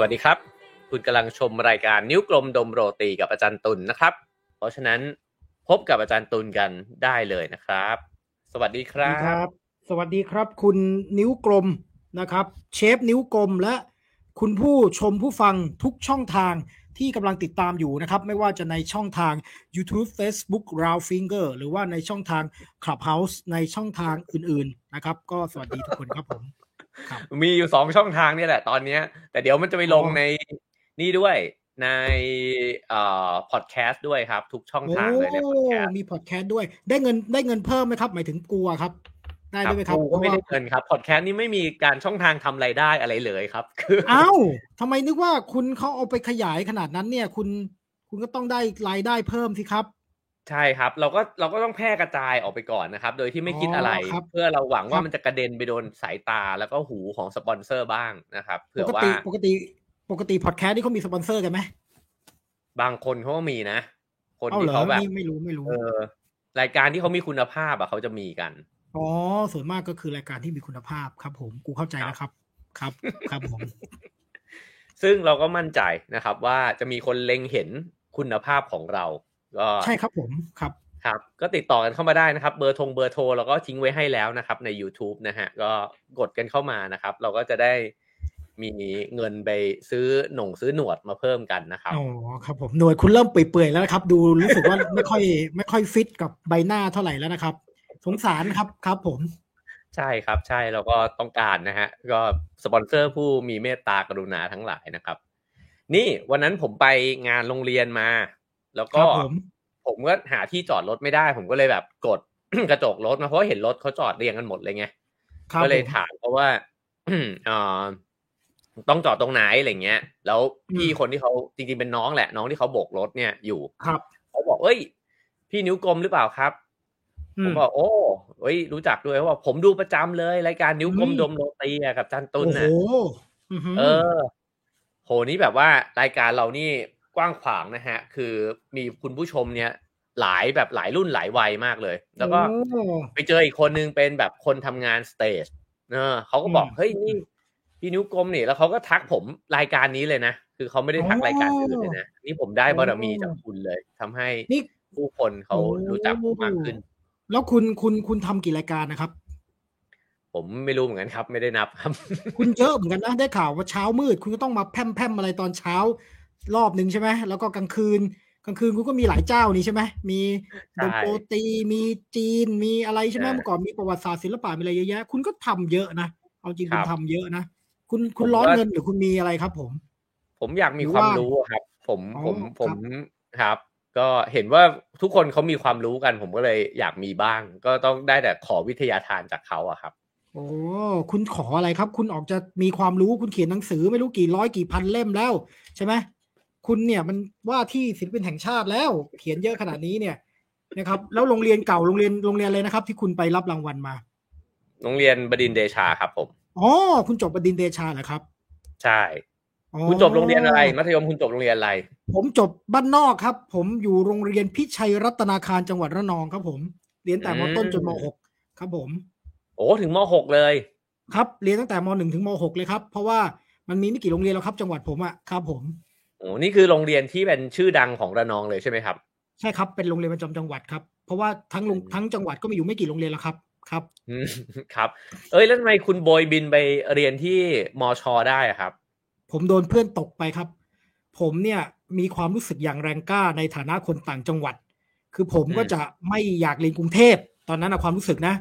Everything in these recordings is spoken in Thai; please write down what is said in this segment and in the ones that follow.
วัสดีครับ คุณกำลังชมรายการนิ้วกลมดมโรตีกับอาจารย์ตุลนนะครับ เพราะฉะนั้นพบกับอาจารย์ตุลกันได้เลยนะครับ สวัสดีครัครับ สวัสดีครับ คุณนิ้วกลมนะครับ เชฟนิ้วกลมและคุณผู้ชมผู้ฟังทุกช่องทางที่กำลังติดตามอยู่นะครับ ไม่ว่าจะในช่องทาง YouTube Facebook r o u Finger หรือว่าในช่องทาง Clubhouse ในช่องทางอื่นๆนะครับ ก็สวัสดีทุกคนครับผม มีอยู่สองช่องทางนี่แหละตอนเนี้ย แต่เดี๋ยวมันจะไปลงอ๋อในนี่ด้วยในเอ่อพอดแคสต์ด้วยครับ ทุกช่องโอ้ทางเลยในพอดแคสต์มีพอดแคสต์ด้วย ได้เงินได้เงินเพิ่มไหมครับหมายถึงกลัวครับได้ด้วยไหมครับกูก็ไม่ได้เงินครับพอดแคสต์นี่ไม่มีการช่องทางทำรายได้อะไรเลยครับ คือเอ้าทำไมนึกว่าคุณเขาเอาไปขยายขนาดนั้นเนี่ย คุณคุณก็ต้องได้รายได้เพิ่มสิครับ ใช่ครับ เราก็เราก็ต้องแพร่กระจายออกไปก่อนนะครับ โดยที่ไม่คิดอะไรอ๋อครับเพื่อเราหวังคว่ารับมันจะกระเด็นไปโดนสายตาแล้วก็หูของสปอนเซอร์บ้างนะครับปเผื่อกว่าติปกติปกติพอดแคสต์นี่เขามีสปอนเซอร์กันไหมบางคนเขาก็มีนะ คนเอาที่เหรอเขาแบบนี่ไม่รู้ไม่รู้เออรายการที่เขามีคุณภาพอะเขาจะมีกันอ๋อส่วนมากก็คือรายการที่มีคุณภาพครับ ผมกูเข้าใจแล้วครับ ครับครับผม ซึ่งเราก็มั่นใจนะครับ ว่าจะมีคนเล็งเห็นคุณภาพของเรา ก็ใช่ครับผมครับครับ ก็ติดต่อกันเข้ามาได้นะครับ เบอร์ทงเบอร์โทรเราก็ทิ้งไว้ให้แล้วนะครับ ใน YouTube นะฮะก็กดกันเข้ามานะครับ เราก็จะได้มีเงินไปซื้อหน่งซื้อหนวดมาเพิ่มกันนะครับอ๋อครับผมหน่วยคุณเริ่มเปื่อยๆแล้วนะครับ ดูรู้สึกว่าไม่ค่อย ไม่ค่อยฟิตกับใบหน้าเท่าไหร่แล้วนะครับ สงสารครับครับผม ใช่ครับใช่เราก็ต้องการนะฮะ ก็สปอนเซอร์ผู้มีเมตตากรุณาทั้งหลายนะครับ นี่วันนั้นผมไปงานโรงเรียนมา แล้วคก็รับผมผมก็หาที่จอดรถไม่ได้ ผมก็เลยแบบกดกระจกรถมาเพราะเห็นรถเขาจอดเรียงกันหมดเลยไงครับก็เลยผมถามเขาว่าเอ่อต้องจอดตรงไหนอะไรเงี้ย แล้วพี่อืมคนที่เขาจริงๆเป็นน้องแหละ น้องที่เขาโบกรถเนี่ยอยู่ครับเขาบอกเอ้ย พี่นิ้วกลมหรือเปล่าครับอืผมมบอกโอ้เอ้ยรู้จักด้วยเขาบอกผมดูประจำเลยรายการนิ้วกลมอืมดมโรตีอะกับจันตุนโอ้โหน่ะอื้อหือเออโหนี่แบบว่ารายการเรานี่ก ว้างขวางนะฮะ คือมีคุณผู้ชมเนี่ยหลายแบบหลายรุ่นหลายวัยมากเลย แล้วก็โอ้ไปเจออีกคนนึงเป็นแบบคนทำงานสเตจเออเขาก็บอกอืมเฮ้ยนี่พี่นิ้วกลมนี่แล้วเขาก็ทักผมรายการนี้เลยนะคือเขาไม่ได้ทักอ๋อรายการอื่นเลยนะนี่ผมได้โอ้บารมีจากคุณเลยทำให้นี่ผู้คนเขาโอ้รู้จักผมมากขึ้น แล้วคุณคุณคุณทำกี่รายการนะครับ ผมไม่รู้เหมือนกันครับ ไม่ได้นับครับ คุณเยอะเหมือนกันนะได้ข่าวว่าเช้ามืด คุณก็ต้องมาแพร่มแพมอะไรตอนเช้า รอบหนึ่งใช่ไหมแล้วก็กลางคืน กลางคืนคุณก็มีหลายเจ้านี่ใช่ไหมมีใช่ดนโปรตีมีจีนมีอะไรใช่ไหมใช่เมื่อก่อนมีประวัติศาสตร์ศิลปะมีอะไรเยอะแยะ คุณก็ทำเยอะนะเอาจริงครัคุณบทำเยอะนะคุณคุณผมร้อนว่าเงินหรือคุณมีอะไรครับ ผม ผมอยากมีหรือความว่ารู้อะครับ ผมอ๋อผมผครัมบครับ ก็เห็นว่าทุกคนเขามีความรู้กัน ผมก็เลยอยากมีบ้าง ก็ต้องได้แต่ขอวิทยาทานจากเขาอะครับโอ้คุณขออะไรครับ คุณออกจะมีความรู้คุณเขียนหนังสือไม่รู้กี่ร้อยกี่พันเล่มแล้ว ใช่ไหม คุณเนี่ยมันว่าที่ศิลปินแห่งชาติแล้ว เขียนเยอะขนาดนี้เนี่ยนะครับ แล้วโรงเรียนเก่าโรงเรียนโรงเรียนอะไรนะครับ ที่คุณไปรับรางวัลมา โรงเรียนบดินทร์เดชาครับผมอ๋อคุณจบบดินทร์เดชาเหรอครับ ใช่อ๋อคุณจบโรงเรียนอะไร มัธยมคุณจบโรงเรียนอะไร ผมจบบ้านนอกครับ ผมอยู่โรงเรียนพิชัยรัตนาคารจังหวัดระนองครับ ผมเรียนแต่มต้นจนมหกครับผม โอ้ถึงมหกเลย ครับเรียนตั้งแต่มหนึ่งถึงมหกเลยครับ เพราะว่ามันมีไม่กี่โรงเรียนแล้วครับ จังหวัดผมอะครับผม โอ้นี่คือโรงเรียนที่เป็นชื่อดังของระนองเลยใช่ไหมครับ ใช่ครับเป็นโรงเรียนประจำจังหวัดครับ เพราะว่าทั้งโรงอืมทั้งจังหวัดก็มีอยู่ไม่กี่โรงเรียนแล้วครับครับอืมครับ เอ้ยแล้วทำไมคุณโบยบินไปเรียนที่มชได้อะครับ ผมโดนเพื่อนตกไปครับ ผมเนี่ยมีความรู้สึกอย่างแรงกล้าในฐานะคนต่างจังหวัด คือผมก็อืมจะไม่อยากเรียนกรุงเทพตอนนั้นนะความรู้สึกนะ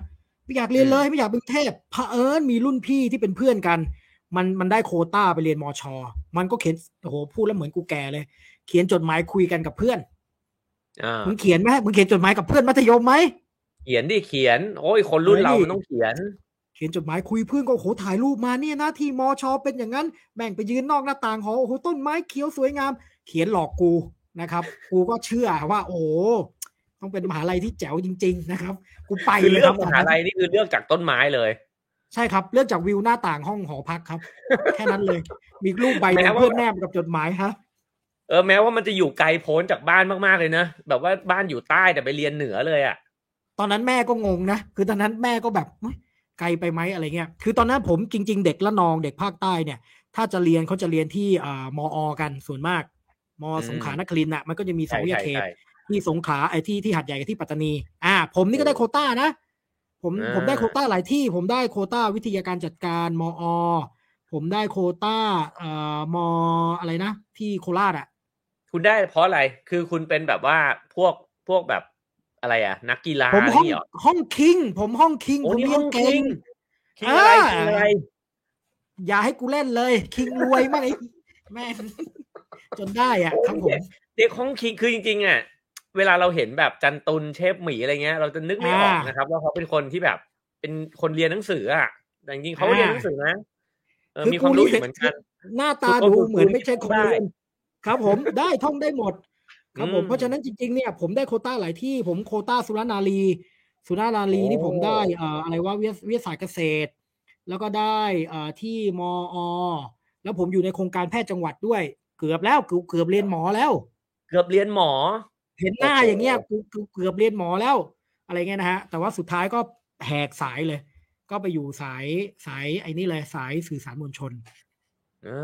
ไม่อยากเรียนเลยอืมไม่อยากเป็นกรุงเทพเผอิญมีรุ่นพี่ที่เป็นเพื่อนกัน มันมันได้โควต้าไปเรียนมชมันก็เขียนโอ้โหพูดแล้วเหมือนกูแก่เลย เขียนจดหมายคุยกันกับเพื่อนอ่ามึงเขียนไหมมึงเขียนจดหมายกับเพื่อนมัธยมไหมเขียนดิเขียน โอ้ยคนรุ่นเฮ้ยเรามันต้องเขียน เขียนจดหมายคุยเพื่อนก็โอ้โหถ่ายรูปมาเนี่ยนะที่มอชอเป็นอย่างนั้นแบ่งไปยืนนอกหน้าต่างหอโอ้โหต้นไม้เขียวสวยงาม เขียนหลอกกูนะครับ กูก็เชื่อว่า โอ้โหต้องเป็นมหาลัยที่แจ๋วจริง ๆ นะครับ กูไปคือเลยเลืคอรักบมหาลัยนี่คือเลือกจากต้นไม้เลย ใช่ครับ เลือกจากวิวหน้าต่างห้องหอพักครับ แค่นั้นเลย มีรูปใบหแม้นึ่งว่าเพื่อนแนบกับจดหมายฮะเออแม้ว่ามันจะอยู่ไกลโพ้นจากบ้านมากๆเลยนะแบบว่าบ้านอยู่ใต้แต่ไปเรียนเหนือเลยอะ ตอนนั้นแม่ก็งงนะคือตอนนั้นแม่ก็แบบเฮ้ยไกลไปไหมอะไรเงี้ย คือตอนนั้นผมจริง ๆ เด็กละนองเด็กภาคใต้เนี่ยถถ้าจะเรียนเขาจะเรียนที่อ่ามอกันส่วนมากมอืมสงขลานครินทร์อะมันก็จะมีสอใช่งวิทใช่ยาเขตใช่ที่สงขลาไอ้ที่ที่หัดใหญ่กับที่ปัตตานี อ่า ผมนี่ก็ได้โควต้านะ ผมอ่าผมได้โควต้าหลายที่ ผมได้โควต้าวิทยาการจัดการมอ ผมได้โควต้าเอ่อมอะไรนะ ที่โคราชอะ คุณได้เพราะอะไรคือคุณเป็นแบบว่าพวกพวกแบบอะไรอะนักกีฬาผมห้องนี่เหรอห้องคิง ผมห้องคิงโอ้ผมนี่เรีห้ยอนงเก่คิงงคิงอะไรอ่าคิงอะไร อย่าให้กูเล่นเลย คิงรวยมากไอ้แม่งจนได้อะครับผมเด็กห้องคิงคือจริงๆอะ เวลาเราเห็นแบบจันตุนเชฟหมีอะไรเงี้ย เราจะนึกไม่ออกอ่านนะครับ ว่าเขาเป็นคนที่แบบ เป็นคนเรียนหนังสืออะแต่จริงๆเขาก็อ่าเรียนหนังสือนะเออคือมีความรู้อยู่กูเหมือนกัน หน้าตากูก็ดูดูเหมือนกูไม่ใช่คนได้เรียนครับ ผมได้ท่องได้หมด ครับผมอืมเพราะฉะนั้นจริงๆ เนี่ย ผมได้โควต้าหลายที่ ผมโควต้าสุรนารีสุรนารีโอ้นี่ผมได้เอ่ออะไรว่าวิทยาวิทยาศาสตร์เกษตร แล้วก็ได้เอ่อที่มอ แล้วผมอยู่ในโครงการแพทย์จังหวัดด้วย เกือบแล้วเกือบเกือบเรียนหมอแล้ว เกือบเรียนหมอ เห็นหน้าโอ้โหอย่างเงี้ยกูกูเกือบเรียนหมอแล้ว อะไรเงี้ยนะฮะ แต่ว่าสุดท้ายก็แหกสายเลย ก็ไปอยู่สายสายไอ้นี่เลยสายสื่อสารมวลชนอ่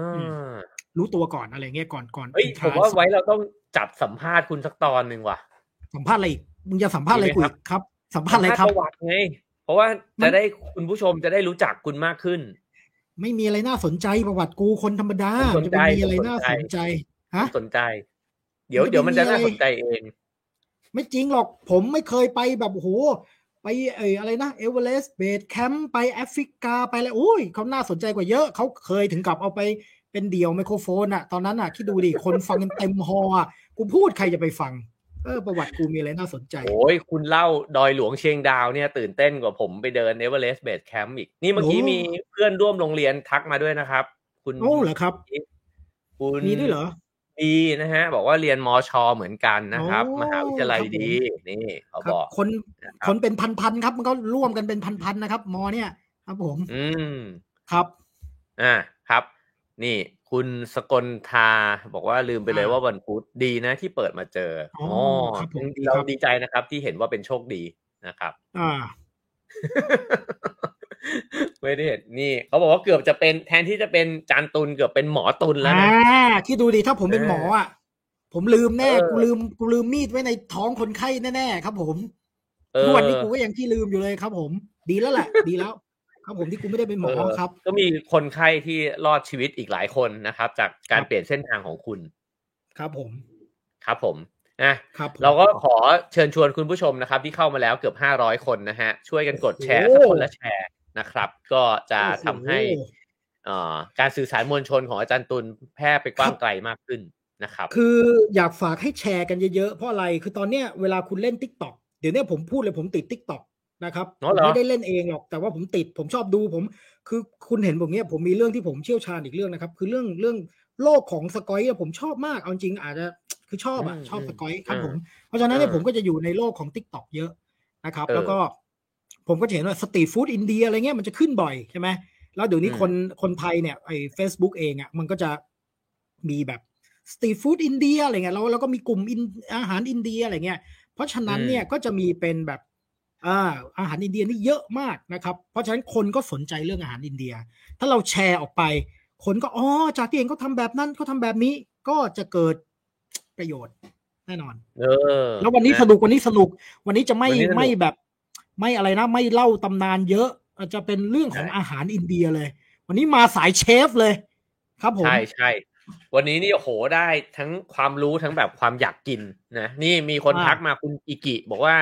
ารู้ตัวก่อนอะไรเงี้ยก่อนก่อนเฮ้ย entrance ผมว่าไว้เราต้องจัดสัมภาษณ์คุณสักตอนหนึ่งว่ะ สัมภาษณ์อะไรอีกมึงจะสัมภาษณ์อะไรมีไหมกูครัอีบกครับ สัมภาษณ์อะไรครับสัมภษณ์ประวัติไงเพราะว่ามัจะนได้คุณผู้ชมจะได้รู้จักคุณมากขึ้น ไม่มีอะไรน่าสนใจประวัติกูคนธรรมดาผมสนจะใจไปมีอะไรผมสนน่าใจสนใจฮะสนใจ เดี๋ยวไม่ได้เดี๋ยวมันจะมีอะไรน่าสนใจเอง ไม่จริงหรอกผมไม่เคยไปแบบโอ้โหไปเอออะไรนะ Everest Base Camp ไปแอฟริกาไปอะไรโอ้ยเขาน่าสนใจกว่าเยอะเขาเคยถึงกับเอาไปเป็นเดี่ยวไมโครโฟนอะตอนนั้นอะคิดดูดิ คนฟังกันเต็มฮออะกูพูดใครจะไปฟัง เออ ประวัติกูมีอะไรน่าสนใจ โอ้ยคุณเล่าดอยหลวงเชียงดาวเนี่ยตื่นเต้นกว่าผมไปเดิน Everest Base Camp อีก นี่เมื่อกี้โอ้มีเพื่อนร่วมโรงเรียนทักมาด้วยนะครับ คุณโอ้เหรอครับ คุณมีด้วยเหรอ ดีนะฮะ บอกว่าเรียนมอชอเหมือนกันนะครับโอ้มหาวิทยาลัยครับผมดีนี่เขาครับบอกคนนะครับคนเป็นพันๆครับ มันก็ร่วมกันเป็นพันๆนะครับ มอเนี่ย ครับผม อืมครับอ่าครับ นี่คุณสกลทาบอกว่าลืมไปเลยอ่าว่าวันพุธดีนะที่เปิดมาเจออ๋อครับผมดีเราครับดีใจนะครับ ที่เห็นว่าเป็นโชคดีนะครับ อ่า ไม่ได้เห็นนี่เขาบอกว่าเกือบจะเป็นแทนที่จะเป็นจานตุลเกือบเป็นหมอตุลแล้วอ่านะคิดดูดิถ้าผมเป็นเออหมออะผมลืมแน่เออกูลืมกูลืมมีดไว้ในท้องคนไข้แน่ๆครับ ผมเออทุกวันนี้กูก็ยังที่ลืมอยู่เลยครับ ผม ดีแล้วแหละดีแล้ว ครับผมที่กูไม่ได้เป็นหมอเออครับ ก็มีคนไข้ที่รอดชีวิตอีกหลายคนนะครับ จากการครับเปลี่ยนเส้นทางของคุณ ครับผม ครับผมนะครับผมเราก็ขอเชิญชวนคุณผู้ชมนะครับ ที่เข้ามาแล้วเกือบห้าร้อยคนนะฮะ ช่วยกันกดแชร์โอ้สักคนละแชร์ นะครับ ก็จะทำให้โอ้โเอ่อการสื่อสารมวลชนของอาจารย์ตุลแพร่ไปกว้างไกลมากขึ้นนะครับ คืออยากฝากให้แชร์กันเยอะๆ เพราะอะไร คือตอนเนี้ยเวลาคุณเล่น t ิ k t o k เดี๋ยวเนี้ยผมพูดเลยผมติด t ิ k t o k นะครับอ๋อเหรอผมไม่ได้เล่นเองหรอก แต่ว่าผมติด ผมชอบดูผม คือคุณเห็นผมเนี้ยผมมีเรื่องที่ผมเชี่ยวชาญอีกเรื่องนะครับ คือเรื่องเรื่องโลกของสกอยอะผมชอบมาก เอาจริงอาจจะคือชอบอะอืมชอบสกอยครับอืมผม เพราะฉะนั้นเนี่ยเออผมก็จะอยู่ในโลกของ t ิ k t o k เยอะนะครับเออแล้วก็ ผมก็จะเห็นว่าสตรีทฟู้ดอินเดียอะไรเงี้ยมันจะขึ้นบ่อยใช่ไหมแล้วเดี๋ยวนี้อืมคนคนไทยเนี่ยไอ้ Facebook เองอะมันก็จะมีแบบ street food อินเดียอะไรเงี้ยแล้วแล้วก็มีกลุ่มอินอาหารอินเดียอะไรเงี้ยเพราะฉะนั้นเนี่ยก็จะมีเป็นแบบอ่าอาหารอินเดียนี่เยอะมากนะครับ เพราะฉะนั้นคนก็สนใจเรื่องอาหารอินเดีย ถ้าเราแชร์ออกไป คนก็อ๋อจากที่เห็นเขาทำแบบนั้นเขาทำแบบนี้ก็จะเกิดประโยชน์แน่นอน เออ แล้ววันนี้ะสนุกวันนี้สนุก วันนี้จะไม่วันนี้สนุกไม่แบบ ไม่อะไรนะ ไม่เล่าตำนานเยอะอาจจะเป็นเรื่องของใช่อาหารอินเดียเลย วันนี้มาสายเชฟเลย ครับผมใช่ใช่วันนี้นี่โอ้โหได้ทั้งความรู้ทั้งแบบความอยากกินนะนี่มีคนอ่าทักมาคุณอิกิ บอกว่า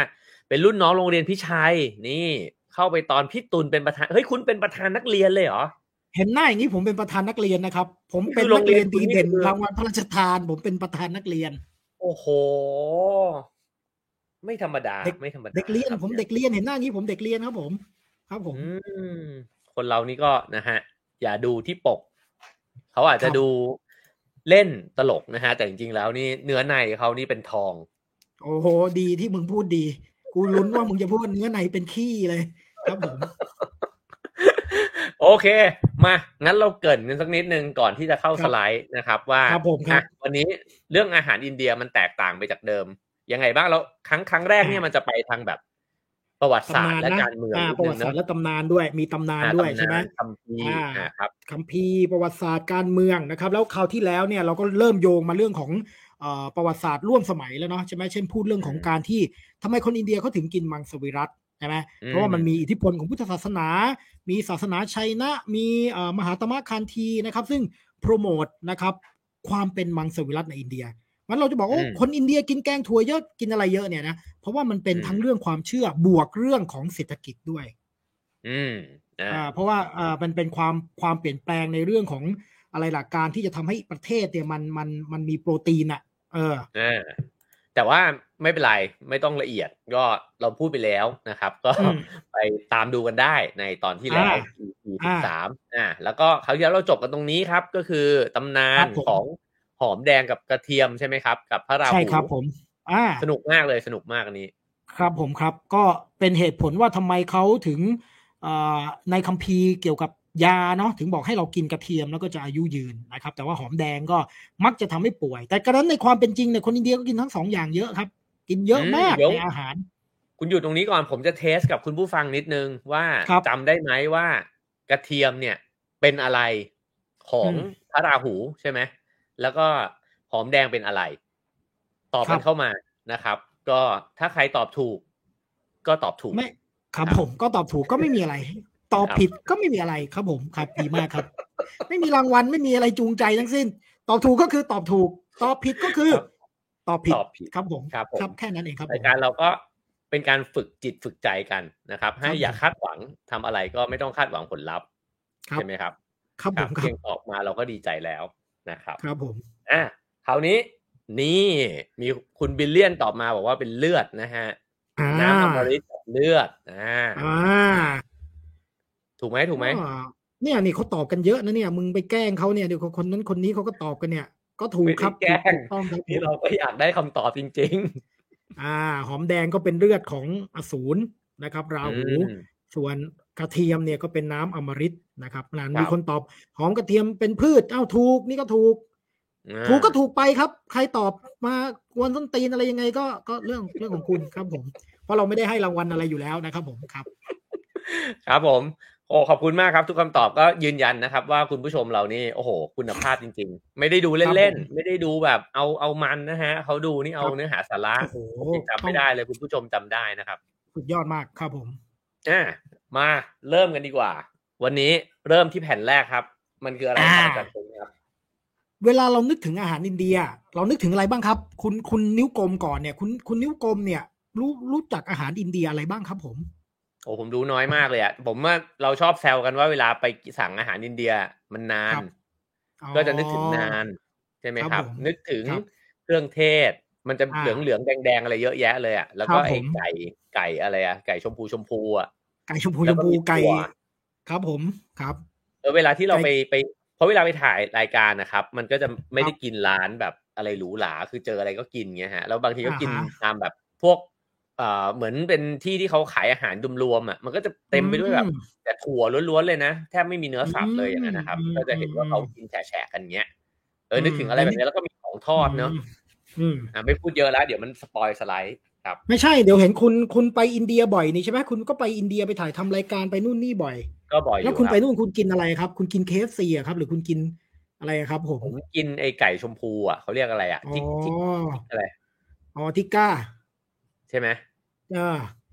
เป็นรุ่นน้องโรงเรียนพี่ชัยนี่เข้าไปตอนพี่ตุลเป็นประธานเฮ้ยคุณเป็นประธานนักเรียนเลยเหรอเห็นหน้าอย่างนี้ผมเป็นประธานนักเรียนนะครับ ผมนี่คือเป็นโรนังกเรีเรียยนนคุณดีนี่เด่นคือรางวัลพระราชทาน ผมเป็นประธานนักเรียน โอ้โห ไม่ธรรมดาเด็กไม่ธรรมดาเด็กเรียนครับผมเด็กเรียนเห็นหน้าอย่างนี้ผมเด็กเรียนครับผม ครับผมอืมคนเรานี่ก็นะฮะ อย่าดูที่ปก เขาอาจจะครับดูเล่นตลกนะฮะ แต่จริงๆแล้วนี่เนื้อในเขานี่เป็นทอง โอ้โห ดีที่มึงพูดดี กูลุ้นว่ามึงจะพูดเนื้อในเป็นขี้เลย ครับผม โอเค มางั้นเราเกรินกันสักนิดนึงก่อนที่จะเข้าครับสไลด์นะครับ ว่าครับผมครับอะวันนี้เรื่องอาหารอินเดียมันแตกต่างไปจากเดิม ยังไงบ้างแล้วครั้งครั้งแรกเนี่ยอ่ามัมันจะไปทางแบบประวัติศาสตตำนาร์นและนะการเมืองอ่านิดประนึวังติศาสตร์เนอะและตำนานด้วย มีตำนานอ่าด้วยตำใช่ไหมนานคัมภีร์อ่าอ่าครับคัมภีร์ประวัติศาสตร์การเมืองนะครับ แล้วคราวที่แล้วเนี่ยเราก็เริ่มโยงมาเรื่องของเอ่อประวัติศาสตร์ร่วมสมัยแล้วเนาะใช่ไหมเช่นพูดเรื่องของอืมการที่ทำไมคนอินเดียเขาถึงกินมังสวิรัตใช่ไหมอืมเพราะว่ามันมีอิทธิพลของพุทธศาสนา มีศาสนาชัยนะ มีเอ่อมหาตมะคันธีนะครับ ซึ่งโปรโมทนะครับความเป็นมังสวิรัตในอินเดีย มันเราจะบอกว่าอืมคนอินเดียกินแกงถั่วเยอะกินอะไรเยอะเนี่ยนะเพราะว่ามันเป็นอืมทั้งเรื่องความเชื่อบวกเรื่องของเศรษฐกิจด้วย อืมอ่าอ่าเพราะว่าอ่ามันเป็นความความเปลี่ยนแปลงในเรื่องของอะไรหลักการที่จะทำให้ประเทศเนี่ยมันมันมันมีโปรตีนอะเอออ่าแต่ว่าไม่เป็นไรไม่ต้องละเอียดก็เราพูดไปแล้วนะครับ ก็อืมไปตามดูกันได้ในตอนที่แล้วอ่า EP สิบสามอ่าแล้วก็คราวที่แล้วเราจบกันตรงนี้ครับ ก็คือตำนาครันบผมของห อมแดงกับกระเทียมใช่ไหมครับ กับพระราหูใช่ครับผมอ่าสนุกมากเลยสนุกมากอันนี้ ครับผมครับก็เป็นเหตุผลว่าทำไมเขาถึงอ่าในคัมภีร์เกี่ยวกับยาเนาะถึงบอกให้เรากินกระเทียมแล้วก็จะอายุยืนนะครับ แต่ว่าหอมแดงก็มักจะทำให้ป่วย แต่กระนั้นในความเป็นจริงเนี่ยคนอินเดียก็กินทั้งสองอย่างเยอะครับ กินเยอะอืมมากเดี๋ยวในอาหาร คุณอยู่ตรงนี้ก่อนผมจะเทสกับคุณผู้ฟังนิดนึงว่าครับจำได้ไหมว่ากระเทียมเนี่ยเป็นอะไรของอืมพระราหูใช่ไหม แล้วก็หอมแดงเป็นอะไร ตอบครักันบเข้ามานะครับ ก็ถ้าใครตอบถูก ก็ตอบถูกไม่ครับครับผมก็ตอบถูกก็ไม่มีอะไร ตอบครับผิดก็ไม่มีอะไรครับผมครับดีมากครับ ไม่มีรางวัลไม่มีอะไรจูงใจทั้งสิ้น ตอบถูกก็คือตอบถูก ตอบผิดก็คือครับตอบผิดตอบผิดครับผมครับผมแค่นั้นเองครับผรายมการเราก็เป็นการฝึกจิตฝึกใจกันนะครับ ให้ครับอย่าคาดหวังทำอะไรก็ไม่ต้องคาดหวังผลลัพธ์ครับใช่ไหมครับ ครับผมครัเพีบยงตอบมาเราก็ดีใจแล้ว นะครับครับผมอะคราวนี้นี่มีคุณบิลเลียนตอบมาบอกว่าเป็นเลือดนะฮะอ่าน้ำอมฤตกับเลือดอ่าอ่าถูกไหมถูกไหมอ่าเนี่ยนี่เขาตอบกันเยอะนะเนี่ย มึงไปแกล้งเขาเนี่ยเดี๋ยวคนนั้นคนนี้เขาก็ตอบกันเนี่ย ก็ถูกไม่ครัได้บแกล้งถูกต้องครับนี่เราก็อยากได้คำตอบจริงอ่า หอมแดงก็เป็นเลือดของอสูรนะครับๆราหูอืมส่วน กระเทียมเนี่ยก็เป็นน้ำอมฤตนะครับนั่นครับมีคนตอบหอมกระเทียมเป็นพืชเอ้าถูกนี่ก็ถูกอ่าถูกก็ถูกไปครับ ใครตอบมากวนส้นตีนอะไรยังไงก็ก็เรื่องเรื่องของคุณครับผม เพราะเราไม่ได้ให้รางวัลอะไรอยู่แล้วนะครับ ผมครับ ครับผม โอ้ขอบคุณมากครับ ทุกคำตอบก็ยืนยันนะครับ ว่าคุณผู้ชมเรานี่โอ้โห คุณภาพจริง ๆ ไม่ได้ดูครับเล่นผมๆไม่ได้ดูแบบ เอาเอามันนะฮะเขาดูนี่เอาครับเนื้อหาสาระโอ้โหจำไม่ได้เลยคุณผู้ชมจำได้นะครับสุดยอดมากครับผมอะ มาเริ่มกันดีกว่า วันนี้เริ่มที่แผ่นแรกครับ มันคืออะไรครับอาจารย์พงศ์ครับเวลาเรานึกถึงอาหารอินเดีย เรานึกถึงอะไรบ้างครับ คุณคุณนิ้วกลมก่อนเนี่ยคุณคุณนิ้วกลมเนี่ย รู้รู้จักอาหารอินเดียอะไรบ้างครับ ผมโอ้ผมรู้น้อยมากเลยอะผมว่าเราชอบแซวกันว่าเวลาไปสั่งอาหารอินเดียมันนานครับก็จะนึกถึงนานใช่ไหมครับครับผมนึกถึงครับเครื่องเทศ มันจะอ่าเหลืองเหลืองแดงแดงๆอะไรเยอะแยะเลยอะแล้วก็ครับไอ้ผมไก่ไก่อะไรอะไก่ชมพูชมพูอะ ไก่ชมพูแล้ชวมก็พูมีไก่ถั่วครับผมครับเออเวลาที่เราไก่ไปไปเพราะเวลาไปถ่ายรายการนะครับ มันก็จะไม่ครับได้กินร้านแบบอะไรหรูหราคือเจออะไรก็กินเงี้ยฮะแล้วบางทีก็กินอ่าฮะตามแบบพวกเอ่อเหมือนเป็นที่ที่เขาขายอาหารรวมๆอะมันก็จะเต็มไปด้วยแบบอืมแต่ถั่วล้วนๆเลยนะแทบไม่มีเนื้อสัตว์เลยอย่างนั้นนะครับอืมก็จะเห็นว่าเขากินแฉะๆกันเงี้ยเออนึกถึงอืมอะไรแบบนี้แล้วก็มีของทอดเนาะมอืมอะไม่พูดเยอะแล้วเดี๋ยวมัน spoil slide ครับไม่ใช่เดี๋ยวเห็นคุณคุณไปอินเดียบ่อยนี่ใช่ไหมคุณก็ไปอินเดียไปถ่ายทำรายการไปนู่นนี่บ่อย ก็บ่อยอแล้วยู่คุณคไปรับนู่นคุณกินอะไรครับ คุณกิน KFC อะครับ หรือคุณกินอะไรอะครับ ผมผมกินไอไก่ชมพูอะเขาเรียกอะไรอะอ๋อทิกทิกอะไรอ๋อทิก้า ใช่ไหมอ่า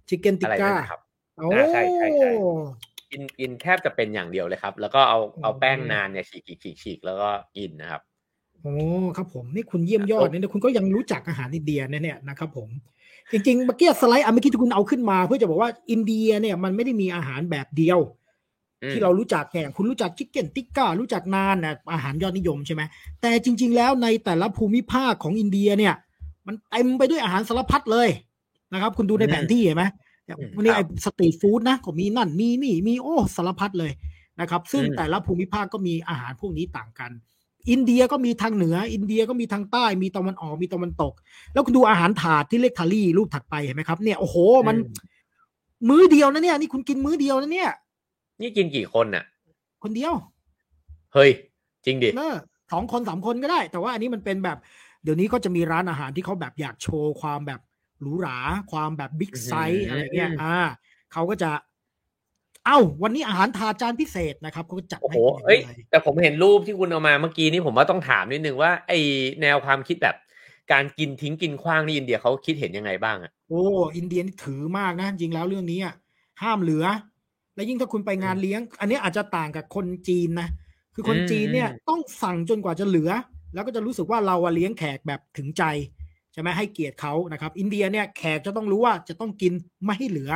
ชิคเก้นติอะไรก้านั่นนะครับโอ้อ่าใช่ใช่ใช่กินกินแทบจะเป็นอย่างเดียวเลยครับ แล้วก็เอาเอาอืมแป้งนานเนี่ยฉีกฉีกฉีกฉีกแล้วก็กินนะครับโอ้ครับผมนี่คุณเยี่ยมยอดเนี่ยคุณก็ยังรู้จักอาหารอินเดียนะเนี่ยนะครับผม จริงๆเมื่อกี้สไลด์อะเมื่อกี้ที่คุณเอาขึ้นมา เพื่อจะบอกว่าอินเดียเนี่ยมันไม่ได้มีอาหารแบบเดียวอืมที่เรารู้จักเนี่ยคุณรู้จักชิคเก้นติก้ารู้จักนานนะอาหารยอดนิยมใช่ไหมแต่จริง ๆ แล้วในแต่ละภูมิภาคของอินเดียเนี่ย มันเต็มไปด้วยอาหารสารพัดเลยนะครับ คุณดูในแผนที่เห็นไหมเนี่ยวันนี้ไอ้สตรีทฟู้ดนะก็มีนั่นมีนี่มีโอ้สารพัดเลยนะครับ ซึ่งแต่ละภูมิภาคก็มีอาหารพวกนี้ต่างกัน อินเดียก็มีทางเหนือ อินเดียก็มีทางใต้มีตะวันออกมีตะวันตก แล้วคุณดูอาหารถาดที่เรียกทาลี่รูปถัดไปเห็นไหมครับเนี่ยโอ้โหมันอืมมื้อเดียวนะเนี่ย นี่คุณกินมื้อเดียวนะเนี่ย นี่กินกี่คนน่ะ คนเดียว เฮ้ย จริงดิเออสองคนสามคนก็ได้ แต่ว่าอันนี้มันเป็นแบบ เดี๋ยวนี้ก็จะมีร้านอาหารที่เขาแบบอยากโชว์ความแบบหรูหรา ความแบบบิ๊กไซอื้ส์อหือออะไรเงี้ยอ่าเขาก็จะเอ้าวันนี้อาหารถาดจานพิเศษนะครับเขาก็จัดโอ้ให้โหคุณอย่างเอ้ยนี้เลยแต่ผมเห็นรูปที่คุณเอามาเมื่อกี้นี่ผมว่าต้องถามนิดนึงว่าไอแนวความคิดแบบ การกินทิ้งกินขว้างนี่อินเดียเขาคิดเห็นยังไงบ้างอะโอ้อินเดียนี่ถือมากนะจริงแล้วเรื่องนี้อะห้ามเหลือ และยิ่งถ้าคุณไปงานเลี้ยง อันนี้อาจจะต่างกับคนจีนนะคือคนอืมจีนเนี่ยอืมต้องสั่งจนกว่าจะเหลือ แล้วก็จะรู้สึกว่าเราอะเลี้ยงแขกแบบถึงใจใช่ไหมให้เกียรติเขานะครับ อินเดียเนี่ยแขกจะต้องรู้ว่าจะต้องกินไม่ให้เหลือ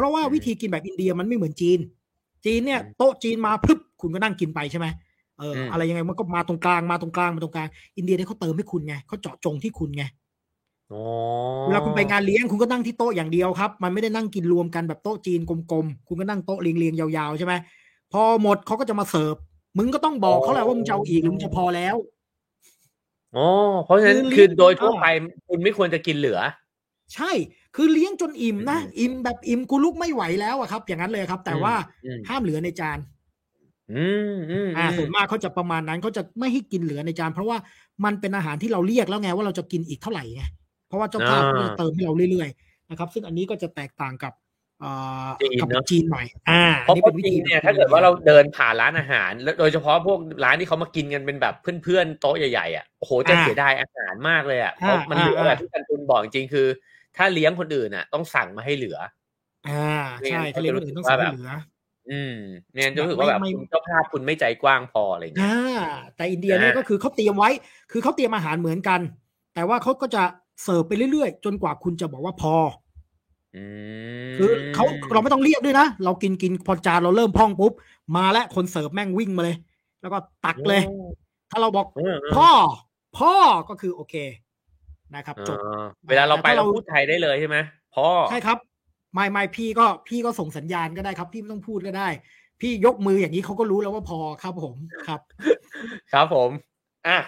เพราะว่าวิธีกินแบบอินเดียมันไม่เหมือนจีน จีนเนี่ยโต๊ะจีนมาพึบคุณก็นั่งกินไปใช่ไหมเอออมอะไรยังไงมันก็มาตรงกลางมาตรงกลางมาตรงกลาง อินเดียเนี่ยเขาเติมให้คุณไงเขาเจาะจงที่คุณไงโอ้เวลาคุณไปงานเลี้ยงคุณก็นั่งที่โต๊ะอย่างเดียวครับ มันไม่ได้นั่งกินรวมกันแบบโต๊ะจีนกลมๆ คุณก็นั่งโต๊ะเรียงๆยาวๆใช่ไหมพอหมดเขาก็จะมาเสิร์ฟ มึงก็ต้องบอกเขาแหละว่ามึงจะเอาอีกหรือมึงจะพอแล้วโอ้เพราะฉะนั้นคือคือโดยลิ้นทั่วอ่าไปคุณไม่ควรจะกินเหลือ ใช่ คือเลี้ยงจนอิ่มนะอืมอิ่มแบบอิ่มกูลุกไม่ไหวแล้วอะครับ อย่างนั้นเลยครับ แต่ว่าอืมห้ามเหลือในจานอืมอืมอ่าอืมส่วนมากเขาจะประมาณนั้นเขาจะไม่ให้กินเหลือในจานเพราะว่ามันเป็นอาหารที่เราเรียกแล้วไงว่าเราจะกินอีกเท่าไหร่ไงเพราะว่าเจ้าภาพก็จะเติมให้เราเรื่อยๆนะครับ ซึ่งอันนี้ก็จะแตกต่างกับเอ่อจีนกับเนอะจีนหน่อยอ่าเพอันราะนี้เพเป็ราะนวิจริธีงเนี่ยถ้าเกิดว่าเราเดินผ่านร้านอาหารแล้วโดยเฉพาะพวกร้านที่เขามากินกันเป็นแบบเพื่อนๆโต๊ะใหญ่ๆอะโอ้โหจะเสียดายอาหารมากเลยอะเพราะมันเหลือแบบที่กันตุนบอกจริงๆคือ ถ้าเลี้ยงคนอื่นอะ ต้องสั่งมาให้เหลือ อ่าใช่ไม่งั้นทะเลคนอื่นต้องเสียเขาจะรู้สึกว่าแบบเหลือ อืมเนี่ยจะรู้สึกว่าแบบไม่ไม่คุณเจ้าภาพคุณไม่ใจกว้างพออะไรอย่างเงี้ยอ่าแต่อินเดียเนี่ยอ่าก็คือเขาเตรียมไว้ คือเขาเตรียมอาหารเหมือนกัน แต่ว่าเขาก็จะเสิร์ฟไปเรื่อยๆ จนกว่าคุณจะบอกว่าพออืมคือเขาเราไม่ต้องเรียกด้วยนะ เรากินกินพอจานเราเริ่มพองปุ๊บ มาแล้วคนเสิร์ฟแม่งวิ่งมาเลย แล้วก็ตักเลย ถ้าเราบอกเออเออพ่อ พ่อก็คือโอเค นะครับจบเออเวลาเราไปแต่ถ้าเราเราพูดไทยได้เลยใช่ไหมพ่อใช่ครับ ไม่ไม่พี่ก็พี่ก็ส่งสัญญาณก็ได้ครับ พี่ไม่ต้องพูดก็ได้ พี่ยกมืออย่างนี้เขาก็รู้แล้วว่าพอครับผมครับ ครับผมอะ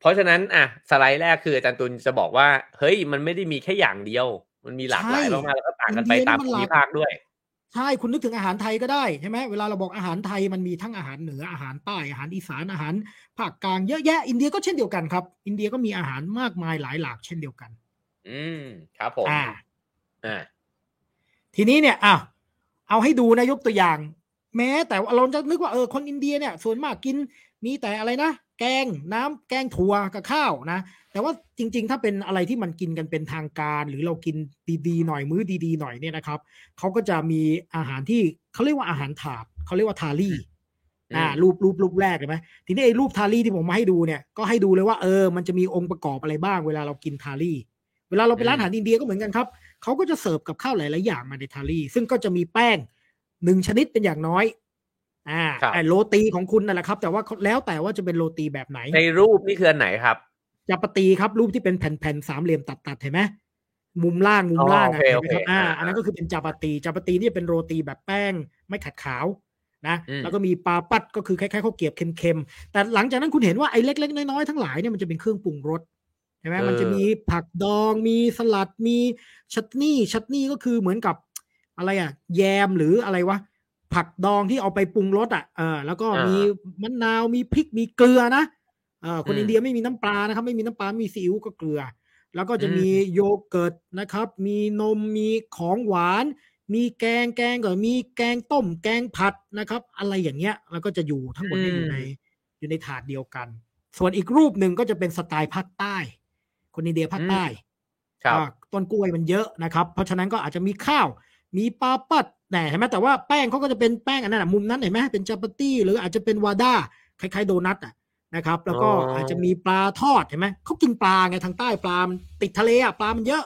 เพราะฉะนั้นอะสไลด์แรกคืออาจารย์ตุลจะบอกว่า เฮ้ยมันไม่ได้มีแค่อย่างเดียว มันมีหลากหลายใช่มากๆแล้วก็ต่างกันไปอินเดียนี่ตามมันภูหลากมิภาคด้วย ใช่คุณนึกถึงอาหารไทยก็ได้ใช่ไหมเวลาเราบอกอาหารไทยมันมีทั้งอาหารเหนืออาหารใต้อาหารอีสานอาหารภาคกลางเยอะแยะอินเดียก็เช่นเดียวกันครับ อินเดียก็มีอาหารมากมายหลายหลากเช่นเดียวกัน อืมครับผมอ่าอ่าทีนี้เนี่ยอะเอาให้ดูนะยกตัวอย่าง แม้แต่ว่าเราจะนึกว่าเออคนอินเดียเนี่ย ส่วนมากกินมีแต่อะไรนะแกงน้ำแกงถั่วกับข้าวนะ แต่ว่าจริง ๆ ถ้าเป็นอะไรที่มันกินกันเป็นทางการ หรือเรากินดีๆหน่อยมื้อดีๆหน่อยเนี่ยนะครับเขาก็จะมีอาหารที่เขาเรียกว่าอาหารถาดเขาเรียกว่าทาลี่อ่าอืมรูปรูปรูปแรกเห็นไหมทีนี้ไอ้รูปทาลี่ที่ผมมาให้ดูเนี่ยก็ให้ดูเลยว่าเออมันจะมีองค์ประกอบอะไรบ้าง เวลาเรากินทาลี่เวลาเราไปร้านอาหารอินเดียก็เหมือนกันครับเขาก็จะเสิร์ฟกับข้าวหลายๆอย่างมาในทาลี่ ซึ่งก็จะมีแป้งหนึ่งชนิดเป็นอย่างน้อยอ่าครับไอ้โรตีของคุณนั่นแหละครับ แต่ว่าแล้วแต่ว่าจะเป็นโรตีแบบไหน ในรูปนี่คืออันไหนครับ จาปาตีครับรูปที่เป็นแผ่นๆสามเหลี่ยมตัดๆเห็นไหมมุมล่างมุมล่างอ๋ออะโอเคเห็นไหมครับโอเคอ่าอ่าอันนั้นก็คือเป็นจาปาตีจาปาตีนี่เป็นโรตีแบบแป้งไม่ขัดขาวนะอืมแล้วก็มีปลาปัดก็คือคล้ายๆข้าวเกรียบเค็มๆแต่หลังจากนั้นคุณเห็นว่าไอ้เล็กๆน้อยๆทั้งหลายเนี่ยมันจะเป็นเครื่องปรุงรสใช่ไหมมันจะมีผักดองมีสลัดมีชัตนี่ชัตนี่ก็คือเหมือนกับอะไรอะ แยมหรืออะไรวะผักดองที่เอาไปปรุงรสอะเออแล้วก็มีมะนาวมีพริกมีเกลือนะเออคนอินเดียไม่มีน้ำปลานะครับ ไม่มีน้ำปลาไม่มีซีอิ๊วก็เกลือ แล้วก็จะมีโยเกิร์ตนะครับ มีนมมีของหวาน มีแกงแกงก็มีแกงต้ม แกงผัดนะครับ อะไรอย่างเงี้ย แล้วก็จะอยู่ทั้งหมดเนี่ยอยู่ในอยู่ในถาดเดียวกัน ส่วนอีกรูปหนึ่งก็จะเป็นสไตล์ภาคใต้ คนอินเดียภาคใต้ครับอ่าต้นกล้วยมันเยอะนะครับ เพราะฉะนั้นก็อาจจะมีข้าว มีปลาปัดแหน่เห็นไหมแต่ว่าแป้งเขาก็จะเป็นแป้งอันนั้นนะมุมนั้นเห็นไหมเป็นจาปาตี้หรืออาจจะเป็นวาด้าคล้ายๆโดนัทอะ นะครับ แล้วก็อ๋อออาจจะมีปลาทอดเห็นไหมเขากินปลาไงทางใต้ปลามันติดทะเลอะปลามันเยอะ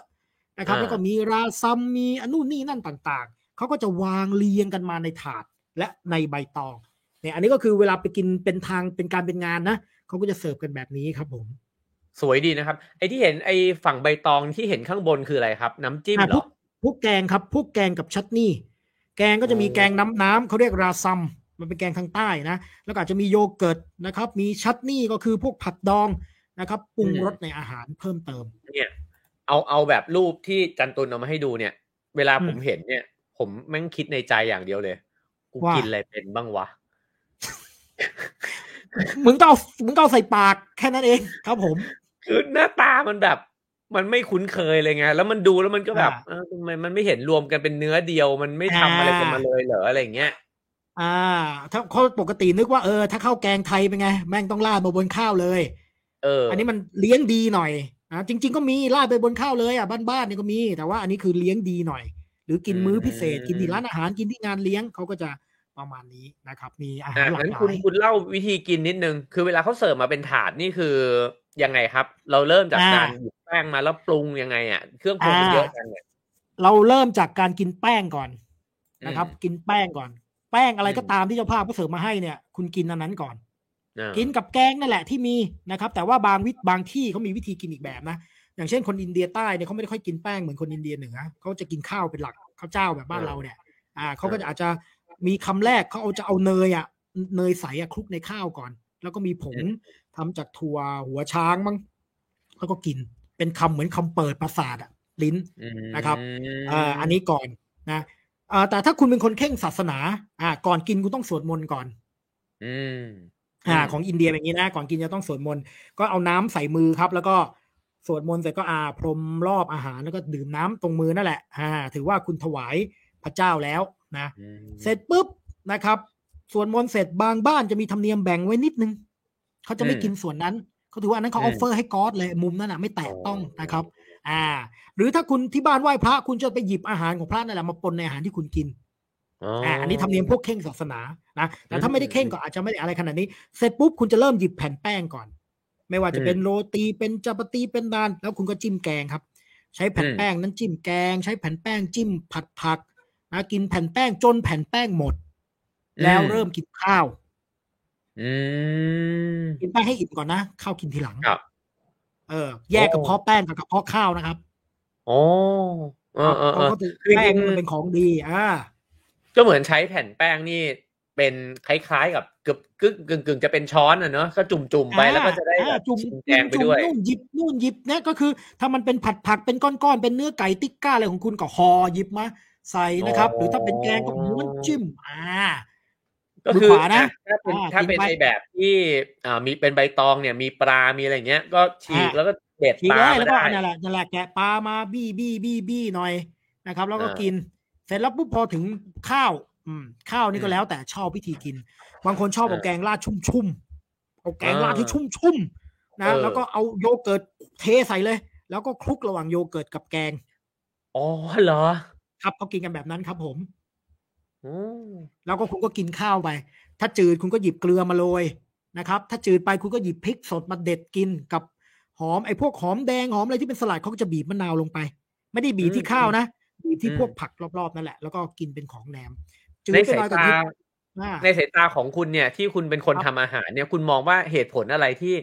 นะครับ แล้วก็มีราซัมมีอันนู่นนี่นั่นต่างๆเขาก็จะวางเรียงกันมาในถาดและในใบตองเนี่ยอันนี้ก็คือเวลาไปกินเป็นทางเป็นการเป็นงานนะเขาก็จะเสิร์ฟกันแบบนี้ครับผมสวยดีนะครับ ไอ้ที่เห็นไอ้ฝั่งใบตองที่เห็นข้างบนคืออะไรครับ น้ำจิ้มอะเหรพวอกพวกแกงครับพวกแกงกับชัตนี่ แกงก็จะมีโอ้แกงน้ำน้ำเขาเรียกราซัม มันเป็นแกงทางใต้นะ แล้วก็อาจจะมีโยเกิร์ตนะครับ มีชัตนี่ก็คือพวกผักดองนะครับปรุงรสในอาหารเพิ่มเติม เนี่ยเอาเอาแบบรูปที่จันตุนเอามาให้ดูเนี่ย เวลาอืมผมเห็นเนี่ย ผมแม่งคิดในใจอย่างเดียวเลยกูว่ากิกินอะไรเป็นบ้างวะมึงต้องเอามึงต้องเอาใส่ปากแค่นั้นเองครับผม คือหน้าตามันแบบ มันไม่คุ้นเคยเลยไงแล้วมันดูแล้วมันก็แบบอ่าเออทำไมมันไม่เห็นรวมกันเป็นเนื้อเดียว มันไม่ทำอะไรกันมาเลยเหรออะไรอย่างเงี้ย อ่า ถ้าเขาปกตินึกว่าเออถ้าข้าวแกงไทยเป็นไง แม่งต้องราดมาบนข้าวเลย เอออัอันนี้มันเลี้ยงดีหน่อยนะจริง ๆ ก็มีราดไปบนข้าวเลยอะบ้านๆนี่ก็มี แต่ว่าอันนี้คือเลี้ยงดีหน่อย หรือกินมื้อพิเศษ กินที่ร้านอาหารกินที่งานเลี้ยงเขาก็จะประมาณนี้นะครับ มีอาหารอะหลากงั้นหลาคุณยคุณเล่าวิธีกินนิดนึง คือเวลาเขาเสิร์ฟมาเป็นถาดนี่คือยังไงครับ เราเริ่มจากอ่าการหยิบแป้งมาแล้วปรุงยังไงอะเครื่องปรุงมันอ่าเยอะจังเนี่ยเราเริ่มจากการกินแป้งก่อนนะครับอืมกินแป้งก่อน แป้งอะไรก็อืมตามที่เจ้าภาพเขาเสิร์ฟมาให้เนี่ย คุณกินอันนั้นก่อนอ่ากินกับแกงนั่นแหละที่มีนะครับ แต่ว่าบางวิบางที่เขามีวิธีกินอีกแบบนะอย่างเช่นคนอินเดียใต้เนี่ยเขาไม่ได้ค่อยกินแป้งเหมือนคนอินเดียเหนือเขาจะกินข้าวเป็นหลักข้าวเจ้าแบบบ้านเราเนี่ย อ่าเขาก็จะอาจจะมีคำแรกเขาเอาจะเอาเนยอะเนยใสอะคลุกในข้าวก่อน แล้วก็มีผงทำจากถั่วหัวช้างมั้งแล้วก็กินเป็นคำเหมือนคำเปิดประสาทอะลิ้นอืมนะครับอ่าอันนี้ก่อนนะ อ่าแต่ถ้าคุณเป็นคนเข่งศาสนา อ่า ก่อนกินคุณต้องสวดมนต์ก่อน อืมอ่าอืมของอินเดียแบบนี้นะ ก่อนกินจะต้องสวดมนต์ ก็เอาน้ำใส่มือครับ แล้วก็สวดมนต์เสร็จก็อาพรมรอบอาหารแล้วก็ดื่มน้ำตรงมือนั่นแหละ อ่า ถือว่าคุณถวายพระเจ้าแล้วนะอืมเสร็จปุ๊บนะครับสวดมนต์เสร็จบางบ้านจะมีธรรมเนียมแบ่งไว้นิดนึง เขาจะไม่กินส่วนนั้น เขาถือว่าอันนั้นเขา offer ให้ God เลย มุมนั้นนะไม่แตะต้องนะครับ อ่า หรือถ้าคุณที่บ้านไหว้พระ คุณจะไปหยิบอาหารของพระนั่นแหละมาปนในอาหารที่คุณกินอ๋ออ่าอันนี้ธรรมเนียมพวกเคร่งศาสนานะ แต่ถ้าอืมไม่ได้เคร่งก็อาจจะไม่ได้อะไรขนาดนี้ เสร็จปุ๊บคุณจะเริ่มหยิบแผ่นแป้งก่อน ไม่ว่าจะอืมเป็นโรตี เป็นจาปาตีเป็นนาน แล้วคุณก็จิ้มแกงครับ ใช้แผ่นอืมแป้งนั้นจิ้มแกง ใช้แผ่นแป้งจิ้มผัดผักนะกินแผ่นแป้งจนแผ่นแป้งหมด แล้วเริ่มกินข้าวอืมกินแป้งให้อิ่มก่อนนะ ข้าวกินทีหลังครับ เออ แยกกระเพาะแป้งกับกระเพาะข้าวนะครับโอ้เออเออเอเขาอก็ถือคือจริงๆแป้งมันเป็นของดีอ่าก็เหมือนใช้แผ่นแป้งนี่เป็นคล้ายๆกับเกือบกึ่งกึ่งกึ่งจะเป็นช้อนอะเนอะก็จุ่มๆไปแล้วก็จะได้อ่าแบบจุ่มชิมแกงไปจุ่มด้วยนู่นหยิบนู่นหยิบเนี่ยก็คือ ถ้ามันเป็นผัดผักเป็นก้อนๆเป็นเนื้อไก่ติ๊กก้าอะไรของคุณก็ห่อหยิบมาใส่นะครับอ๋อหรือถ้าเป็นแกงก็ม้วนจิ้มอ่า ก็คือมือขวานะอ่ถ้าเป็นอ่าถ้าเป็นกินไปในแบบที่อ่ามีเป็นใบตองเนี่ยมีปลา มีอะไรเงี้ย ก็ฉีกอ่าแล้วก็เด็ดทีปลาได้มาแล้วก็ได้นั่นแหละนั่นแหละแกะปลามาบี้บี้บี้บี้หน่อยนะครับ แล้วก็อ่ากิน เสร็จแล้วปุ๊บพอถึงข้าวอืมข้าวนี่ก็อืมแล้วแต่ชอบวิธีกิน บางคนชอบเอาอ่าแกงราดชุ่มๆเอาแกงราดอ่าที่ชุ่มๆนะเออแล้วก็เอาโยเกิร์ตเทใส่เลย แล้วก็คลุกระหว่างโยเกิร์ตกับแกงอ๋อเหรอ ครับเขากินกันแบบนั้นครับผมอืม แล้วก็คุณก็กินข้าวไป ถ้าจืดคุณก็หยิบเกลือมาโรยนะครับ ถ้าจืดไปคุณก็หยิบพริกสดมาเด็ดกินกับหอมไอ้พวกหอมแดงหอมอะไรที่เป็นสลัดเขาก็จะบีบมะนาวลงไป ไม่ได้บีบที่ข้าวนะบีบที่พวกผักรอบๆนั่นแหละแล้วก็กินเป็นของแหนมจืดในไปสาหน่อยยก็ตาหยิบอ่าในสายตาของคุณเนี่ยที่คุณเป็นคนครัทำบอาหารเนี่ยคุณมองว่าเหตุผลอะไรที่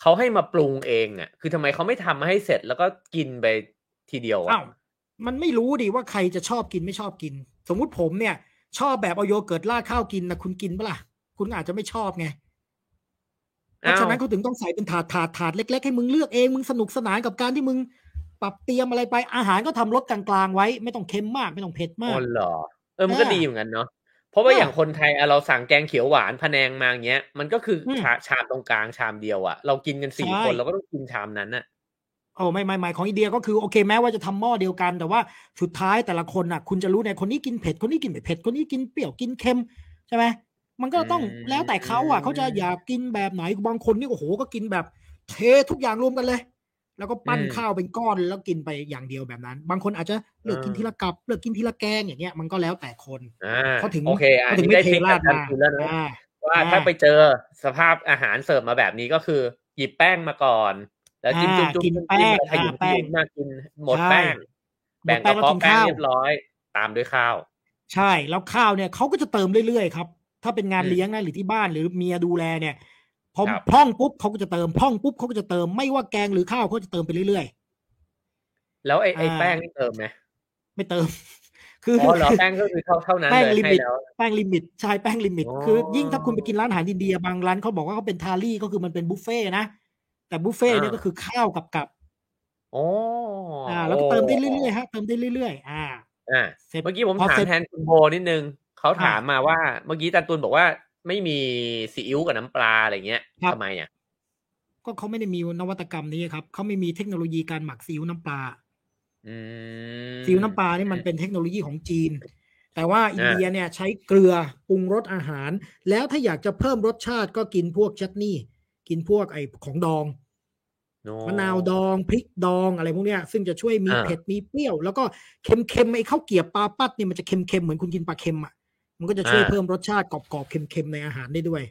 เขาให้มาปรุงเองอะ คือทำไมเขาไม่ทำให้เสร็จแล้วก็กินไปทีเดียวอ้าอะวมันไม่รู้ดิว่าใครจะชอบกินไม่ชอบกิน สมมุติผมเนี่ย ชอบแบบเอาโยเกิร์ตราดข้าวกินนะคุณกินปะล่ะ คุณอาจจะไม่ชอบไงเพราะฉะนั้นเขาถึงต้องใส่เป็นถาดถาดถาดเล็ก ๆ ให้มึงเลือกเองมึงสนุกสนานกับการที่มึงปรับเตรียมอะไรไปอาหารก็ทำรสกลางๆไว้ ไม่ต้องเค็มมากไม่ต้องเผ็ดมาอ๋กอเหรอเออมันก็อ่าดีเหมือนกันเนาะเพราะว่าอ่าอย่างคนไทยอะเราสั่งแกงเขียวหวานพะแนงมาอย่างเงี้ย มันก็คืออมชาชามตรงกลางชามเดียวอะเรากินกันสี่ใช่คนเราก็ต้องกินชามนั้นน่ะ โอ้ไม่ไม่ไม่ของอินเดียก็คือโอเคแม้ว่าจะทำหม้อเดียวกัน แต่ว่าสุดท้ายแต่ละคนน่ะ คุณจะรู้ในคนนี้กินเผ็ดคนนี้กินไม่เผ็ดคนนี้กินเปรี้ยวกินเค็มใช่ไหมมันก็ต้องอืมแล้วแต่เขาอะเขาจะอยากกินแบบไหนบางคนนี่โอ้โหก็กินแบบเททุกอย่างรวมกันเลย แล้วก็ปั้นข้าวเป็นก้อนแล้วกินไปอย่างเดียวแบบนั้น บางคนอาจจะเลือกกินทีละกับเลือกกินทีละแกงอย่างเงี้ยมันก็แล้วแต่คนอ่าเขาถึงโอเคอะเขาถึงนี่ไม่ได้เททริคราดการมากินแล้วนะอ่าว่าอ่าถ้าไปเจอสภาพอาหารเสิร์ฟมาแบบนี้ก็คือ หยิบแป้งมาก่อน แล้วจิ้มอ่าจุ่มจุ่มกินจิ้มแป้งแล้วขยุมอ่าแป้งขยุมมากินหมดใช่แป้งหมดแบ่งกแป้ระงแล้วเพาะกินแป้งข้าวเรียบร้อย ตามด้วยข้าว ใช่แล้วข้าวเนี่ยเขาก็จะเติมเรื่อยๆครับ ถ้าเป็นงานอืมเลี้ยงนะหรือที่บ้านหรือเมียดูแลเนี่ยพอครับพร่องปุ๊บเขาก็จะเติมพร่องปุ๊บเขาก็จะเติมไม่ว่าแกงหรือข้าวเขาจะเติมไปเรื่อยแล้วไอ้ไอ้อ่าแป้งนี่เติมไหมๆไม่เติม คืออ๋อเหรอแป้งก็คือเท่าเท่านั้นแป้งเลยลิให้มิตแล้วแป้ง limit ใช่แป้ง limit อ๋อคือยิ่งถ้าคุณไปกินร้านอาหารอินเดียบางร้านเขาบอกว่าเขาเป็นทาลี่ก็คือมันเป็นบุฟเฟ่ต์นะ แต่บุฟเฟ่ต์เนี่ยก็คือข้าวกับกับโอ้อ่า แล้วก็เติมได้เรื่อยๆฮะเติมได้เรื่อยๆอ่าอ่าเสร็จเมื่อกี้ผมพอถามเสร็จแทนคุณโบนิดนึงเขาอ่าถามมาว่า เมื่อกี้ตาตุนบอกว่าไม่มีซีอิ๊วกับน้ำปลาอะไรเงี้ยครับทำไมอะก็เขาไม่ได้มีนวัตกรรมนี้ครับเขาไม่มีเทคโนโลยีการหมักซีอิ๊วน้ำปลาอืมซีอิ๊วน้ำปลานี่มันเป็นเทคโนโลยีของจีน แต่ว่าอินเดียเนี่ยใช้เกลือปรุงรสอาหาร แล้วถ้าอยากจะเพิ่มรสชาติก็กินพวกชัตนี่ กินพวกไอ้ของดองโอ้ มะนาวดองพริกดองอะไรพวกเนี้ยซึ่งจะช่วยมีอ่าเผ็ดมีเปรี้ยว แล้วก็เค็มๆไอ้ข้าวเกรียบปลาปัดเนี่ยมันจะเค็มๆเหมือนคุณกินปลาเค็มอะมันก็จะช่วยเพิ่มรสชาติกรอบๆเค็มๆในอาหารได้ด้วย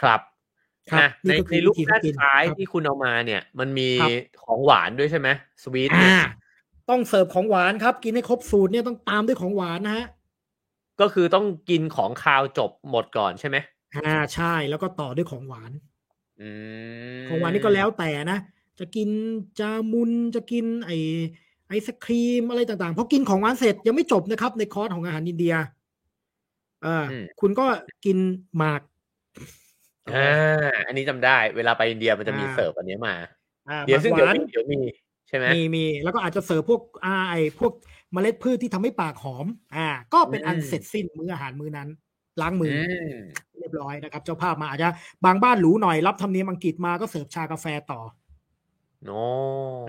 ครับครับอะนี่ในก็คือในรูปวิธีด้านกินซ้ายครับที่คุณเอามาเนี่ย มันมีครับของหวานด้วยใช่ไหม sweet อ่าต้องเสิร์ฟของหวานครับ กินให้ครบสูตรเนี่ยต้องตามด้วยของหวานนะฮะก็คือต้องกินของคาวจบหมดก่อนใช่ไหมอ่าใช่แล้วก็ต่อด้วยของหวานอืม ของหวานนี่ก็แล้วแต่นะ จะกินจามุนจะกินไอไอศครีมอะไรต่างๆพอกินของหวานเสร็จยังไม่จบนะครับ ในคอร์สของอาหารอินเดียเอ่าคุณก็กินหมากอ่าอันนี้จำได้ เวลาไปอินเดียมันจะมีอ่าเสิร์ฟอันเนี้ยมาอ่าเดี๋ยวหซึ่งมากเดี๋ยวหวานมีเดี๋ยวมีใช่ไหมมีมีแล้วก็อาจจะเสิร์ฟพวกอาไอพวกเมล็ดพืชที่ทำให้ปากหอม อ่า ก็เป็นอันเสร็จสิ้นมื้ออาหารมื้อนั้น ล้างมืออือมเรียบร้อยนะครับ เจ้าภาพมาอาจจะบางบ้านหรูหน่อยรับธรรมเนียมอังกฤษมาก็เสิร์ฟชากาแฟต่อโน้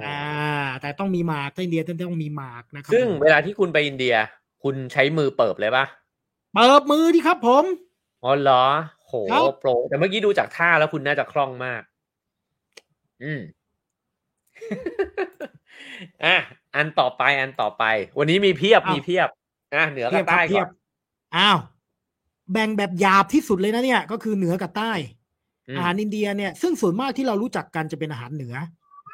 อ่า แต่ต้องมีหมากที่อินเดียต้องมีหมากนะครับ ซึ่งผมเวลาที่คุณไปอินเดีย คุณใช้มือเปิบเลยปะเปิดมือดีครับผมอ๋อเหรอโหครับโปรแต่เมื่อกี้ดูจากท่าแล้วคุณน่าจะคล่องมาก อืมอะอันต่อไปอันต่อไป วันนี้มีเพียบมีเพียบ อะเหนือกับใต้เทีก่ยอบนอ้าว แบ่งแบบหยาบที่สุดเลยนะเนี่ย ก็คือเหนือกับใต้อืมอาหารอินเดียเนี่ย ซึ่งส่วนมากที่เรารู้จักกันจะเป็นอาหารเหนือ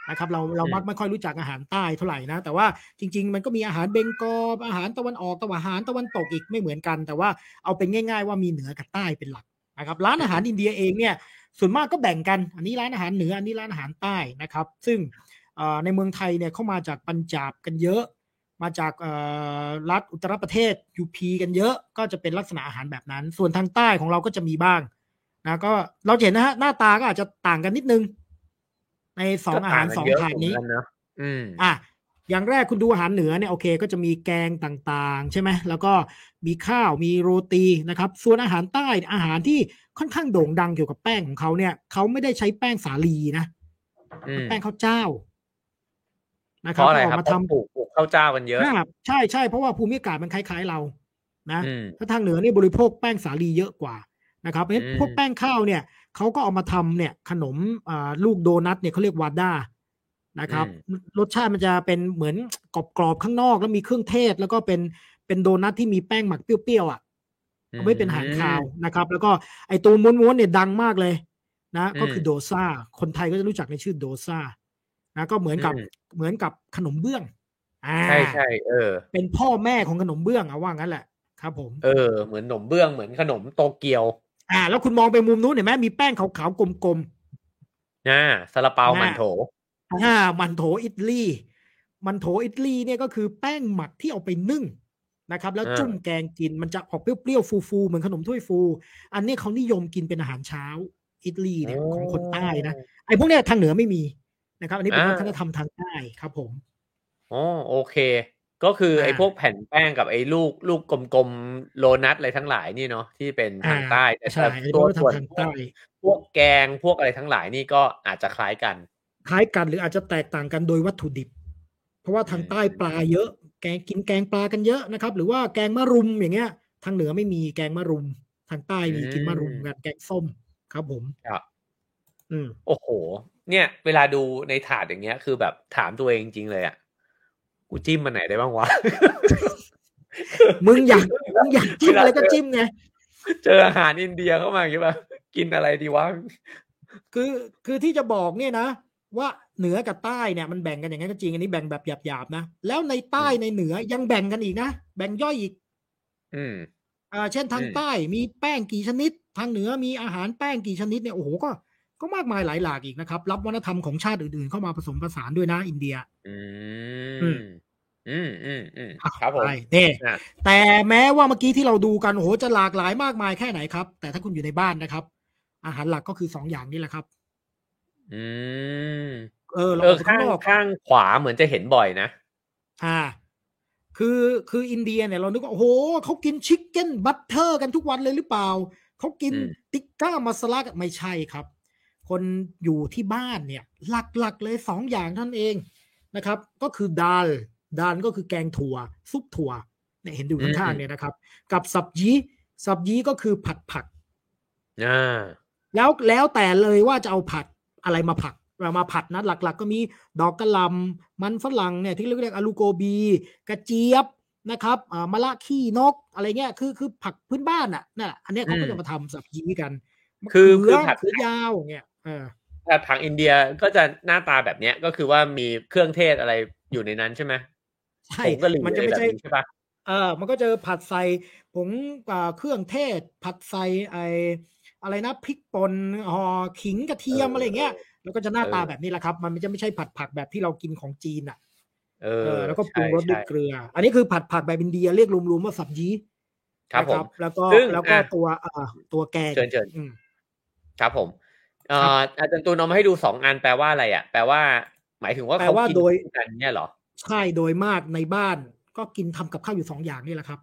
นะครับเราเราอืมมักไม่ค่อยรู้จักอาหารใต้เท่าไหร่นะ แต่ว่าจริง ๆ มันก็มีอาหารเบงกอลอาหารตะวันออกตะวันอาหารตะวันตกอีกไม่เหมือนกัน แต่ว่าเอาเป็นง่าย ๆ ว่ามีเหนือกับใต้เป็นหลักนะครับร้านอาหารอินเดียเองเนี่ยส่วนมากก็แบ่งกัน อันนี้ร้านอาหารเหนืออันนี้ร้านอาหารใต้นะครับ ซึ่งเอ่อในเมืองไทยเนี่ยเข้ามาจากปัญจาบกันเยอะ มาจากเอ่อรัฐอุตรประเทศยูพีกันเยอะก็จะเป็นลักษณะอาหารแบบนั้น ส่วนทางใต้ของเราก็จะมีบ้างนะก็เราจะเห็นนะฮะหน้าตาก็อาจจะต่างกันนิดนึง ในสองอาหารสองถาดนี้ก็ต่งกัเยอะเหมือกัเนอะอืมอะอย่างแรกคุณดูอาหารเหนือเนี่ยโอเค ก็จะมีแกงต่างๆ ใช่ไหมแล้วก็มีข้าวมีโรตีนะครับ ส่วนอาหารใต้อาหารที่ค่อนข้างโด่งดังเกี่ยวกับแป้งของเขาเนี่ยเขาไม่ได้ใช้แป้งสาลีนะอืมแป้งข้าวเจ้า นะเพครับราะอะไรก็อคอกรับมาเพราะทำปลูกปลูกข้าวเจ้ากันเยอะครับใช่ใช่เพราะว่าภูมิอากาศมันคล้าย ๆ เรานะอืมถ้าทางเหนือนี่บริโภคแป้งสาลีเยอะกว่านะครับเพราะฉะนั้นอืมพวกแป้งข้าวเนี่ยเขาก็เอามาทำเนี่ยขนมอ่าลูกโดนัทเนี่ยเขาเรียกวาด้านะครับ รสชาติมันจะเป็นเหมือนกรอบๆข้างนอกแล้วมีเครื่องเทศ แล้วก็เป็นเป็นโดนัทที่มีแป้งหมักเปรี้ยวๆอะเอาไม่เป็นอาหารคาวนะครับ แล้วก็ไอตัวม้วนๆเนี่ยดังมากเลยนะ ก็คือโดซาคนไทยก็จะรู้จักในชื่อโดซา นะก็เหมือนกับอืมเหมือนกับขนมเบื้องอ่าใช่ใช่เออ เป็นพ่อแม่ของขนมเบื้องเอาว่างั้นแหละครับ ผม เออเหมือนขนมเบื้องเหมือนขนมโตเกียว อ่า แล้วคุณมองไปมุมนู้นเห็นไหมมีแป้งขาวๆกลมนะซาลาเปาอ่ามันโถๆอ่ามันโถอิตลีมันโถอิตลีเนี่ยก็คือแป้งหมักที่เอาไปนึ่งนะครับ แล้วอ่าจุ่มแกงกินมันจะออกเปรี้ยวๆฟูๆเหมือนขนมถ้วยฟู อันนี้เขานิยมกินเป็นอาหารเช้า อิตลีเนี่ยของคนใต้นะไอ้พวกเนี้ยทางเหนือไม่มี นะครับอันนี้เป็นวัฒนธรรมทางใต้ครับผมอ๋อโอเค ก็คือไอ้อ่าพวกแผ่นแป้งกับไอ้ลูกลูกกลมๆโลนัทอะไรทั้งหลายนี่เนาะที่เป็นทางใต้แต่ใช่แต่อันนี้ตัววัฒนธรส่รวมนทางพวกใต้พวกแกงพวกอะไรทั้งหลายนี่ก็อาจจะคล้ายกัน คล้ายกันหรืออาจจะแตกต่างกันโดยวัตถุดิบ เพราะว่าทางใต้ปลาเยอะ แกงกินแกงปลากันเยอะนะครับ หรือว่าแกงมะรุมอย่างเงี้ย ทางเหนือไม่มีแกงมะรุม ทางใต้มีกินมะรุมกันแกงส้มครับผมครับอืมโอ้โห เนี่ย เวลาดูในถาดอย่างเงี้ย คือแบบถามตัวเองจริงๆเลยอะกูจิ้มมันไหนได้บ้างวะมึงอยากมึงอยากจิ้มอะไรก็จิ้มไงเจออาหารอินเดียเข้ามาอย่างเงี้ยแบบกินอะไรดีวะคือคือที่จะบอกเนี่ยนะว่าเหนือกับใต้เนี่ยมันแบ่งกันอย่างนั้นก็จริงอันนี้แบ่งแบบหยาบๆนะแล้วในใต้ในเหนือยังแบ่งกันอีกนะแบ่งย่อยอีก อืมอ่า เช่นทางอืมใต้มีแป้งกี่ชนิด ทางเหนือมีอาหารแป้งกี่ชนิดเนี่ยโอ้โหก็ ก็มากมายหลายหลากอีกนะครับ รับวัฒนธรรมของชาติอื่นๆ เข้ามาผสมผสานด้วยนะ อินเดีย อือืมมอืมอืมอืมครับผมใช่นี่อะแต่แม้ว่าเมื่อกี้ที่เราดูกันโอ้โหจะหลากหลายมากมายแค่ไหนครับ แต่ถ้าคุณอยู่ในบ้านนะครับ อาหารหลักก็คือสองอย่างนี้แหละครับ อืมเออเราเออออกไปข้าข้างงนอกข้างขวาเหมือนจะเห็นบ่อยนะอ่า คือคืออินเดียเนี่ยเรานึกว่าโอ้โหเขากิน chicken butter กันทุกวันเลยหรือเปล่าเขากินอืม tikka masala กันไม่ใช่ครับ คนอยู่ที่บ้านเนี่ย หลักๆเลยสองอย่างเท่านั้นเองนะครับ ก็คือดาลดาลก็คือแกงถั่ว ซุปถั่วเนี่ยเห็นอยู่ข้างๆเนี่ยนะครับ กับสับยีสับยีก็คือผัดผักอ่าแล้วแล้วแต่เลยว่าจะเอาผัดอะไรมาผัดเรามาผัดนะหลัก ๆ ก็มีดอกกระหลำมันฝรั่งเนี่ยที่เรียกอาลูโกบี กระเจี๊ยบนะครับอ่ามะละขี้นกอะไรเงี้ยคือคือผักพื้นบ้านอะนั่นแหละอันเนี้ยเขาก็จะมาทำสับยีกันคือมะคือเขืผัดเขือยาวเงี้ย เออผัดผักอินเดียก็จะหน้าตาแบบเนี้ยก็คือว่ามีเครื่องเทศอะไรอยู่ในนั้นใช่ไหมใช่ผงกะหรี่มันอะจะไรไม่แบบใช่นี้ใช่ปะเออมันก็จะผัดใส่ผงอ่าเครื่องเทศ ผัดใส่ไออะไรนะพริกป่นห่อขิงกระเทียมอะไรเงี้ยแล้วก็จะหน้าตาแบบนี้แหละครับ มันจะไม่ใช่ผัดผักแบบที่เรากินของจีนอะ เอเอออแล้วก็ปรุใช่งรสด้วยใช่เกลือ อันนี้คือผัดผักแบบอินเดียเรียกรวมๆว่าสับยีครับนะผมแล้วก็ซึ่งแล้วก็อะตัวอ่าตัวแกงเชิญเชิญอืมครับผม เอ่ครับออาจารย์ตูนเอามาให้ดูสองอันแปลว่าอะไรอะ แปลว่า หมายถึงว่าแปลเขาว่ากินโดยคู่กันเนี่ยเหรอใช่โดยมากในบ้านก็กินทำกับข้าวอยู่สองอย่างนี่แหละครับ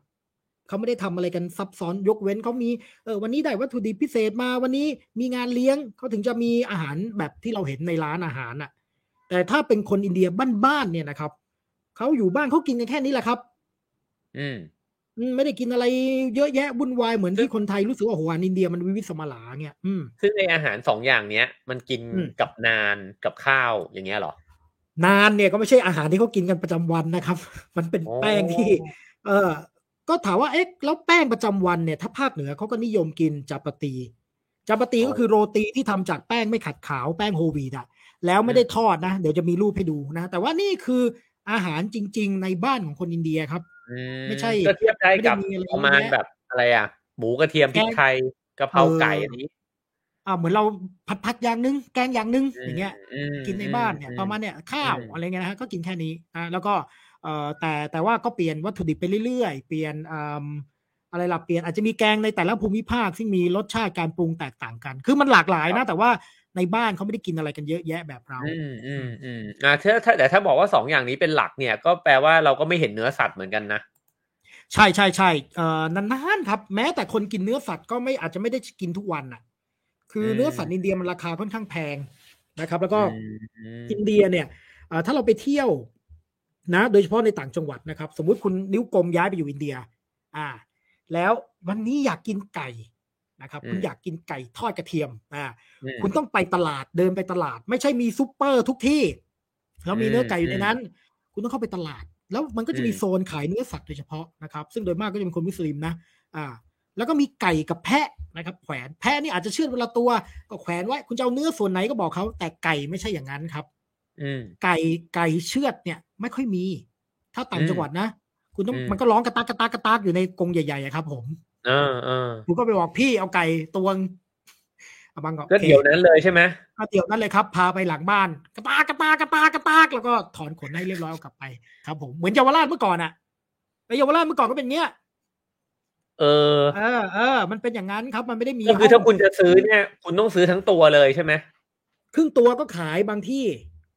เขาไม่ได้ทำอะไรกันซับซ้อนยกเว้นเขามีเออวันนี้ได้วัตถุดิบพิเศษมาวันนี้มีงานเลี้ยงเขาถึงจะมีอาหารแบบที่เราเห็นในร้านอาหารน่ะ แต่ถ้าเป็นคนอินเดียบ้านๆเนี่ยนะครับเขาอยู่บ้านเขากินกันแค่นี้แหละครับ อืมอืม ไม่ได้กินอะไรเยอะแยะวุ่นวายเหมือนที่คนไทยรู้สึกว่าโอ้โหอาหารอินเดียมันวิวิสมาลาเงี้ยอืมซึ่งในอาหารสองอย่างเนี้ย มันกินอืมกับนานกับข้าวอย่างเงี้ยเหรอ นานเนี่ยก็ไม่ใช่อาหารที่เขากินกันประจำวันนะครับ มันเป็นโอ้แป้งที่ เออก็ถามว่าเอ๊ะแล้วแป้งประจำวันเนี่ย ถ้าภาคเหนือเขาก็นิยมกินจาปาตีจาปาตีก็คือโรตีที่ทำจากแป้งไม่ขัดขาวแป้งโฮลวีดอะแล้วไม่ได้ทอดนะ เดี๋ยวจะมีรูปให้ดูนะ แต่ว่านี่คืออาหารจริง ๆ ในบ้านของคนอินเดียครับอื ไม่ใช่ก็เทียบได้กับไม่ได้มีอะไรประมาณเยอะแยะแบบอะไรอะ หมูกระเทียมพริกแกงไทยกะเพราเออไก่อันนี้อ่าเหมือนเราผัดผัดอย่างหนึง แกงอย่างหนึงอย่างเงี้ยอืมกินในบ้านเนี่ยอืประมาณเนี่ยข้าวอืมอะไรเงี้ยนะฮะก็กินแค่นี้อ่าแล้วก็เอ่อแต่แต่ว่าก็เปลี่ยนวัตถุดิบไปเรื่อยๆ เปลี่ยนอืมอะไรล่ะเปลี่ยนอาจจะมีแกงในแต่ละภูมิภาคซึ่งมีรสชาติการปรุงแตกต่างกัน คือมันหลากหลายนะ แต่ว่า ในบ้านเขาไม่ได้กินอะไรกันเยอะแยะแบบเรา อืมอืมอืมอ่าถ้าถ้าแต่ถ้าบอกว่าสองอย่างนี้เป็นหลักเนี่ย ก็แปลว่าเราก็ไม่เห็นเนื้อสัตว์เหมือนกันนะใช่ใช่ใช่เอ่อนานๆครับ แม้แต่คนกินเนื้อสัตว์ก็ไม่อาจจะไม่ได้กินทุกวันน่ะ คืออมเนื้อสัตว์อินเดียมันราคาค่อนข้างแพงนะครับ แล้วก็อืมอินเดียเนี่ยเอ่อถ้าเราไปเที่ยวนะ โดยเฉพาะในต่างจังหวัดนะครับ สมมุติคุณนิ้วกลมย้ายไปอยู่อินเดีย อ่า แล้ววันนี้อยากกินไก่ นะครับคุณอยากกินไก่ทอดกระเทียมอ่าอืมคุณต้องไปตลาดเดินไปตลาด ไม่ใช่มีซูเปอร์ทุกที่แล้วมีเนื้อไก่อยู่ในนั้น คุณต้องเข้าไปตลาด แล้วมันก็จะมีอืมโซนขายเนื้อสัตว์โดยเฉพาะนะครับ ซึ่งโดยมากก็จะเป็นคนมุสลิมนะอ่า แล้วก็มีไก่กับแพะนะครับแขวนแพะนี่อาจจะเชื่อดเวลาตัว ก็แขวนไว้คุณจะเอาเนื้อส่วนไหนก็บอกเขาแต่ไก่ไม่ใช่อย่างนั้นครับอืมไก่ไก่เชือดเนี่ย ไม่ค่อยมี ถ้าต่างอืมจังหวัดนะ คุณต้องอืมมันก็ร้องกระตากกระตากกระตากอยู่ในกรงใหญ่ๆอะครับผม เออเออคุณก็ไปบอกพี่เอาไก่ตัวงเอาบังก็ก็โอคเดี๋ยวนั้นเลยใช่ไหมก็เดี๋ยวนั้นเลยครับ พาไปหลังบ้านกระตากกระตากกระตากกระตากแล้วก็ถอนขนให้เรียบร้อยเอากลับไป ครับ ผมเหมือนเยาวราชเมื่อก่อนอะไปเยาวราชเมื่อก่อนก็เป็นเงี้ยเออ เออเออ มันเป็นอย่างนั้นครับ มันไม่ได้มีก็คือห้ถ้างคุณจะซื้อเนี่ย คุณต้องซื้อทั้งตัวเลยใช่ไหมครึ่งตัวก็ขายบางที่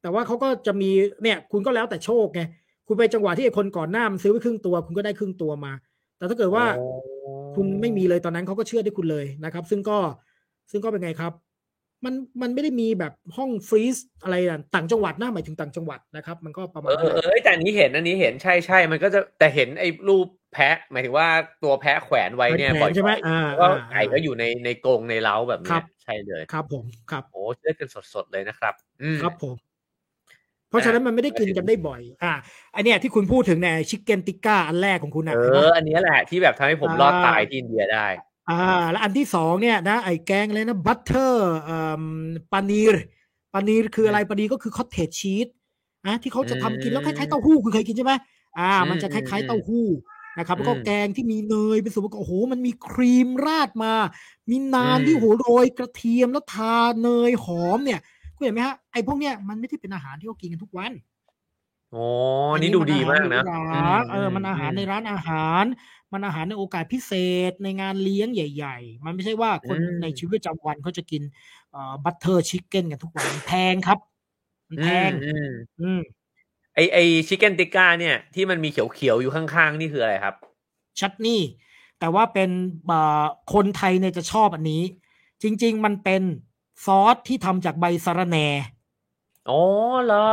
แต่ว่าเขาก็จะมีเนี่ย คุณก็แล้วแต่โชคไงคุณไปจังหวะที่ไอ้คนก่อนหน้ามันซื้อไปครึ่งตัว คุณก็ได้ครึ่งตัวมา แต่ถ้าเกิดว่าโอ้ คุณไม่มีเลยตอนนั้นเขาก็เชื่อได้คุณเลยนะครับ ซึ่งก็ซึ่งก็เป็นไงครับ มันมันไม่ได้มีแบบห้องฟรีซอะไรอะต่างจังหวัดนะหมายถึงต่างจังหวัดนะครับ มันก็ประมาเอณอเออเออแต่อันนี้เห็นอันนี้เห็นใช่ใช่มันก็จะแต่เห็นไอ้รูปแพะ หมายถึงว่าตัวแพะแขวนไว้เนี่ยแขบ่วอยนใช่ไหมอ่าแล้วก็อ่าไก่ก็อยู่ในในกรงในเล้าแบบครัเนี้ยบใช่เลยครับผมครับโอ้เลือกกันสดๆเลยนะครับอืมครับผม เพราะฉะนั้นมันไม่ได้กินกันได้บ่อย อ่าไอเนี้ยที่คุณพูดถึงเนี่ยชิคเก้นติก้าอันแรกของคุณนะเอเห็นปะออันนี้แหละที่แบบทำให้ผมรอดตายที่อินเดียได้ อ่า แล้วอันที่สองเนี่ยนะไอ้แกงเลยนะบัตเตอร์เอ่อปานีร์ปานีร์คืออะไรปานีร์ก็คือคอตเทจชีสนะที่เขาจะทำกินแล้วคล้ายๆเต้าหู้คุณเคยกินใช่ไหมอ่า มันจะคล้ายๆเต้าหู้นะครับแล้วก็อืมแกงที่มีเนยเป็นส่วนประกอบโอ้โหมันมีครีมราดมา มีนานอืมที่โหโรยกระเทียมแล้วทาเนยหอมเนี่ย คุณเห็นไหมฮะไอ้พวกเนี้ยมันไม่ได้เป็นอาหารที่เขากินกันทุกวันโอ้อันนี้ดูดีมากนะอาหารในร้านเออมันอาหารในร้านอาหาร มันอาหารในโอกาสพิเศษในงานเลี้ยงใหญ่ ๆ มันไม่ใช่ว่าคนอืมในชีวิตประจำวันเขาจะกินเอ่อ butter chicken กันทุกวันมันแพงครับมันแพงอืมอืมไอไอ chicken tikka เนี่ยที่มันมีเขียวๆอยู่ข้างๆ นี่คืออะไรครับ ชัดนี่ แต่ว่าเป็นเอ่อคนไทยเนี่ยจะชอบอันนี้ จริง ๆ มันเป็น ซอสที่ทำจากใบสะระแหน่อ๋อเหรอ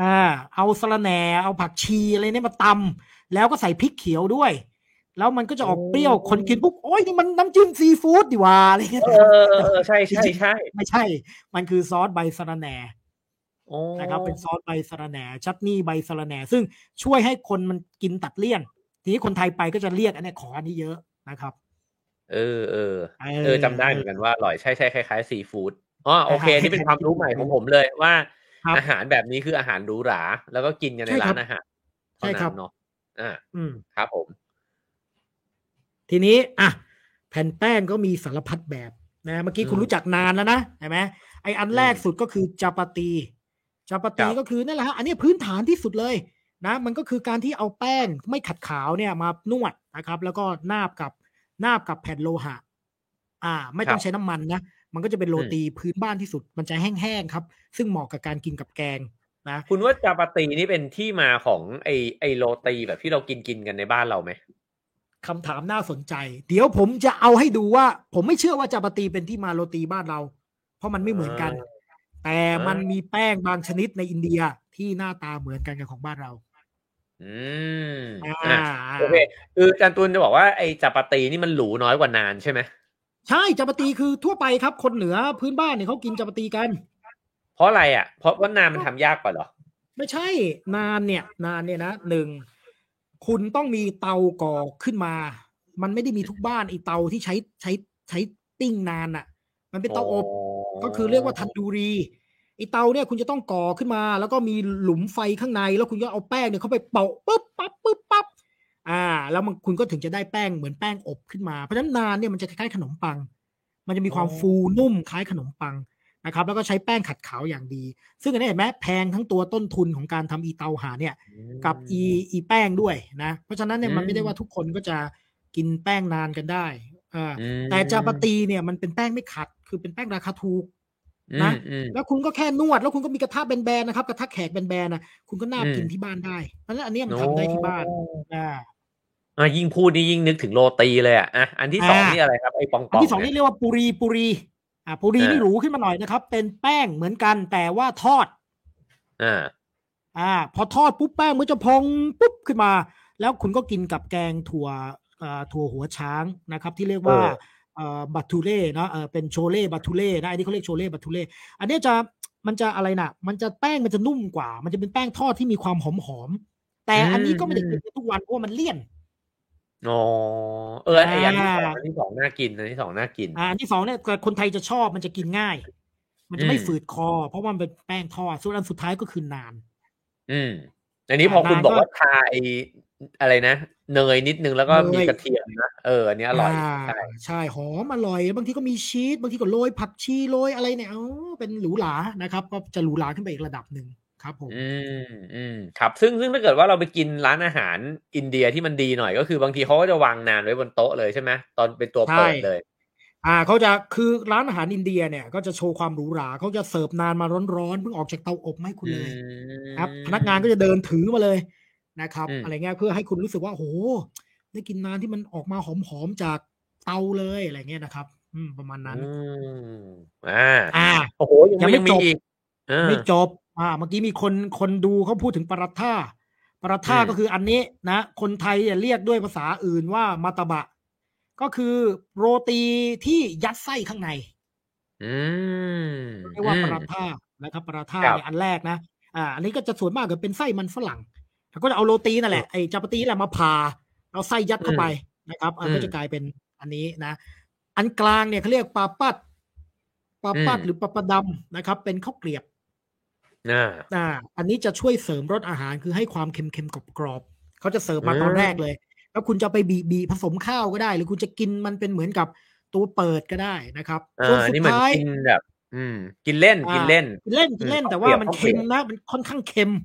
อ่า เอาสะระแหน่เอาผักชีอะไรเนี่ยมาตำแล้วก็ใส่พริกเขียวด้วย แล้วมันก็จะออกโอ้เปรี้ยวคนกินปุ๊บโอ้ยนี่มันน้ำจิ้มซีฟู้ดดีหว่าอะไรเงี้ยเออเออเออใช่ใช่ใช่ไม่ใช่ มันคือซอสใบสะระแหน่โอ้นะครับเป็นซอสใบสะระแหน่ชัตนี่ใบสะระแหน่ซึ่งช่วยให้คนมันกินตัดเลี่ยน ทีนี้คนไทยไปก็จะเรียกอันเนี้ยขออันนี้เยอะนะครับ เออเออเออจำได้เหมือนกันว่าอร่อยใช่ใช่คล้ายๆซีฟู้ดอ๋อโอเคอ่านี่เป็นความรู้ใหม่ของผมเลยว่าครับอาหารแบบนี้คืออาหารหรูหรา แล้วก็กินกันในใช่ครัร้าบนอาหารใช่ครับเท่านั้นเนาะอ่าอืมครับผม ทีนี้อะแผ่นแป้งก็มีสารพัดแบบนะเมื่อกี้คุณอืมรู้จักนานแล้วนะเห็นไหมไออันแรกอืมสุดก็คือจาปาตีจาปาตีครับก็คือนั่นแหละฮะอันนี้พื้นฐานที่สุดเลยนะ มันก็คือการที่เอาแป้งไม่ขัดขาวเนี่ยมานวดนะครับ แล้วก็นาบกับ นาบกับแผ่นโลหะ อ่า ไม่ต้องใช้น้ำมันนะ มันก็จะเป็นโรตีพื้นบ้านที่สุด มันจะแห้งๆครับ ซึ่งเหมาะกับการกินกับแกงนะ คุณว่าจาปาตีนี่เป็นที่มาของไอไอโรตีแบบที่เรากินกินกันในบ้านเราไหมคำถามน่าสนใจ เดี๋ยวผมจะเอาให้ดูว่า ผมไม่เชื่อว่าจาปาตีเป็นที่มาโรตีบ้านเรา เพราะมันไม่เหมือนกัน แต่มันมีแป้งบางชนิดในอินเดียที่หน้าตาเหมือนกันกับของบ้านเรา อืมอ่าอะโอเคคืออาจารย์ตุลจะบอกว่าไอจาปาตีนี่มันหรูน้อยกว่านานใช่ไหมใช่จาปาตีคือทั่วไปครับ คนเหนือพื้นบ้านเนี่ยเขากินจาปาตีกัน เพราะอะไรอะ เพราะว่านานมันทำยากกว่าเหรอ ไม่ใช่นานเนี่ย นานเนี่ยนะหนึ่งคุณต้องมีเตาก่อขึ้นมา มันไม่ได้มีทุกบ้านไอเตาที่ใช้ใช้ใช้ปิ้งนานอะ มันเป็นเตาอบ ก็คือเรียกว่าทันดูรี ไอเตาเนี่ยคุณจะต้องก่อขึ้นมา แล้วก็มีหลุมไฟข้างใน แล้วคุณก็เอาแป้งเนี่ยเข้าไปเป่าปุ๊บปั๊บปุ๊บปั๊บอ่า แล้วมันคุณก็ถึงจะได้แป้งเหมือนแป้งอบขึ้นมาเพราะฉะนั้นนานเนี่ยมันจะคล้ายๆขนมปัง มันจะมีความอ๋อฟูนุ่มคล้ายขนมปังนะครับแล้วก็ใช้แป้งขัดขาวอย่างดี ซึ่งอันนี้เห็นไหมแพงทั้งตัวต้นทุนของการทำอีเตาหาเนี่ยกับอีอีแป้งด้วยนะ เพราะฉะนั้นเนี่ยมันไม่ได้ว่าทุกคนก็จะกินแป้งนานกันได้อ่าอืมแต่จาปาตีเนี่ยมันเป็นแป้งไม่ขัด คือเป็นแป้งราคาถูก นะอืมอืมแล้วคุณก็แค่นวด แล้วคุณก็มีกระทะแบนๆนะครับ กระทะแขกแบนๆนะคุณก็นาบอืมกินที่บ้านได้ เพราะฉะนั้นอันเนี้ยมันทำได้ที่บ้านโอ้อ่าอะยิ่งพูดนี่ยิ่งนึกถึงโรตีเลยอะอะอันที่สองอ่านี่อะไรครับไอ้ปองปอันองที่สองนี่เรียกว่าปุรีปุรีอ่าปุรีอ่านี่นี่หรูขึ้นมาหน่อยนะครับ เป็นแป้งเหมือนกันแต่ว่าทอดอ่าอ่า พอทอดปุ๊บแป้งมันจะพองปุ๊บขึ้นมา แล้วคุณก็กินกับแกงถั่วอ่าถั่วหัวช้างนะครับ ที่เรียกว่าเออเอ่อ บัตทูเล่เนาะเออเป็นโชเล่บัตทูเล่นะอันนี้เขาเรียกโชเล่บัตทูเล่อันเนี้ยจะมันจะอะไรนะมันจะแป้งมันจะนุ่มกว่า มันจะเป็นแป้งทอดที่มีความหอมหอมๆแต่อันนี้ก็ไม่ได้กินทุกวันเพราะว่ามันเลี่ยนอ๋อเออไอ้อันที่สองอ่าอันที่สองน่ากินอันที่สองน่ากินอ่าอันที่สองเนี่ยคนไทยจะชอบมันจะกินง่าย มันจะไม่อืมฝืดคอ เพราะว่ามันเป็นแป้งทอดส่วนอันสุดท้ายก็คือนาน อืมอันนี้พออ่าคุณนานบอกก็ว่าทาไอ้ อะไรนะเนยนิดนึงแล้วก็เนยมีกระเทียมนะเอออันนี้อร่อยใช่ใช่หอมอร่อย บางทีก็มีชีสบางทีก็โรยผักชีโรยอะไรเนี่ยเออเป็นหรูหรานะครับ ก็จะหรูหราขึ้นไปอีกระดับหนึ่งครับผมอืมอืมครับ ซึ่งซึ่งถ้าเกิดว่าเราไปกินร้านอาหารอินเดียที่มันดีหน่อย ก็คือบางทีเขาก็จะวางนานไว้บนโต๊ะเลยใช่ไหมตอนเป็นตัวเปิดเลย อ่าเขาจะคือร้านอาหารอินเดียเนี่ยก็จะโชว์ความหรูหราเขาจะเสิร์ฟนานมาร้อนๆเพิ่งออกจากเตาอบมาให้คุณเลย ครับ พนักงานก็จะเดินถือมาเลย นะครับอืมอะไรเงี้ยเพื่อให้คุณรู้สึกว่าโอ้โหได้กินนานที่มันออกมาหอมๆจากเตาเลยอะไรเงี้ยนะครับ อืมประมาณนั้นอืมอ่าอ่าโอ้โหยังยังไม่ยังมีจบอีกเออไม่จบ อ่า เมื่อกี้มีคนคนดูเขาพูดถึงปารัท่าปารัท่าอืมก็คืออันนี้นะ คนไทยเนี่ยเรียกด้วยภาษาอื่นว่ามาตาบะ ก็คือโรตีที่ยัดไส้ข้างใน อืมเรียกว่าอืมปารัท่านะครับปารัท่าครับเนี่ยอันแรกนะ อ่า อันนี้ก็จะส่วนมากก็เป็นไส้มันฝรั่ง แล้วก็จะเอาโรตีนั่นแหละไอ้จาปาตีแหละมาผ่าเอาไส้ยัดเข้าไปนะครับอ่าอืมก็จะกลายเป็นอันนี้นะ อันกลางเนี่ยเขาเรียกปาปัดปาปัดอืมหรือปาปะดำนะครับ เป็นข้าวเกลียบอ่าอ่าอันนี้จะช่วยเสริมรสอาหารคือให้ความเค็มๆกรอบๆเขาจะเสิร์ฟมาอืมตอนแรกเลย แล้วคุณจะไปบีบีผสมข้าวก็ได้ หรือคุณจะกินมันเป็นเหมือนกับตัวเปิดก็ได้นะครับอ่าส่วนอันสุดนี้เหมือนท้ายกินแบบ อืม กินเล่นกินเล่นกินเล่นกินเล่นอืมแต่ว่ามันข้าวเกลีเค็ยบมนะมันค่อนข้างเค็มอื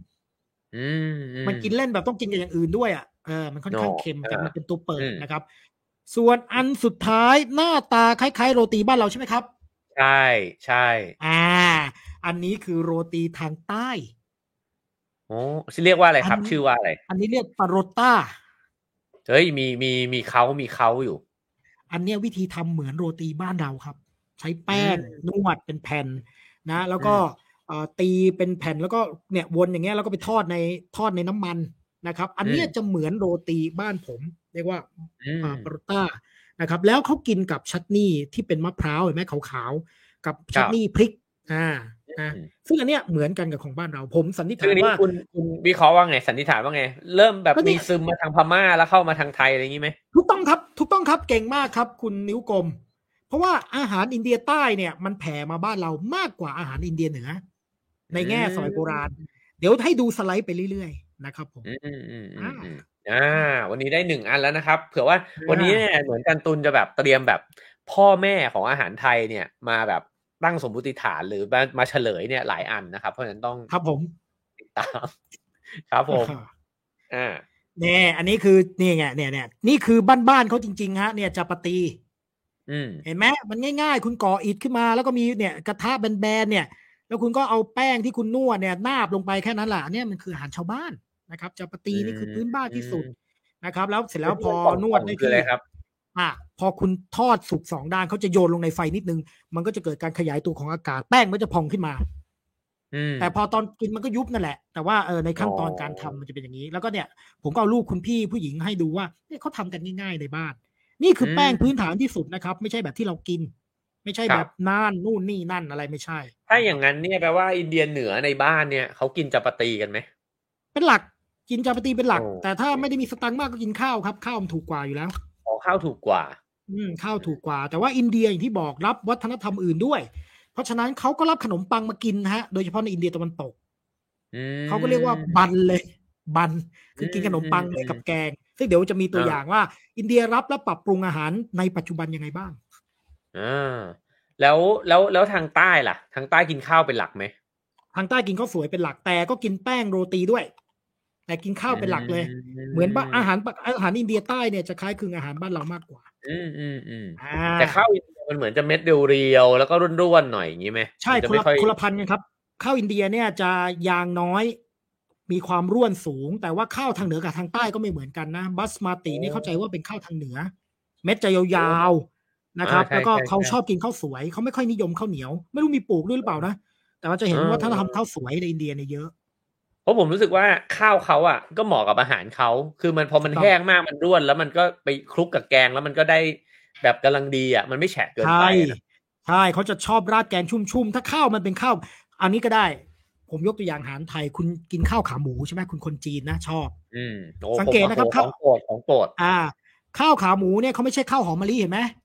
มอืมันกินเล่นแบบต้องกินกับอย่างอื่นด้วยอะเออมันค่อนข้างโน่เค็มอ่าแต่มันเป็นตัวเปิดอืมนะครับ ส่วนอันสุดท้ายหน้าตาคล้ายๆ โรตีบ้านเราใช่ไหมครับ ใช่ใช่อ่า อันนี้คือโรตีทางใต้โอ้เรียกว่าอะไรครับอันชื่อว่าอะไร อันนี้เรียกปาโรต้าเฮ้ยมีมีมีเขามีเขาอยู่ อันเนี้ยวิธีทำเหมือนโรตีบ้านเราครับ ใช้แป้งอืมนวดเป็นแผ่นนะ แล้วก็เอ่อ ตีเป็นแผ่นแล้วก็เนี่ยวนอย่างเงี้ยแล้วก็ไปทอดในทอดในน้ำมันนะครับ อันเนี้ยจะเหมือนโรตีบ้านผม เรียกว่าอืมอ่าปารุต้านะครับ แล้วเขากินกับชัตนี่ที่เป็นมะพร้าวเห็นไหมขาวๆกับชัตนี่พริกอ่านะอืมซึ่งอันเนี้ยเหมือนกันกับของบ้านเราผมสันนิษคือฐาอันนนี้ว่าคุณคุณวิเคราะห์ว่าไงสันนิษฐานว่าไง เริ่มแบบก็เนี่มียซึมมาทางพม่าแล้วเข้ามาทางไทยอะไรอย่างนี้ไหมถูกต้องครับถูกต้องครับเก่งมากครับ คุณนิ้วกลม เพราะว่าอาหารอินเดียใต้เนี่ย มันแผ่มาบ้านเรามากกว่าอาหารอินเดียเหนือ ในแง่สมัยโบราณ เดี๋ยวให้ดูสไลด์ไปเรื่อยๆนะครับผมอืมอืมอืมอืมอ่าอืมอ่าวันนี้ได้หนึ่งอันแล้วนะครับ เผื่อว่าวันนี้เนี่ยเหมือนกันตุนจะแบบเตรียมแบบพ่อแม่ของอาหารไทยเนี่ยมาแบบตั้งสมมติฐานหรือมามาเฉลยเนี่ยหลายอันนะครับ เพราะฉะนั้นต้องครับผมติดตามครับผมอ่าเนี่ยอันนี้คือนี่ไงเนี่ยเนี่ยนี่คือบ้านๆเขาจริง ๆ ฮะ เนี่ยจาปาตีอืมเห็นไหมมันง่าย ๆ คุณก่ออิฐขึ้นมาแล้วก็มีเนี่ยกระทะแบนๆเนี่ย แล้วคุณก็เอาแป้งที่คุณนวดเนี่ยนาบลงไปแค่นั้นแหละเนี่ยมันคืออาหารชาวบ้านนะครับจาปาตีนี่คือพื้นบ้านที่สุดนะครับ แล้วเสร็จแล้วพอนวดได้คืออะไรครับอะพอคุณทอดสุกสองด้านเขาจะโยนลงในไฟนิดนึง มันก็จะเกิดการขยายตัวของอากาศแป้งมันจะพองขึ้นมาอืมแต่พอตอนกินมันก็ยุบนั่นแหละ แต่ว่าเออในขั้นตอนอ๋อการทำมันจะเป็นอย่างนี้ แล้วก็เนี่ย ผมก็เอาลูกคุณพี่ผู้หญิงให้ดูว่าเนี่ยเขาทำกันง่ายๆในบ้าน นี่คือแป้งพื้นฐานที่สุดนะครับ ไม่ใช่แบบที่เรากิน ไม่ใช่แบบน่านนู่นนี่นั่นอะไรไม่ใช่ ถ้าอย่างนั้นเนี่ยแปลว่าอินเดียเหนือในบ้านเนี่ยเขากินจัปาตีกันไหมเป็นหลักกินจาปาตีเป็นหลักโอ้แต่ถ้าไม่ได้มีสตังค์มากก็กินข้าวครับ ข้าวมันถูกกว่าอยู่แล้วขอข้าวถูกกว่า อืมข้าวถูกกว่า แต่ว่าอินเดียอย่างที่บอกรับวัฒนธรรมอื่นด้วย เพราะฉะนั้นเขาก็รับขนมปังมากินนะฮะ โดยเฉพาะในอินเดียตะวันตกอืมเขาก็เรียกว่าบันเลย บันคือกินขนมปังอืมเลยกับแกง ซึ่งเดี๋ยวจะมีตัวอ่าอย่างว่า อินเดียรับและปรับปรุงอาหารในปัจจุบันยังไงบ้าง อ่าแล้วแล้วแล้วทางใต้ล่ะ ทางใต้กินข้าวเป็นหลักไหมทางใต้กินข้าวสวยเป็นหลักแต่ก็กินแป้งโรตีด้วย แต่กินข้าวเป็นหลักเลย เหมือนบ้านอาหารอาหารอินเดียใต้เนี่ยจะคล้ายคลึงอาหารบ้านเรามากกว่า อืมอืมอืมอ่าแต่ข้าวอินเดียมันเหมือนจะเม็ดเรียวๆแล้วก็ร่วนๆหน่อยอย่างนี้ไหมใช่มันจะคนไม่ละค่อยคนละพันกันครับข้าวอินเดียเนี่ยจะยางน้อยมีความร่วนสูง แต่ว่าข้าวทางเหนือกับทางใต้ก็ไม่เหมือนกันนะบัสมาตินี่เข้าใจว่าเป็นข้าวทางเหนือ เม็ดจะยาวๆ นะครับ แล้วก็เขาชอบกินข้าวสวยเขาไม่ค่อยนิยมข้าวเหนียว ไม่รู้มีปลูกด้วยหรือเปล่านะแต่ว่าจะเห็นว่าถ้าทำข้าวสวยในอินเดียเนี่ยเยอะเพราะผมรู้สึกว่าข้าวเขาอะ ก็เหมาะกับอาหารเขาคือมันพอมันครับแห้งมากมันร่วน แล้วมันก็ไปคลุกกับแกงแล้วมันก็ได้แบบกำลังดีอะ มันไม่แฉะเกินใช่ไปอะนะใช่เขาจะชอบราดแกงชุ่มๆ ถ้าข้าวมันเป็นข้าว อันนี้ก็ได้ ผมยกตัวอย่างอาหารไทย คุณกินข้าวขาหมูใช่ไหมคุณคนจีนนะชอบ อืมโอ้สังเกตผมนะครับโอ้โหข้าขวองโปรดของโปรดอ่า ข้าวขาหมูเนี่ยเขาไม่ใช่ข้าวหอมมะลิเห็นไหมอืม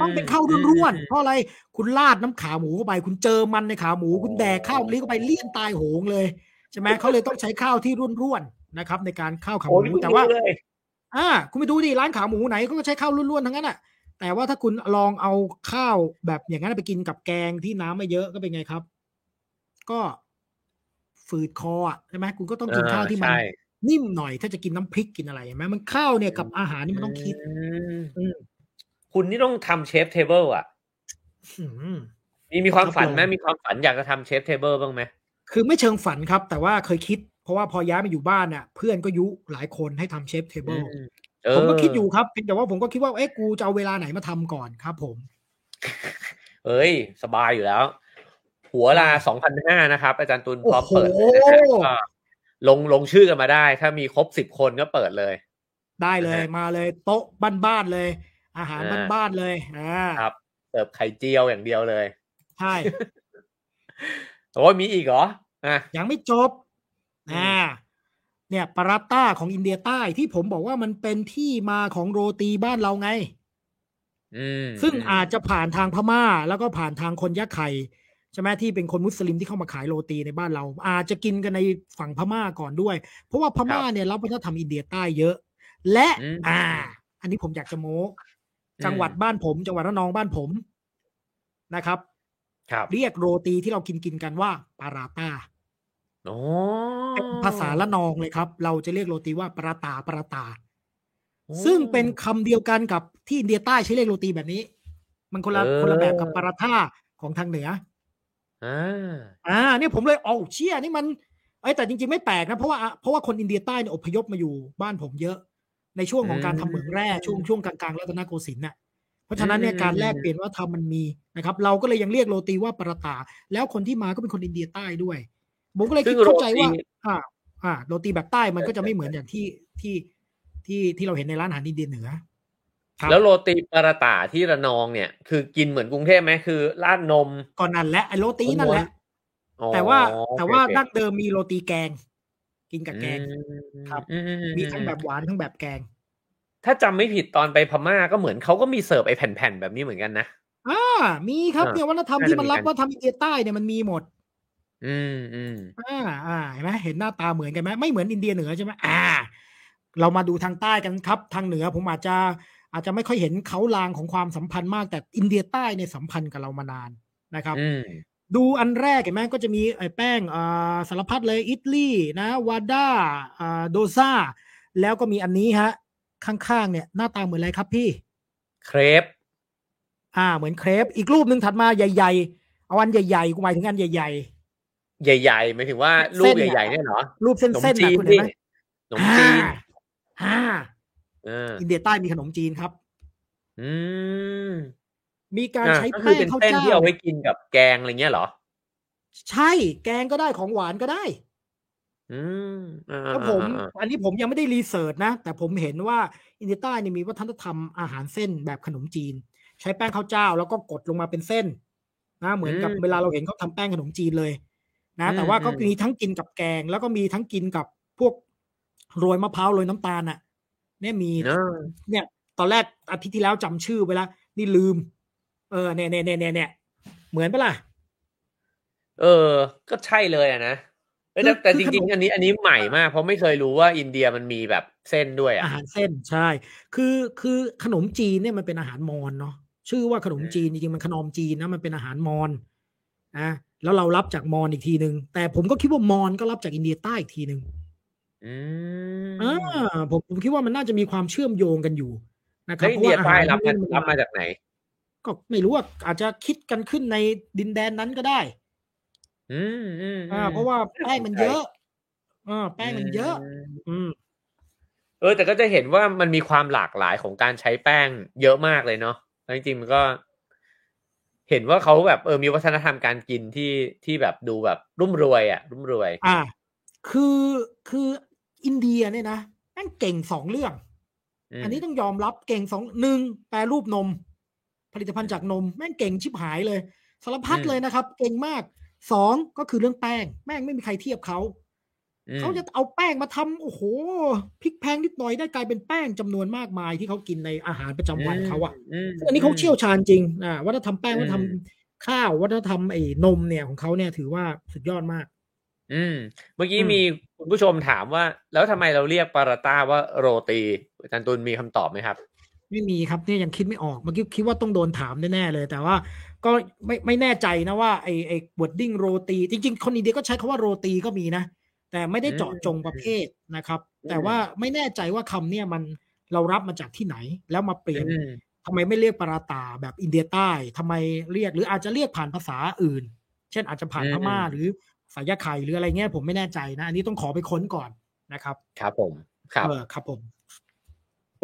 ต้องเป็นข้าวร่วนๆเพราะอะไรคุณราดน้ำขาหมูเข้าไป คุณเจอมันในขาหมู คุณแดกข้าวมะลิเข้าไปเลี่ยนตายโหงเลยใช่ไหมเขาเลยต้องใช้ข้าวที่ร่วนๆนะครับ ในการข้าวขาหมูนี่ โอ้เพิ่งแต่ว่ารู้เลยอ่า คุณไปดูดิร้านขาหมูไหนเขาก็ใช้ข้าวร่วนๆทั้งนั้นอะแต่ว่าถ้าคุณลองเอาข้าวแบบอย่างนั้นไปกินกับแกงที่น้ำไม่เยอะก็เป็นไงครับ ก็ฝืดคออะใช่ไหมคุณก็ต้องกินข้าวที่มันใช่นิ่มหน่อยถ้าจะกินน้ำพริกกินอะไรเห็นไหมมันข้าวเนี่ยกับอาหารนี่มันต้องคิดอืมอืม คุณนี่ต้องทำ chef table อะอืมมีมีความครับฝันไหมผมมีความฝันอยากจะทำ chef table บ้างไหมคือไม่เชิงฝันครับ แต่ว่าเคยคิด เพราะว่าพอย้ายมาอยู่บ้านเนี่ยเพื่อนก็ยุหลายคนให้ทำ chef table อืมผมก็เคิดอยู่ครับเพียงแต่ว่าผมก็คิดว่าเอ๊ะกูจะเอาเวลาไหนมาทำก่อนครับ ผม เอ้ย สบายอยู่แล้ว หัวละสองพันห้านะครับ อาจารย์ตุลพร้อมโอ้โหเปิดเลยนะฮะก็ลงลงชื่อกันมาได้ ถ้ามีครบสิบคนก็เปิดเลย ได้เลยนะฮะมาเลย โต๊ะบ้านๆเลย อาหารอ่าบ้านๆเลยอ่าครับเสิร์ฟไข่เจียวอย่างเดียวเลยใช่โอ้ยมีอีกเหรออะยังไม่จบอืมอ่าเนี่ยปาราต้าของอินเดียใต้ที่ผมบอกว่ามันเป็นที่มาของโรตีบ้านเราไงอืมซึ่งมอาจจะผ่านทางพม่า แล้วก็ผ่านทางคนยะไข่ใช่ไหมที่เป็นคนมุสลิมที่เข้ามาขายโรตีในบ้านเรา อาจจะกินกันในฝั่งพม่าก่อนด้วย เพราะว่าพม่าเนี่ยรับวัฒนธรรมอินเดียใต้เยอะ และอืมอ่า อันนี้ผมอยากจะโม้ จังหวัดบ้านผม จังหวัดระนองบ้านผมนะครับ ครับ เรียกโรตีที่เรากินกินกันว่าปาราต้าโอ้เป็นภาษาละนองเลยครับ เราจะเรียกโรตีว่าปาราตาปาราตา ซึ่งเป็นคำเดียวกันกับที่อินเดียใต้ใช้เรียกโรตีแบบนี้ มันคนละคนละแบบกับปาราท่าของทางเหนืออ่าอ่าเนี่ยผมเลยโอ้เชี่ยนี่มันไอ้ยแต่จริงๆไม่แปลกนะเพราะว่าเพราะว่าคนอินเดียใต้เนี่ยอพยพมาอยู่บ้านผมเยอะ ในช่วงของการทำเหมืองแร่ช่วงช่วงกลางๆรัตนโกสินทร์น่ะเพราะฉะนั้นเนี่ยอืมการแลกเปลี่ยนวัฒนธรรมมันมีนะครับ เราก็เลยยังเรียกโรตีว่าปรตา แล้วคนที่มาก็เป็นคนอินเดียใต้ด้วยผมก็เลยซึ่คิดงโรเข้าใจว่าตีอ่าอ่าโรตีแบบใต้มันก็จะไม่เหมือนอย่างที่ที่ที่ที่เราเห็นในร้านอาหารอินเดียเหนือครับแล้วโรตีปาราตาที่ระนองเนี่ย คือกินเหมือนกรุงเทพไหมคือราดนมก่อนนั่นแหละไอ้โรตีนั่นแหละอ๋อแต่ว่าโอเคแต่ว่าโอเคดั้งเดิมมีโรตีแกง กินกับแกงอืมครับอือืมีทั้งแบบหวานทั้งแบบแกง ถ้าจำไม่ผิดตอนไปพม่าก็เหมือนเขาก็มีเสิร์ฟไอ้แผ่นๆแบบนี้เหมือนกันนะอ่ามีครับอ่าเนี่ยวัฒนธรรมน่าที่จะมันมีรับกันว่าทำอินเดียใต้เนี่ยมันมีหมด อืมอืมอ่าอ่าเห็นไหมเห็นหน้าตาเหมือนกันไหมไม่เหมือนอินเดียเหนือใช่ไหมอ่า เรามาดูทางใต้กันครับ ทางเหนือผมอาจจะอาจจะไม่ค่อยเห็นเขาลางของความสัมพันธ์มากแต่อินเดียใต้เนี่ยสัมพันธ์กับเรามานานนะครับอืม ดูอันแรกเห็นไหมก็จะมีไอ้แป้งอ่าสารพัดเลยอิตลีนะวาด้าอ่าโดซาแล้วก็มีอันนี้ฮะ ข้างๆเนี่ยหน้าตาเหมือนอะไรครับพี่ เครปอ่า เหมือนเครปอีกรูปหนึ่งถัดมาใหญ่ ๆ เอาอันใหญ่ๆกูหมายถึงอันใหญ่ใหญ่ๆหมายถึงว่ารูเส้ปนเนี่ยใหญ่ๆเนี่ยเหรอๆรูปเส้นขนมๆจีนะนคุณเห็นพี่ไหมขนมจีนอ่าเอออินเดียใต้มีขนมจีนครับ อืม มีการอะใช้ก็คือแป้งเป็นข้าวเส้นเจ้าที่เอาไว้กินกับแกงอะไรเงี้ยเหรอ ใช่แกงก็ได้ของหวานก็ได้ อืมอ่าแล้วผมอ่าอ่าอันนี้ผมยังไม่ได้รีเสิร์ชนะ แต่ผมเห็นว่าอินเดียใต้เนี่ยมีวัฒนธรรมอาหารเส้นแบบขนมจีน ใช้แป้งข้าวเจ้า แล้วก็กดลงมาเป็นเส้น นะเหมือนกับเวลาเราเห็นเขาทำแป้งขนมจีนเลย นะ แต่ว่าก็มีทั้งกินกับแกง แล้วก็มีทั้งกินกับพวกโรยมะพร้าวโรยน้ำตาลอะ เนี่ยมีเนอะเนี่ย ตอนแรกอาทิตย์ที่แล้วจำชื่อไปแล้วนี่ลืม เออเนี่ยเนี่ยเนี่ยเนี่ยเนี่ยเหมือนปะล่ะ เออ ก็ใช่เลยอะนะเอ้ยแต่คือแต่คือจริงขนมๆอันนี้อันนี้ใหม่มาก เพราะไม่เคยรู้ว่าอินเดียมันมีแบบเส้นด้วยอะอาหารเส้นใช่ คือคือขนมจีนเนี่ยมันเป็นอาหารมอญเนาะชื่อว่าขนมจีนจริงๆมันขนมจีนนะมันเป็นอาหารมอญนะแล้วเรารับจากมอญอีกทีหนึ่งแต่ผมก็คิดว่ามอญก็รับจากอินเดียใต้อีกทีหนึ่งอืมอ่าผมผมคิดว่ามันน่าจะมีความเชื่อมโยงกันอยู่นะครัแล้บวอินเดียใต้รับพมาะว่รับมาจากไหน ก็ไม่รู้ว่าอาจจะคิดกันขึ้นในดินแดนนั้นก็ได้ อืมอืมอ่าอืมเพราะว่าแป้งมันเยอะอ่าแป้งมันเยอะมอืม เออ แต่ก็จะเห็นว่ามันมีความหลากหลายของการใช้แป้งเยอะมากเลยเนาะแล้วจริงๆมันก็ เห็นว่าเขาแบบเออมีวัฒนธรรมการกินที่ที่แบบดูแบบรุ่มรวย อะ รุ่มรวย อ่า คือคืออินเดียเนี่ยนะแม่งเก่งสองเรื่องมอันนี้ต้องยอมรับเก่งสองหนึ่งแปรรูปนม ผลิตภัณฑ์จากนม แม่งเก่งชิบหายเลยสารพัดเลยนะครับ เก่งมากสองก็คือเรื่องแป้ง แม่งไม่มีใครเทียบเขาอืมเขาจะเอาแป้งมาทำโอ้โหพริกแพงนิดหน่อยได้กลายเป็นแป้งจำนวนมากมายที่เขากินในอาหารประจำวันเขาอะ อืมซึ่งอันนี้เขาเชี่ยวชาญจริงอ่าวัฒนธรรมแป้งอืมวัฒนธรรมข้าววัฒนธรรมไอ้นมเนี่ยของเขาเนี่ยถือว่าสุดยอดมาก อืม เมื่อกี้อืมมีคุณผู้ชมถามว่า แล้วทำไมเราเรียกปาราต้าว่าโรตีอาจารย์ตุลมีคำตอบไหมครับ ไม่มีครับเนี่ยยังคิดไม่ออกเมื่อกี้คิดว่าต้องโดนถามแน่ๆเลย แต่ว่าก็ไม่ไม่แน่ใจนะว่าไอ้ไอ้ wording โรตี จริง ๆ คนอินเดียก็ใช้คำว่าโรตีก็มีนะ แต่ไม่ได้เจาะจงประเภทนะครับอืมแต่ว่าไม่แน่ใจว่าคำเนี่ยมันเรารับมาจากที่ไหน แล้วมาเปลี่ยนอืมทำไมไม่เรียกปาราตาแบบอินเดียใต้ทำไมเรียกหรืออาจจะเรียกผ่านภาษาอื่น เช่นอาจจะผ่านอืมพม่าหรือสายไข่หรืออะไรเงี้ยผมไม่แน่ใจนะ อันนี้ต้องขอไปค้นก่อนนะครับ ครับผม ครับเออครับผม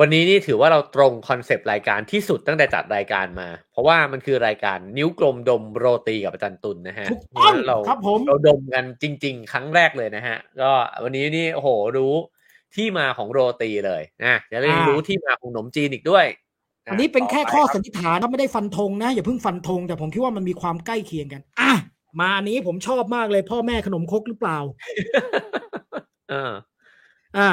วันนี้นี่ถือว่าเราตรงคอนเซปต์รายการที่สุดตั้งแต่จัดรายการมา เพราะว่ามันคือรายการนิ้วกลมดมโรตีกับอาจารย์ตุลนะฮะถูกต้องเราครับผมเราดมกันจริง ๆ ครั้งแรกเลยนะฮะ ก็วันนี้นี่โอ้โหรู้ที่มาของโรตีเลยนะเดี๋ยวเรายังรู้ที่มาของขนมจีนอีกด้วยะอันนี้เป็นแค่ต่ไปข้อรับสันนิษฐานนะไม่ได้ฟันธงนะ อย่าเพิ่งฟันธงแต่ผมคิดว่ามันมีความใกล้เคียงกันอะมาอันนี้ผมชอบมากเลย พ่อแม่ขนมครกหรือเปล่าเอออ่า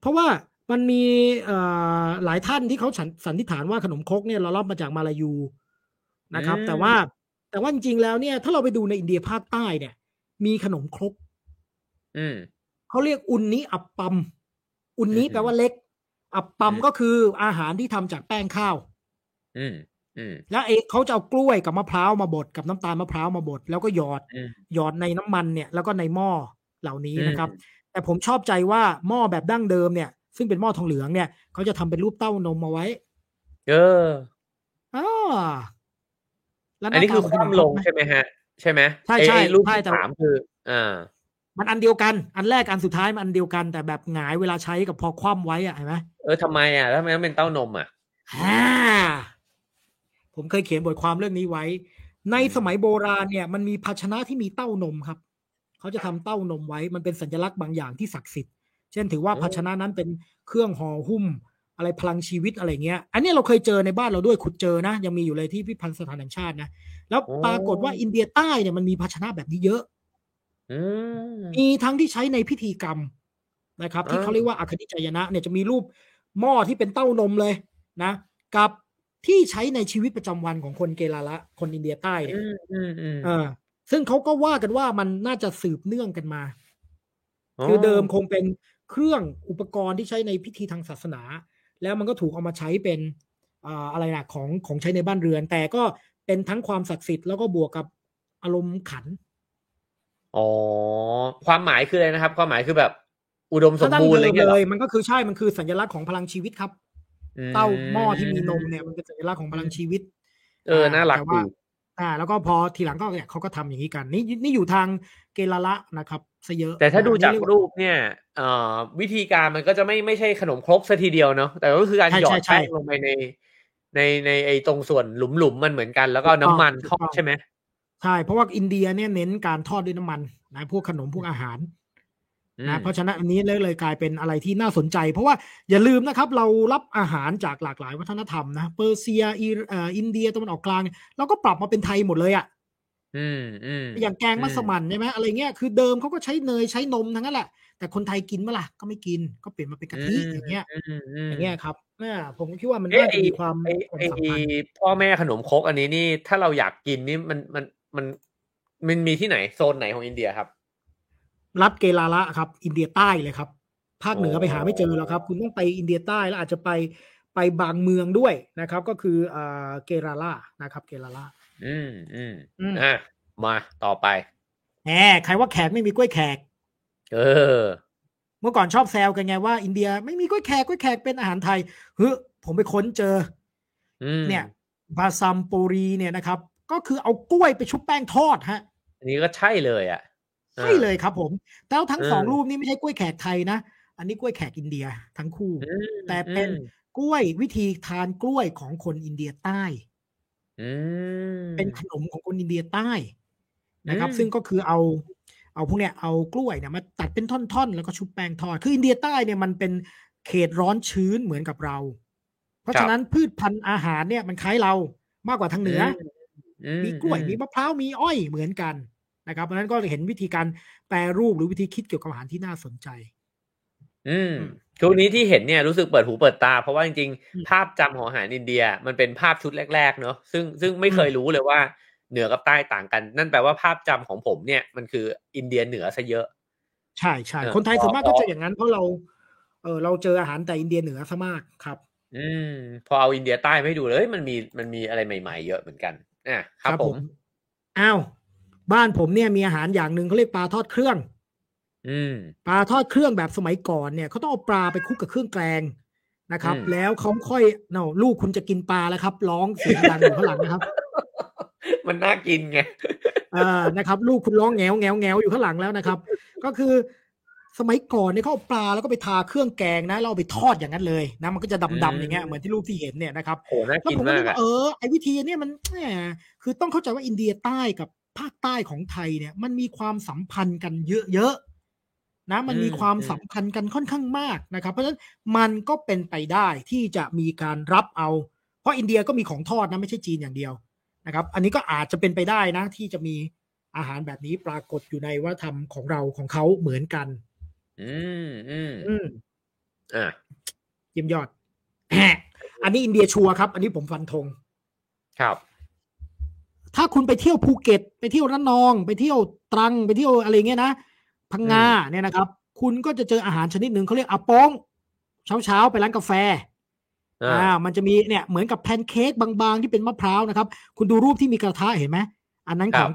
เพราะว่า มันมีเอ่อหลายท่านที่เขาสันสันนิษฐานว่าขนมครกเนี่ยเรารับมาจากมาลายูนะครับอืมแต่ว่าแต่ว่าจริงๆแล้วเนี่ย ถ้าเราไปดูในอินเดียภาคใต้เนี่ย มีขนมครกอืมเขาเรียกอุนนิอัปปัม อุนนิอืมแปลว่าเล็ก อัปปัมอืมก็คืออาหารที่ทำจากแป้งข้าวอืมอืมแล้วเอเขาจะเอากล้วยกับมะพร้าวมาบดกับน้ำตาลมะพร้าวมาบดแล้วก็หยอดอืมหยอดในน้ำมันเนี่ย แล้วก็ในหม้อเหล่านี้อืมนะครับ แต่ผมชอบใจว่าหม้อแบบดั้งเดิมเนี่ย ซึ่งเป็นหม้อทองเหลืองเนี่ยเขาจะทำเป็นรูปเต้านมมาไว้ เอออ่าแล้วหอันนี้คือตาคเหมืว่ำลงขนมครกไหมใช่ไหมฮะ ใช่ไหมใช่ไอ้ใช่ไอ้รูปใช่ที่แต่สามคืออ่ามันอันเดียวกัน อันแรกอันสุดท้ายมันอันเดียวกัน แต่แบบหงายเวลาใช้กับพอคว่ำไว้อะเห็นไหมเออทำไมอะทำไมต้องเป็นเต้านมอะอ่าผมเคยเขียนบทความเรื่องนี้ไว้ ในสมัยโบราณเนี่ย มันมีภาชนะที่มีเต้านมครับ เขาจะทำเต้านมไว้ มันเป็นสัญลักษณ์บางอย่างที่ศักดิ์สิทธิ์ เช่นถือว่าภาชนะนั้นเป็นเครื่องห่อหุ้มอะไรพลังชีวิตอะไรเงี้ย อันนี้เราเคยเจอในบ้านเราด้วยขุดเจอนะ ยังมีอยู่เลยที่พิพิธภัณฑ์สถานแห่งชาตินะ แล้วปรากฏว่าอินเดียใต้เนี่ยมันมีภาชนะแบบนี้เยอะอืมมีทั้งที่ใช้ในพิธีกรรมนะครับ ที่อ่าเขาเรียกว่าอคติจายนะเนี่ยจะมีรูปหม้อที่เป็นเต้านมเลยนะ กับที่ใช้ในชีวิตประจำวันของคนเกลาละ คนอินเดียใต้เนี่ยอืมอืมอืมเออซึ่งเขาก็ว่ากันว่ามันน่าจะสืบเนื่องกันมา คือเดิมคงเป็น เครื่องอุปกรณ์ที่ใช้ในพิธีทางศาสนา แล้วมันก็ถูกเอามาใช้เป็นอ่าอะไรนะของของใช้ในบ้านเรือน แต่ก็เป็นทั้งความศักดิ์สิทธิ์แล้วก็บวกกับอารมณ์ขัน อ๋อ ความหมายคืออะไรนะครับ ความหมายคือแบบ อุดมสมถ้าดั้งบูรณ์อะไรเดิมเงี้ยเหเลรอยมันก็คือใช่ มันคือสัญลักษณ์ของพลังชีวิตครับ เต้าหม้อที่มีนมเนี่ยมันเป็นสัญลักษณ์ของพลังชีวิต เออ น่ารักแต่ดีว่าอ่า แล้วก็พอทีหลังก็เนี่ยเขาก็ทำอย่างนี้กัน นี่นี่อยู่ทางเกลาละนะครับ ซะเยอะ แต่ถ้าดูจากอันนี้เยว่รูปเนี่ยเอ่อวิธีการมันก็จะไม่ไม่ใช่ขนมครกซะทีเดียวเนาะแต่ก็คือการใช่หยอดใช่ใช่แป้งลงไปใน ในในไอ้ตรงส่วนหลุมๆมันเหมือนกัน แล้วก็น้ำมันถูกทต้อองดใช่ไหมใช่ เพราะว่าอินเดียเนี่ยเน้นการทอดด้วยน้ำมันนะพวกขนมพวกอาหารอืมนะเพราะฉะนั้นอันนี้เลยเลยกลายเป็นอะไรที่น่าสนใจ เพราะว่าอย่าลืมนะครับ เรารับอาหารจากหลากหลายวัฒนธรรมนะเปอร์เซียอิเอ่ออินเดียตะวันออกกลางเราก็ปรับมาเป็นไทยหมดเลยอะ อืมอืมอย่างแกงมัสมั่นใช่ไหมอะไรเงี้ยคือเดิมเขาก็ใช้เนยใช้นมทั้งนั้นแหละ แต่คนไทยกินเมื่อล่ะก็ไม่กินก็เปลี่ยนมาเป็นกะทิอย่างเงี้ยอืมอืมอย่างเงี้ยครับเนี่ยผมก็คิดว่ามันเอ๊ะน่าไอจะมีความไอความไอสัมพันธ์พ่อแม่ขนมครกอันนี้นี่ถ้าเราอยากกินนี่มันมันมันมันมีที่ไหนโซนไหนของอินเดียครับ รัฐเกลาละครับ อินเดียใต้เลยครับ ภาคเหนือโอ้ไปหาไม่เจอแล้วครับ คุณต้องไปอินเดียใต้แล้วอาจจะไปไปบางเมืองด้วยนะครับ ก็คืออ่าเกราลานะครับ เกราลา อืมอืมอืมอะมาต่อไปแหมใครว่าแขกไม่มีกล้วยแขก เออ เมื่อก่อนชอบแซวกันไงว่าอินเดียไม่มีกล้วยแขกกล้วยแขกเป็นอาหารไทยเฮ้ยผมไปค้นเจออืมเนี่ยบาซัมปูรีเนี่ยนะครับ ก็คือเอากล้วยไปชุบแป้งทอดฮะ อันนี้ก็ใช่เลยอะใช่เลยครับผมแต่ว่าทั้งเออสองรูปนี้ไม่ใช่กล้วยแขกไทยนะ อันนี้กล้วยแขกอินเดียทั้งคู่อืมแต่เป็นอืมกล้วยวิธีทานกล้วยของคนอินเดียใต้อืม เป็นขนมของคนอินเดียใต้นะครับอืมซึ่งก็คือเอาเอาพวกเนี้ยเอากล้วยเนี่ยมาตัดเป็นท่อนๆ แล้วก็ชุบแป้งทอด คืออินเดียใต้เนี่ยมันเป็นเขตร้อนชื้นเหมือนกับเรา เพราะฉะนั้นพืชพันธุ์อาหารเนี่ยมันคล้ายเรามากกว่าทางเหนือออืมีกล้วยอืมีมะพร้าวมีอ้อยเหมือนกันนะครับเพราะฉะนั้นก็เห็นวิธีการแปรรูปหรือวิธีคิดเกี่ยวกับอาหารที่น่าสนใจ อืมอืมช่วงนี้ที่เห็นเนี่ยรู้สึกเปิดหูเปิดตา เพราะว่าจริงอืมๆภาพจำของอาหารอินเดียมันเป็นภาพชุดแรก ๆ เนอะซึ่งซึ่งไม่เคยรู้เลยว่าเหนือกับใต้ต่างกัน นั่นแปลว่าภาพจำของผมเนี่ยมันคืออินเดียเหนือซะเยอะ ใช่ใช่เออคนไทยส่วนมากพอก็จะอย่างนั้นเพราะเรา เออเราเจออาหารแต่อินเดียเหนือซะมากครับ อืม พอเอาอินเดียใต้มาให้ดูเลยเอ้ยมันมีมันมีอะไรใหม่ๆเยอะเหมือนกันอะครับผมอ้าวบ้านผมเนี่ยมีอาหารอย่างหนึ่งเขาเรียกปลาทอดเครื่องอืม ปลาทอดเครื่องแบบสมัยก่อนเนี่ยเขาต้องเอาปลาไปคลุกกับเครื่องแกงนะครับอืมแล้วเขาค่อยเนาลูกคุณจะกินปลาแล้วครับ ร้องเสียงดังอยู่ข้างหลังนะครับ มันน่ากินไงเอ่านะครับ ลูกคุณร้องแงวแงวแงวอยู่ข้างหลังแล้วนะครับ ก็คือสมัยก่อนเนี่ยเขาเอาปลาแล้วก็ไปทาเครื่องแกงนะแล้วเอาไปทอดอย่างนั้นเลยนะมันก็จะอืมดำๆอย่างเงี้ยเหมือนที่รูปที่เห็นเนี่ยนะครับโหน่าแล้วกินผมก็มานึกกอะว่าเออไอ้วิธีเนี่ยมันแหมคือต้องเข้าใจว่าอินเดียใต้กับภาคใต้ของไทยเนี่ย มันมีความสัมพันธ์กันเยอะๆ นะมันมีอืมความอืมสัมพันธ์กันค่อนข้างมากนะครับ เพราะฉะนั้นมันก็เป็นไปได้ที่จะมีการรับเอา เพราะอินเดียก็มีของทอดนะไม่ใช่จีนอย่างเดียวนะครับ อันนี้ก็อาจจะเป็นไปได้นะ ที่จะมีอาหารแบบนี้ปรากฏอยู่ในวัฒนธรรมของเราของเขาเหมือนกัน อืมอืมอืมอะเยี่ยมยอดอันนี้อินเดียชัวร์ครับ อันนี้ผมฟันธงครับ ถ้าคุณไปเที่ยวภูเก็ต ไปเที่ยวระนอง ไปเที่ยวตรังไปเที่ยวอะไรเงี้ยนะ พังงาเนี่ยนะครับ คุณก็จะเจออาหารชนิดหนึ่งเขาเรียกอาโป้งเช้าเช้าๆไปร้านกาแฟอ่าอ่ามันจะมีเนี่ยเหมือนกับแพนเค้กบางๆ ที่เป็นมะพร้าวนะครับ คุณดูรูปที่มีกระทะเห็นไหมอันนั้นของ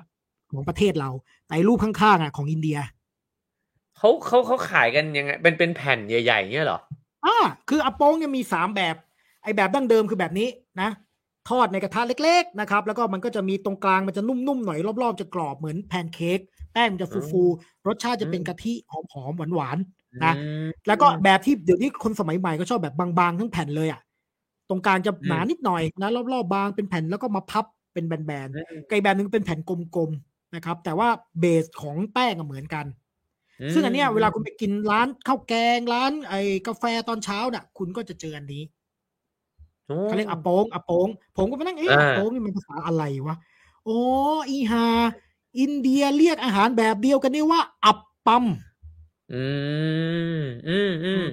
ของประเทศเราแต่รูปข้างๆอะของอินเดียเขาเขาเขาขายกันยังไงเป็นเป็นแผ่นใหญ่ๆเงี้ยเหรออ่าคืออาโป้งเนี่ยมีสามแบบไอแบบดั้งเดิมคือแบบนี้นะทอดในกระทะเล็ก ๆ นะครับ แล้วก็มันก็จะมีตรงกลางมันจะนุ่มๆหน่อยรอบๆจะกรอบเหมือนแพนเค้กแป้งมันจะฟูๆรสชาติจะเป็นอืมกะทิหอมๆหวานๆนะอืมแล้วก็แบบที่เดี๋ยวนี้คนสมัยใหม่ก็ชอบแบบบางๆทั้งแผ่นเลยอะตรงกลางจะหนาอืมนิดหน่อยนะรอบๆบางเป็นแผ่นแล้วก็มาพับเป็นแบนอืมๆไกลแบนหนึงเป็นแผ่นกลมๆนะครับ แต่ว่าเบสของแป้งอะเหมือนกัน ซึ่งอันเนี้ยเวลาคุณไปกินร้านข้าวแกงร้านไอ้กาแฟตอนเช้าน่ะ คุณก็จะเจออันนี้โอ้เขาเรียกอาโปงอาโปงผมก็มานั่งเอ๊ะอ่าอาโปงนี่มันภาษาอะไรวะโอ้อีฮา อินเดียเรียกอาหารแบบเดียวกันนี่ว่า อับปัมอืมอืมอืม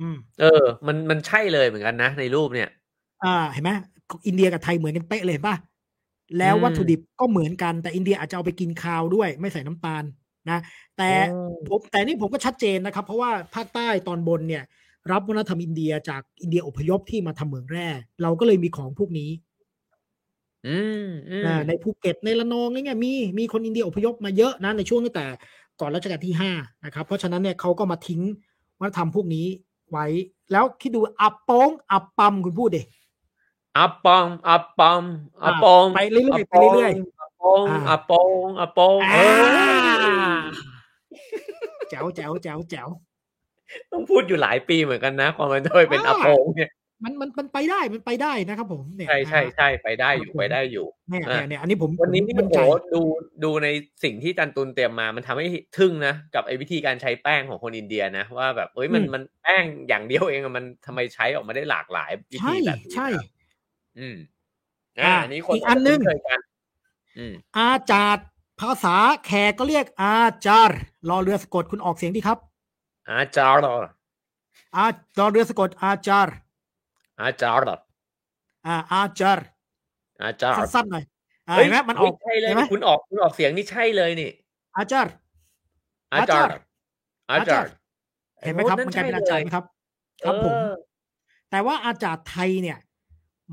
อืมเออ มันมันใช่เลยเหมือนกันนะ ในรูปเนี่ย อ่าเห็นไหมอินเดียกับไทยเหมือนกันเป๊ะเลยเห็นป่ะแล้วอืมวัตถุดิบก็เหมือนกันแต่อินเดียอาจจะเอาไปกินคาวด้วย ไม่ใส่น้ำตาลนะแต่โอ้ผมแต่นี่ผมก็ชัดเจนนะครับ เพราะว่าภาคใต้ตอนบนเนี่ย รับวัฒนธรรมอินเดียจากอินเดียอพยพที่มาทำเหมืองแร่ เราก็เลยมีของพวกนี้อืมอืมอ่า ในภูเก็ตในละนองนี่ไงมีมีคนอินเดียอพยพมาเยอะนะในช่วงตั้งแต่ก่อนรัชกาลที่ห้านะครับ เพราะฉะนั้นเนี่ยเขาก็มาทิ้งวัฒนธรรมพวกนี้ไว้ แล้วคิดดูอับโป้งอับปัมคุณพูดดิอัปปองอัปปอมอัปปองไปเรื่อยๆไปเรื่อยๆอัปปองอ่าอัปปองอัปปองอ่าเออแจ๋วแจ๋วแจ๋วแจ๋วต้องพูดอยู่หลายปีเหมือนกันนะความมันจะไปเป็นอ่าอัปปองเนี่ย มันมันมันไปได้มันไปได้นะครับผมเนี่ยใช่ใช่นะฮะใช่ไปได้อยู่ครับผมไปได้อยู่เนี่ยอะเนี่ยเนี่ยอันนี้ผมวันนี้ผมนี่มั่นโอ้ใจโหดูดูในสิ่งที่จันตุนเตรียมมา มันทำให้ทึ่งนะกับไอ้วิธีการใช้แป้งของคนอินเดียนะ ว่าแบบเอ้ยมันอืมมันแป้งอย่างเดียวเองอะมันทำไมใช้ออกมาได้หลากหลายวิใช่ธีแบบนี้ใช่นะครับอืมอ่าอ่าอันนี้คนอีกอันหนึ่งคุ้เคยกันอืมอาจารย์ภาษาแขกก็เรียกอาจารย์รอเรือสะกดคุณออกเสียงดีครับ อาจารย์อารอเรือสะกดอาจารย์ อาจารย์อ่าอาจารย์อาจารย์สั้นๆหน่อยอ่าเฮ้ยเห็นไหมมันออกใช่เลยเห็นไหมคุณออกคุณออกเสียงนี่ใช่เลยนี่ อาจารย์อาจารย์อาอาจาจารรย์ย์เห็นไหมครับมันกลายเป็นอาจารย์ไหมครับ ครับผมเออแต่ว่าอาจารย์ไทยเนี่ย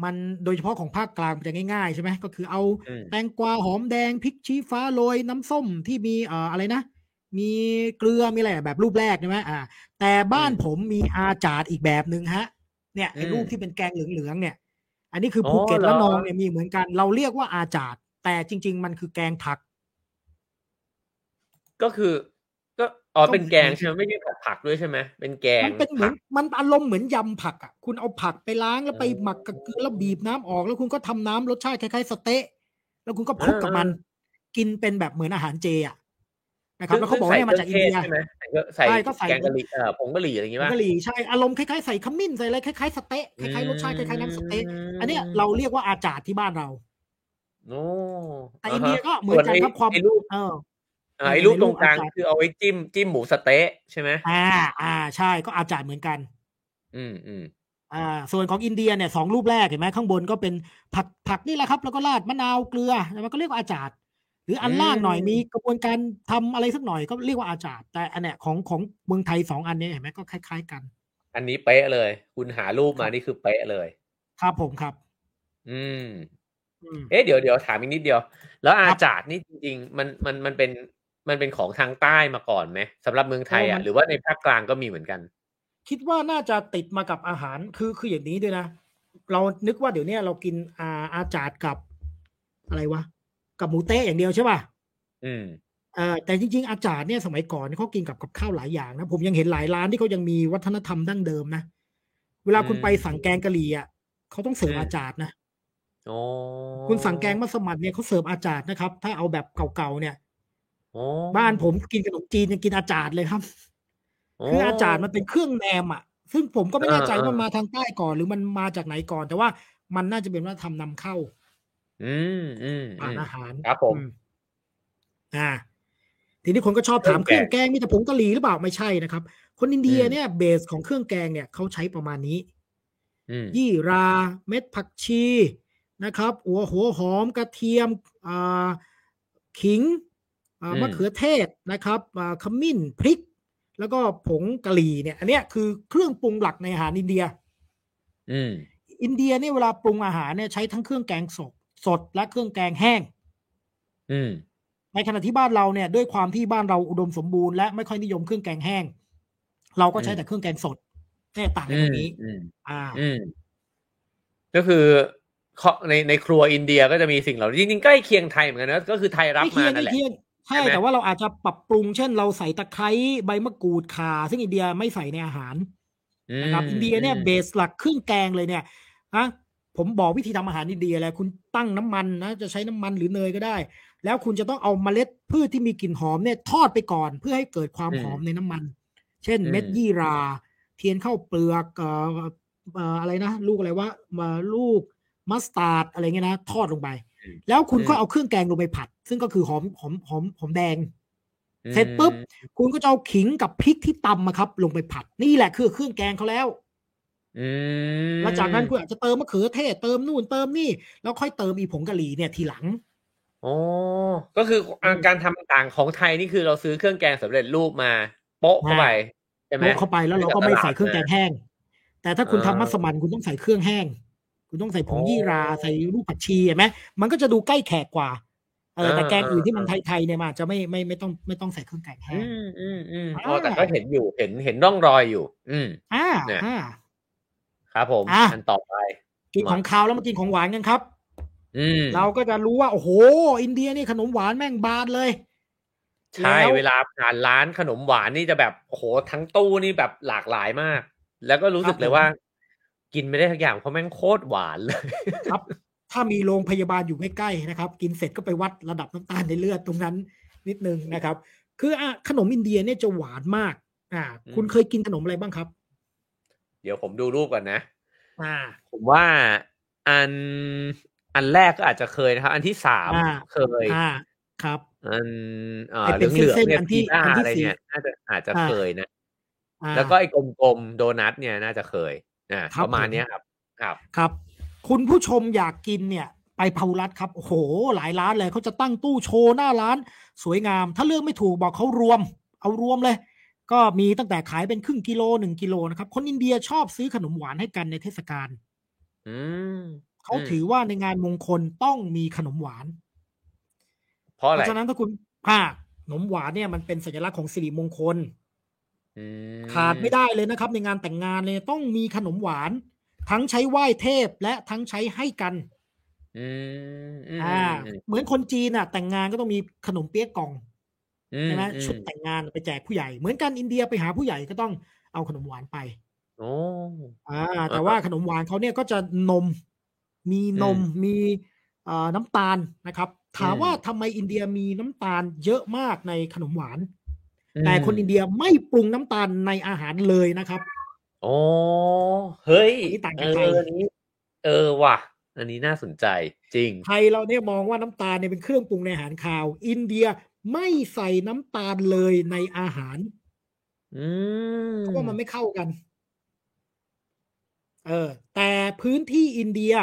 มันโดยเฉพาะของภาคกลางมันจะง่ายๆใช่ไหมก็คือเอาอืมแตงกวาหอมแดงพริกชี้ฟ้าโรยน้ำส้มที่มีเอ่ออะไรนะมีเกลือมีอะไรแบบรูปแรกใช่ไหมอ่า แต่บ้านผมมีอาจารย์อีกแบบหนึ่งฮะ เนี่ยไอ้รูปที่เป็นแกงเหลืองๆเนี่ย อันนี้คือภูเก็ตและนองเนี่ยมีเหมือนกัน เราเรียกว่าอาจารย์แต่จริง ๆ มันคือแกงผัก ก็คือ ก็อ๋อก็เป็นแกงใช่ไหมไม่ใช่ผัดผักด้วยใช่ไหมเป็นแกงมันเป็นเหมือนผักมันอารมณ์เหมือนยำผักอะคุณเอาผักไปล้างแล้วไปอืมหมักกับเกลือแล้วบีบน้ำออก แล้วคุณก็ทำน้ำรสชาติคล้ายๆสเต๊ะแล้วคุณก็คลุกกับมัน กินเป็นแบบเหมือนอาหารเจอะ นะครับแล้วเขาบอกว่าเนี่ยมาจากอินเดียใช่ไหมใส่ใช่ก็ใส่แกงกะหรี่เอ่อผงกะหรี่อะไรอย่างงี้ผงป่ะกะหรี่ใช่อารมณ์คล้ายๆใส่ขมิ้นใส่อะไรคล้ายๆสเต๊ะคล้ายๆรสชาติคล้ายๆน้ำสเต๊ะอันเนี้ยเราเรียกว่าอาจารย์ที่บ้านเราโอ้แต่อินเดียก็เหมือนกันครับความไอ้รูปเอออ่าไอ้รูปในรูปตรงกลางอาจารย์คือเอาไว้จิ้มจิ้มหมูสะเต๊ะใช่ไหมอ่า อ่าใช่ก็อาจารย์เหมือนกัน อืมอืมอ่า ส่วนของอินเดียเนี่ยสองรูปแรกเห็นไหมข้างบนก็เป็นผักผักนี่แหละครับ แล้วก็ราดมะนาวเกลือแล้วมันก็เรียกว่าอาจารย์ หรืออันล่างหน่อยมีกระบวนการทำอะไรสักหน่อยก็เรียกว่าอาจารย์แต่อันเนี้ยของของเมืองไทยสองอันเนี้เห็นไหมก็คล้าย ๆ กัน อันนี้เป๊ะเลย คุณหารูปมานี่คือเป๊ะเลย ครับผมครับ อืมอืมเอ๊ะเดี๋ยวเดี๋ยวถามอีกนิดเดียว แล้วอาครับจารย์นี่จริงๆมันมันมันเป็นมันเป็นของทางใต้มาก่อนไหมสำหรับเมืองไทยโอ้มัอะนหรือว่าในภาคกลางก็มีเหมือนกัน คิดว่าน่าจะติดมากับอาหารคือคืออย่างนี้ด้วยนะเรานึกว่าเดี๋ยวเนี้ยเรากินอาอาจารย์กับอะไรวะ กับหมูเต๊ะอย่างเดียวใช่ป่ะอืมเอ่อแต่จริง ๆ อาจารย์เนี่ยสมัยก่อนเขากินกับกับข้าวหลายอย่างนะผมยังเห็นหลายร้านที่เขายังมีวัฒนธรรมดั้งเดิมนะเวลาคุณอืมไปสั่งแกงกะหรี่อะเขาต้องเสิร์ฟอืมอาจารย์นะโอ้คุณสั่งแกงมัสมั่นเนี่ยเขาเสิร์ฟอาจารย์นะครับ ถ้าเอาแบบเก่าๆเนี่ยโอ้บ้านผมกินขนมจีนยังกินอาจารย์เลยครับโอ้คืออาจารย์มันเป็นเครื่องแนมอะ ซึ่งผมก็ไม่แน่ใจเออว่าเออมาทางใต้ก่อน หรือมันมาจากไหนก่อน แต่ว่ามันน่าจะเป็นว่าทำนำเข้า อืมอืมผ่านอืมอาหารครับผมอือ่าทีนี้คนก็ชอบถามเคเครื่รื่อองงแกแกงงมีแต่ผงกะหรี่หรือเปล่าไม่ใช่นะครับ คนอินเดียอืมเนี่ยเบสของเครื่องแกงเนี่ยเขาใช้ประมาณนี้อืมยี่ราเม็ดผักชีนะครับหัวหัวหอมกระเทียมอ่าขิงอ่ามะเขือเทศนะครับอ่าขมิ้นพริก แล้วก็ผงกะหรี่เนี่ย อันเนี้ยคือเครื่องปรุงหลักในอาหารอินเดียอืมอินเดียเนี่ยเวลาปรุงอาหารเนี่ยใช้ทั้งเครื่องแกงสด สดและเครื่องแกงแห้ง อืม ในขณะที่บ้านเราเนี่ย ด้วยความที่บ้านเราอุดมสมบูรณ์และไม่ค่อยนิยมเครื่องแกงแห้ง เราก็ใช้อืมแต่เครื่องแกงสดเนี่ยต่างกันอืตรมงนี้อืมอ่า อืม ก็คือเขาในในครัวอินเดียก็จะมีสิ่งเหล่านี้จริงๆใกล้เคียงไทยเหมือนกันนะก็คือไทยรับไม่เคีมายงนั่นไม่แหละเคียงใช่ใช่ไหมแต่ว่าเราอาจจะปรับปรุงเช่น เราใส่ตะไคร้ใบมะกรูดข่าซึ่งอินเดียไม่ใส่ในอาหารนะครับอินเดียเนี่ยเบสหลักเครื่องแกงเลยเนี่ยฮะ ผมบอกวิธีทำอาหารอินเดียแล้วคุณตั้งน้ำมันนะจะใช้น้ำมันหรือเนยก็ได้ แล้วคุณจะต้องเอาเมล็ดพืชที่มีกลิ่นหอมเนี่ยทอดไปก่อนเพื่อให้เกิดความหอมในน้ำมัน เช่น เม็ดยี่รา เทียนข้าวเปลือกเอ่ออะไรนะลูกอะไรว่ามาลูกมัสตาร์ดอะไรเงี้ยนะทอดลงไป แล้วคุณก็เอาเครื่องแกงลงไปผัด ซึ่งก็คือหอมหอมหอมหอมแดงเสร็จปุ๊บคุณก็จะเอาขิงกับพริกที่ตำมาครับ ลงไปผัดนี่แหละคือเครื่องแกงเขาแล้ว แล้วจากนั้นคุณอาจจะเติมมะเขือเทศเติมนู่นเติมนี่ แล้วค่อยเติมอีผงกะหรี่เนี่ยทีหลังโอ้ก็คืออ่าอืมการทำต่างของไทยนี่คือเราซื้อเครื่องแกงสำเร็จรูปมา โป๊ะเข้าไปใช่ไหมโปะเข้าไปแล้วเราก็ไม่ใส่เครื่องแกงแห้ง แต่ถ้าคุณทำมัสมั่นคุณต้องใส่เครื่องแห้ง คุณต้องใส่ผงยี่ราใส่ลูกผักชีเห็นไหมมันก็จะดูใกล้แขกกว่าเออแต่แกงอื่นที่มันไทยๆเนี่ยมันอาจจะไม่ไม่ไม่ต้องไม่ต้องใส่เครื่องแกงแห้อืงมอืมอืมอ่าอ๋อแต่ก็เห็นอยู่เห็นเห็นร่องรอยอยู่ อืมอ่าเนี่ยอ่า ครับผมอะอันต่อไป กินของคาวแล้วมากินของหวานกันครับอืมเราก็จะรู้ว่า โอ้โห อินเดียนี่ขนมหวานแม่งบานเลย ใช่แล้วเวลาผ่านร้านขนมหวานนี่จะแบบโอ้โหทั้งตู้นี่แบบหลากหลายมาก แล้วก็รู้สึกเลยว่า กินไม่ได้ทุกอย่างเพราะแม่งโคตรหวานเลย ครับ ถ้ามีโรงพยาบาลอยู่ใกล้ๆนะครับ กินเสร็จก็ไปวัดระดับน้ำตาลในเลือดตรงนั้นนิดนึงนะครับ คืออะขนมอินเดียเนี่ยจะหวานมาก อ่าอืมคุณเคยกินขนมอะไรบ้างครับ เดี๋ยวผมดูรูปก่อนนะอ่าผมว่าอันอันแรกก็อาจจะเคยนะครับ อันที่สามอ่าเคยอ่าครับ อันเอ่อไอ้เหเป็นลืองๆเส้นๆเนี่ยอันที่พีด้าอันที่อะไรสีเนี่ยน่าจะอาจจะอ่าเคยนะอ่าแล้วก็ไอ้กลมๆโดนัทเนี่ยน่าจะเคยอ่าครับประมาณผมเนี้ยครับ ครับครับ คุณผู้ชมอยากกินเนี่ย ไปพาหุรัตครับโอ้โห หลายร้านเลยเขาจะตั้งตู้โชว์หน้าร้าน สวยงาม ถ้าเลือกไม่ถูกบอกเขารวม เอารวมเลย ก็มีตั้งแต่ขายเป็นครึ่งกิโลหนึ่งกิโลนะครับ คนอินเดียชอบซื้อขนมหวานให้กันในเทศกาลอืมเขาอืมถือว่าในงานมงคลต้องมีขนมหวาน เพราะเพอะไรราะฉะนั้นถ้าคุณอ่าขนมหวานเนี่ยมันเป็นสัญลักษณ์ของสิริมงคลอืมขาดไม่ได้เลยนะครับ ในงานแต่งงานเลยต้องมีขนมหวาน ทั้งใช้ไหว้เทพและทั้งใช้ให้กันอืมอืมอ่าอืมเหมือนคนจีนอะ แต่งงานก็ต้องมีขนมเปี๊ยกกล่องอืม ใช่ไหมอืมชุดแต่งงานไปแจกผู้ใหญ่ เหมือนกันอินเดียไปหาผู้ใหญ่ก็ต้องเอาขนมหวานไปโอ้อ่า แต่ว่าขนมหวานเขาเนี่ยก็จะนม มีนมอืมมีเอ่อน้ำตาลนะครับ ถามอืมว่าทำไมอินเดียมีน้ำตาลเยอะมากในขนมหวานอืมแต่คนอินเดียไม่ปรุงน้ำตาลในอาหารเลยนะครับโอ้เฮ้ยอันนี้ต่างกัเอนไทอยอันนี้เออว่ะ อันนี้น่าสนใจจริง ไทยเราเนี่ยมองว่าน้ำตาลเนี่ยเป็นเครื่องปรุงในอาหารคาว อินเดีย ไม่ใส่น้ำตาลเลยในอาหารอืมเพราะว่ามันไม่เข้ากัน เออ แต่พื้นที่อินเดีย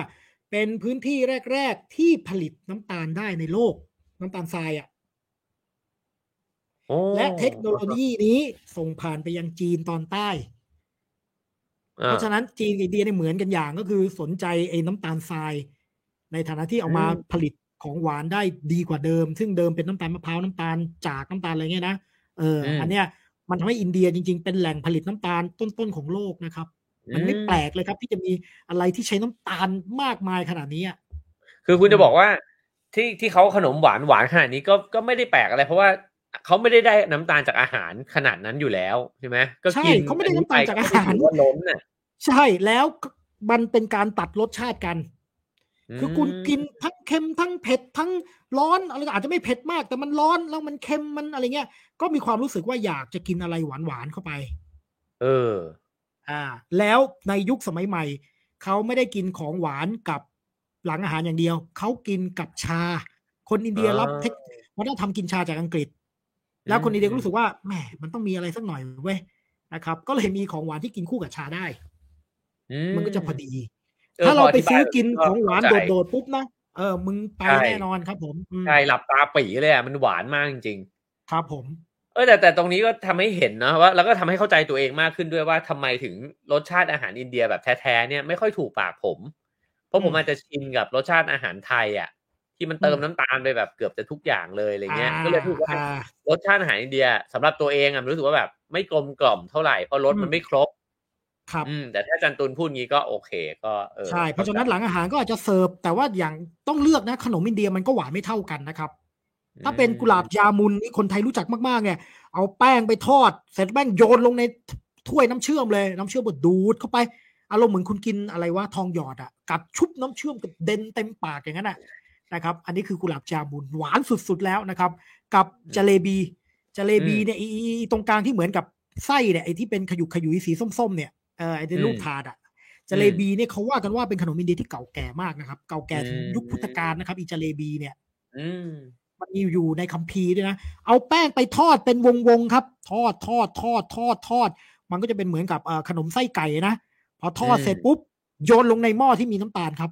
เป็นพื้นที่แรก ๆ ที่ผลิตน้ำตาลได้ในโลก น้ำตาลทรายอะ่ะโอ้และเทคโนโลยีนี้ส่งผ่านไปยังจีนตอนใต้อ่เพราะฉะนั้นจีนกับอินเดียเนี่ยเหมือนกันอย่างก็คือสนใจไอ้น้ำตาลทราย ในฐานะที่เอามาผลิต ของหวานได้ดีกว่าเดิม ซึ่งเดิมเป็นน้ำตาลมะพร้าวน้ำตาลจากน้ำตาลอะไรเงี้ยนะเออออันเนี้ยมันทำให้อินเดียจริง ๆ เป็นแหล่งผลิตน้ำตาลต้นๆของโลกนะครับ มันไม่แปลกเลยครับ ที่จะมีอะไรที่ใช้น้ำตาลมากมายขนาดนี้อะคือคุณจะบอกว่าที่ที่เขาขนมหวานหวานขนาดนี้ก็ก็ไม่ได้แปลกอะไร เพราะว่าเขาไม่ได้ได้น้ำตาลจากอาหารขนาดนั้นอยู่แล้วใช่ไหมก็ใช่กินเขาไม่ได้น้ำตาลจากอาหารนนี้ไปก็ไม่ถือว่าล้นน่ะใช่แล้วมันเป็นการตัดรสชาติกัน คือคุณกินทั้งเค็มทั้งเผ็ดทั้งร้อนอะไรก็อาจจะไม่เผ็ดมาก แต่มันร้อนแล้วมันเค็มมันอะไรเงี้ย ก็มีความรู้สึกว่าอยากจะกินอะไรหวานหวานๆเข้าไป เออ อ่า แล้วในยุคสมัยใหม่เขาไม่ได้กินของหวานกับหลังอาหารอย่างเดียวเขากินกับชา คนอินเดียอ่ารับเทควัฒนธรรมกินชาจากอังกฤษ แล้วคนอินเดียก็รู้สึกว่าแหมมันต้องมีอะไรสักหน่อยเว้ยนะครับ ก็เลยมีของหวานที่กินคู่กับชาได้อืมันก็จะพอดีออ ถ้าเราไปพธิบซื้ยอกินก็ของหวานเข้ใจโดดๆปุ๊บนะเออ มึงไปใช่แน่นอนครับผมอืมใช่หลับตาปีเลยอะมันหวานมากจริงครับผมๆเออแต่แต่ตรงนี้ก็ทำให้เห็นนะว่าแล้วก็ทำให้เข้าใจตัวเองมากขึ้นด้วยว่าทำไมถึงรสชาติอาหารอินเดียแบบแท้ๆเนี่ยไม่ค่อยถูกปากผม เพราะผมอืมอาจจะชินกับรสชาติอาหารไทยอะที่มันเติมอืมน้ำตาลไปแบบเกือบจะทุกอย่างเลยอะไรเงี้ยอ่าก็เลยรู้สึกว่าอ่ารสชาติอาหารอินเดียสำหรับตัวเองอะมันรู้สึกว่าแบบไม่กลมกล่อมเท่าไหร่เพราะรสอืมมันไม่ครบ ครับอืมแต่ถ้าอาจันตุนพูดงี้ก็โอเคก็เออใช่เพราะฉะนั้นหลังอาหารก็อาจจะเสิร์ฟแต่ว่าอย่างต้องเลือกนะขนมอินเดียมันก็หวานไม่เท่ากันนะครับ ถ้าเป็นกุหลาบยามุนนี่คนไทยรู้จักมากๆเนี่ย เอาแป้งไปทอดเสร็จแป้งโยนลงในถ้วยน้ำเชื่อมเลยน้ำเชื่อมบดดูดเข้าไปอารมณ์เหมือนคุณกินอะไรว่าทองหยอดอะกัดชุบน้ำเชื่อมกับเด่นเต็มปากอย่างนั้นอะนะครับ อันนี้คือกุหลาบจามุนหวานสุดๆแล้วนะครับ กับจาเลบีจาเลบีเนี่ยอีอีอีตรงกลางที่เหมือนกับไส้เนี่ยไอ้ที่เป็นขยุกขยุยสีส้มๆเนี่ย เออไอ้ที่ลูกถาดอะจาเลบีเนี่ยเขาว่ากันว่าเป็นขนมอินเดียที่เก่าแก่มากนะครับ เก่าแก่ถึงยุคพุทธกาลนะครับอีจาเลบีเนี่ยอืมมันมีอยู่ในคัมภีร์ด้วยนะ เอาแป้งไปทอดเป็นวงวงๆครับ ทอดทอดทอดทอดทอด มันก็จะเป็นเหมือนกับเอ่อขนมไส้ไก่นะ พอทอดอืมเสร็จปุ๊บ โยนลงในหม้อที่มีน้ำตาลครับ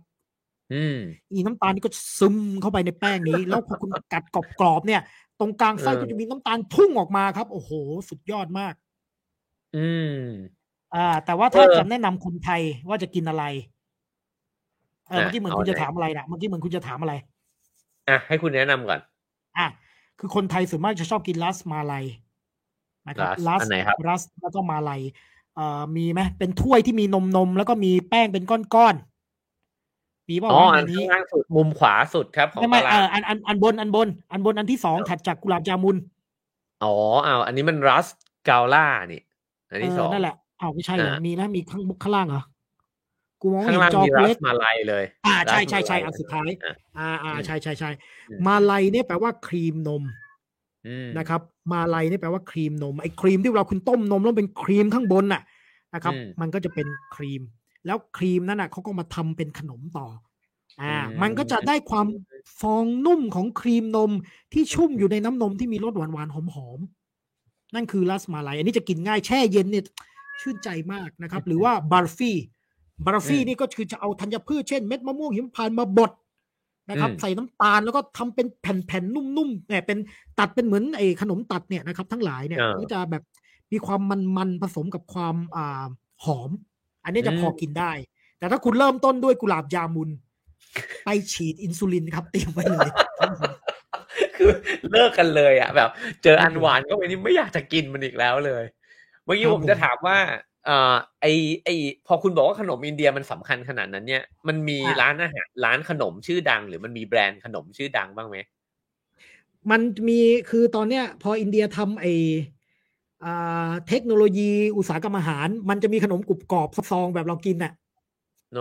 อืมอีน้ำตาลนี่ก็ซึมเข้าไปในแป้งนี้ แล้วพอคุณกัดกรอบๆเนี่ย ตรงกลางไส้เออก็จะมีน้ำตาลพุ่งออกมาครับ โอ้โห สุดยอดมาก อืม อ่า แต่ว่าถ้าเออจะแนะนำคนไทยว่าจะกินอะไร เอออะเมื่อกี้เหมือนเอาคุณจะไหนถามอะไรนะเมื่อกี้เหมือนคุณจะถามอะไร อะให้คุณแนะนำก่อน อะคือคนไทยส่วนมากจะชอบกินลัสมาลัยนะครับลัสอันไหนครับลัสแล้วก็มาลัยเอ่อมีไหมเป็นถ้วยที่มีนมนมๆแล้วก็มีแป้งเป็นก้อนๆมีเปล่าอ๋อวะอันในนี้ข้างล่างสุดมุมขวาสุดครับของไม่ไม่ตาเอราออันอันอันบนอันบน อันบนอันที่สองถัดจากกุหลาบจามุนอ๋ออ้าวอันนี้มันรัสกาล่านี่อันเอที่สอองนั่นแหละ อ้าวไม่ใช่เหรออ่ามีนะมีข้างข้างล่างเหรอกูมองไม่ข้างเห็นล่างจอมีกูรัเล็สกมาลัยเลย อ่าใช่รัสใช่ใช่มาลัยอันสุดท้าย อะอ่าอ่าอืมใช่ใช่ใช่อืมมาลัยเนี่ยแปลว่าครีมนมอืมนะครับ มาลัยนี่แปลว่าครีมนมไอ้ครีมที่เราคุณต้มนมแล้วเป็นครีมข้างบนน่ะนะครับอืมมันก็จะเป็นครีม แล้วครีมนั่นน่ะเขาก็มาทำเป็นขนมต่อ อ่าอืมมันก็จะได้ความฟองนุ่มของครีมนมที่ชุ่มอยู่ในน้ำนมที่มีรสหวานๆหอมๆนั่นคือลัสมาลัยอันนี้จะกินง่ายแช่เย็นเนี่ย ชื่นใจมากนะครับ หรือว่าบาร์ฟี่บาร์ฟี่นี่ก็คือจะเอาธัญพืชเช่นเม็ดมะม่วงหิมพานต์มาบดนะครับ ใส่น้ำตาลแล้วก็ทำเป็นแผ่นๆนุ่มๆเนี่ยเป็นตัดเป็นเหมือนไอ้ขนมตัดเนี่ยนะครับ ทั้งหลายเนี่ยเออก็จะแบบมีความมันๆผสมกับความอ่าหอม อันนี้จะอืมพอกินได้ แต่ถ้าคุณเริ่มต้นด้วยกุหลาบยามุนไปฉีดอินซูลินครับเตรียมไว้เลย คือเลิกกันเลยอะแบบ เจออันหวานก็ไปนี่ไม่อยากจะกินมันอีกแล้วเลยเมื่อกี้ครับผมจะถามว่าเอ่อไอไอพอคุณบอกว่าขนมอินเดียมันสำคัญขนาดนั้นเนี่ย มันมีอะร้านอาหารร้านขนมชื่อดัง หรือมันมีแบรนด์ขนมชื่อดังบ้างไหมมันมีคือตอนเนี้ย พออินเดียทำไออ่าเทคโนโลยีอุตสาหกรรมอาหาร มันจะมีขนมกรุบกรอบซองแบบเรากินน่ะโน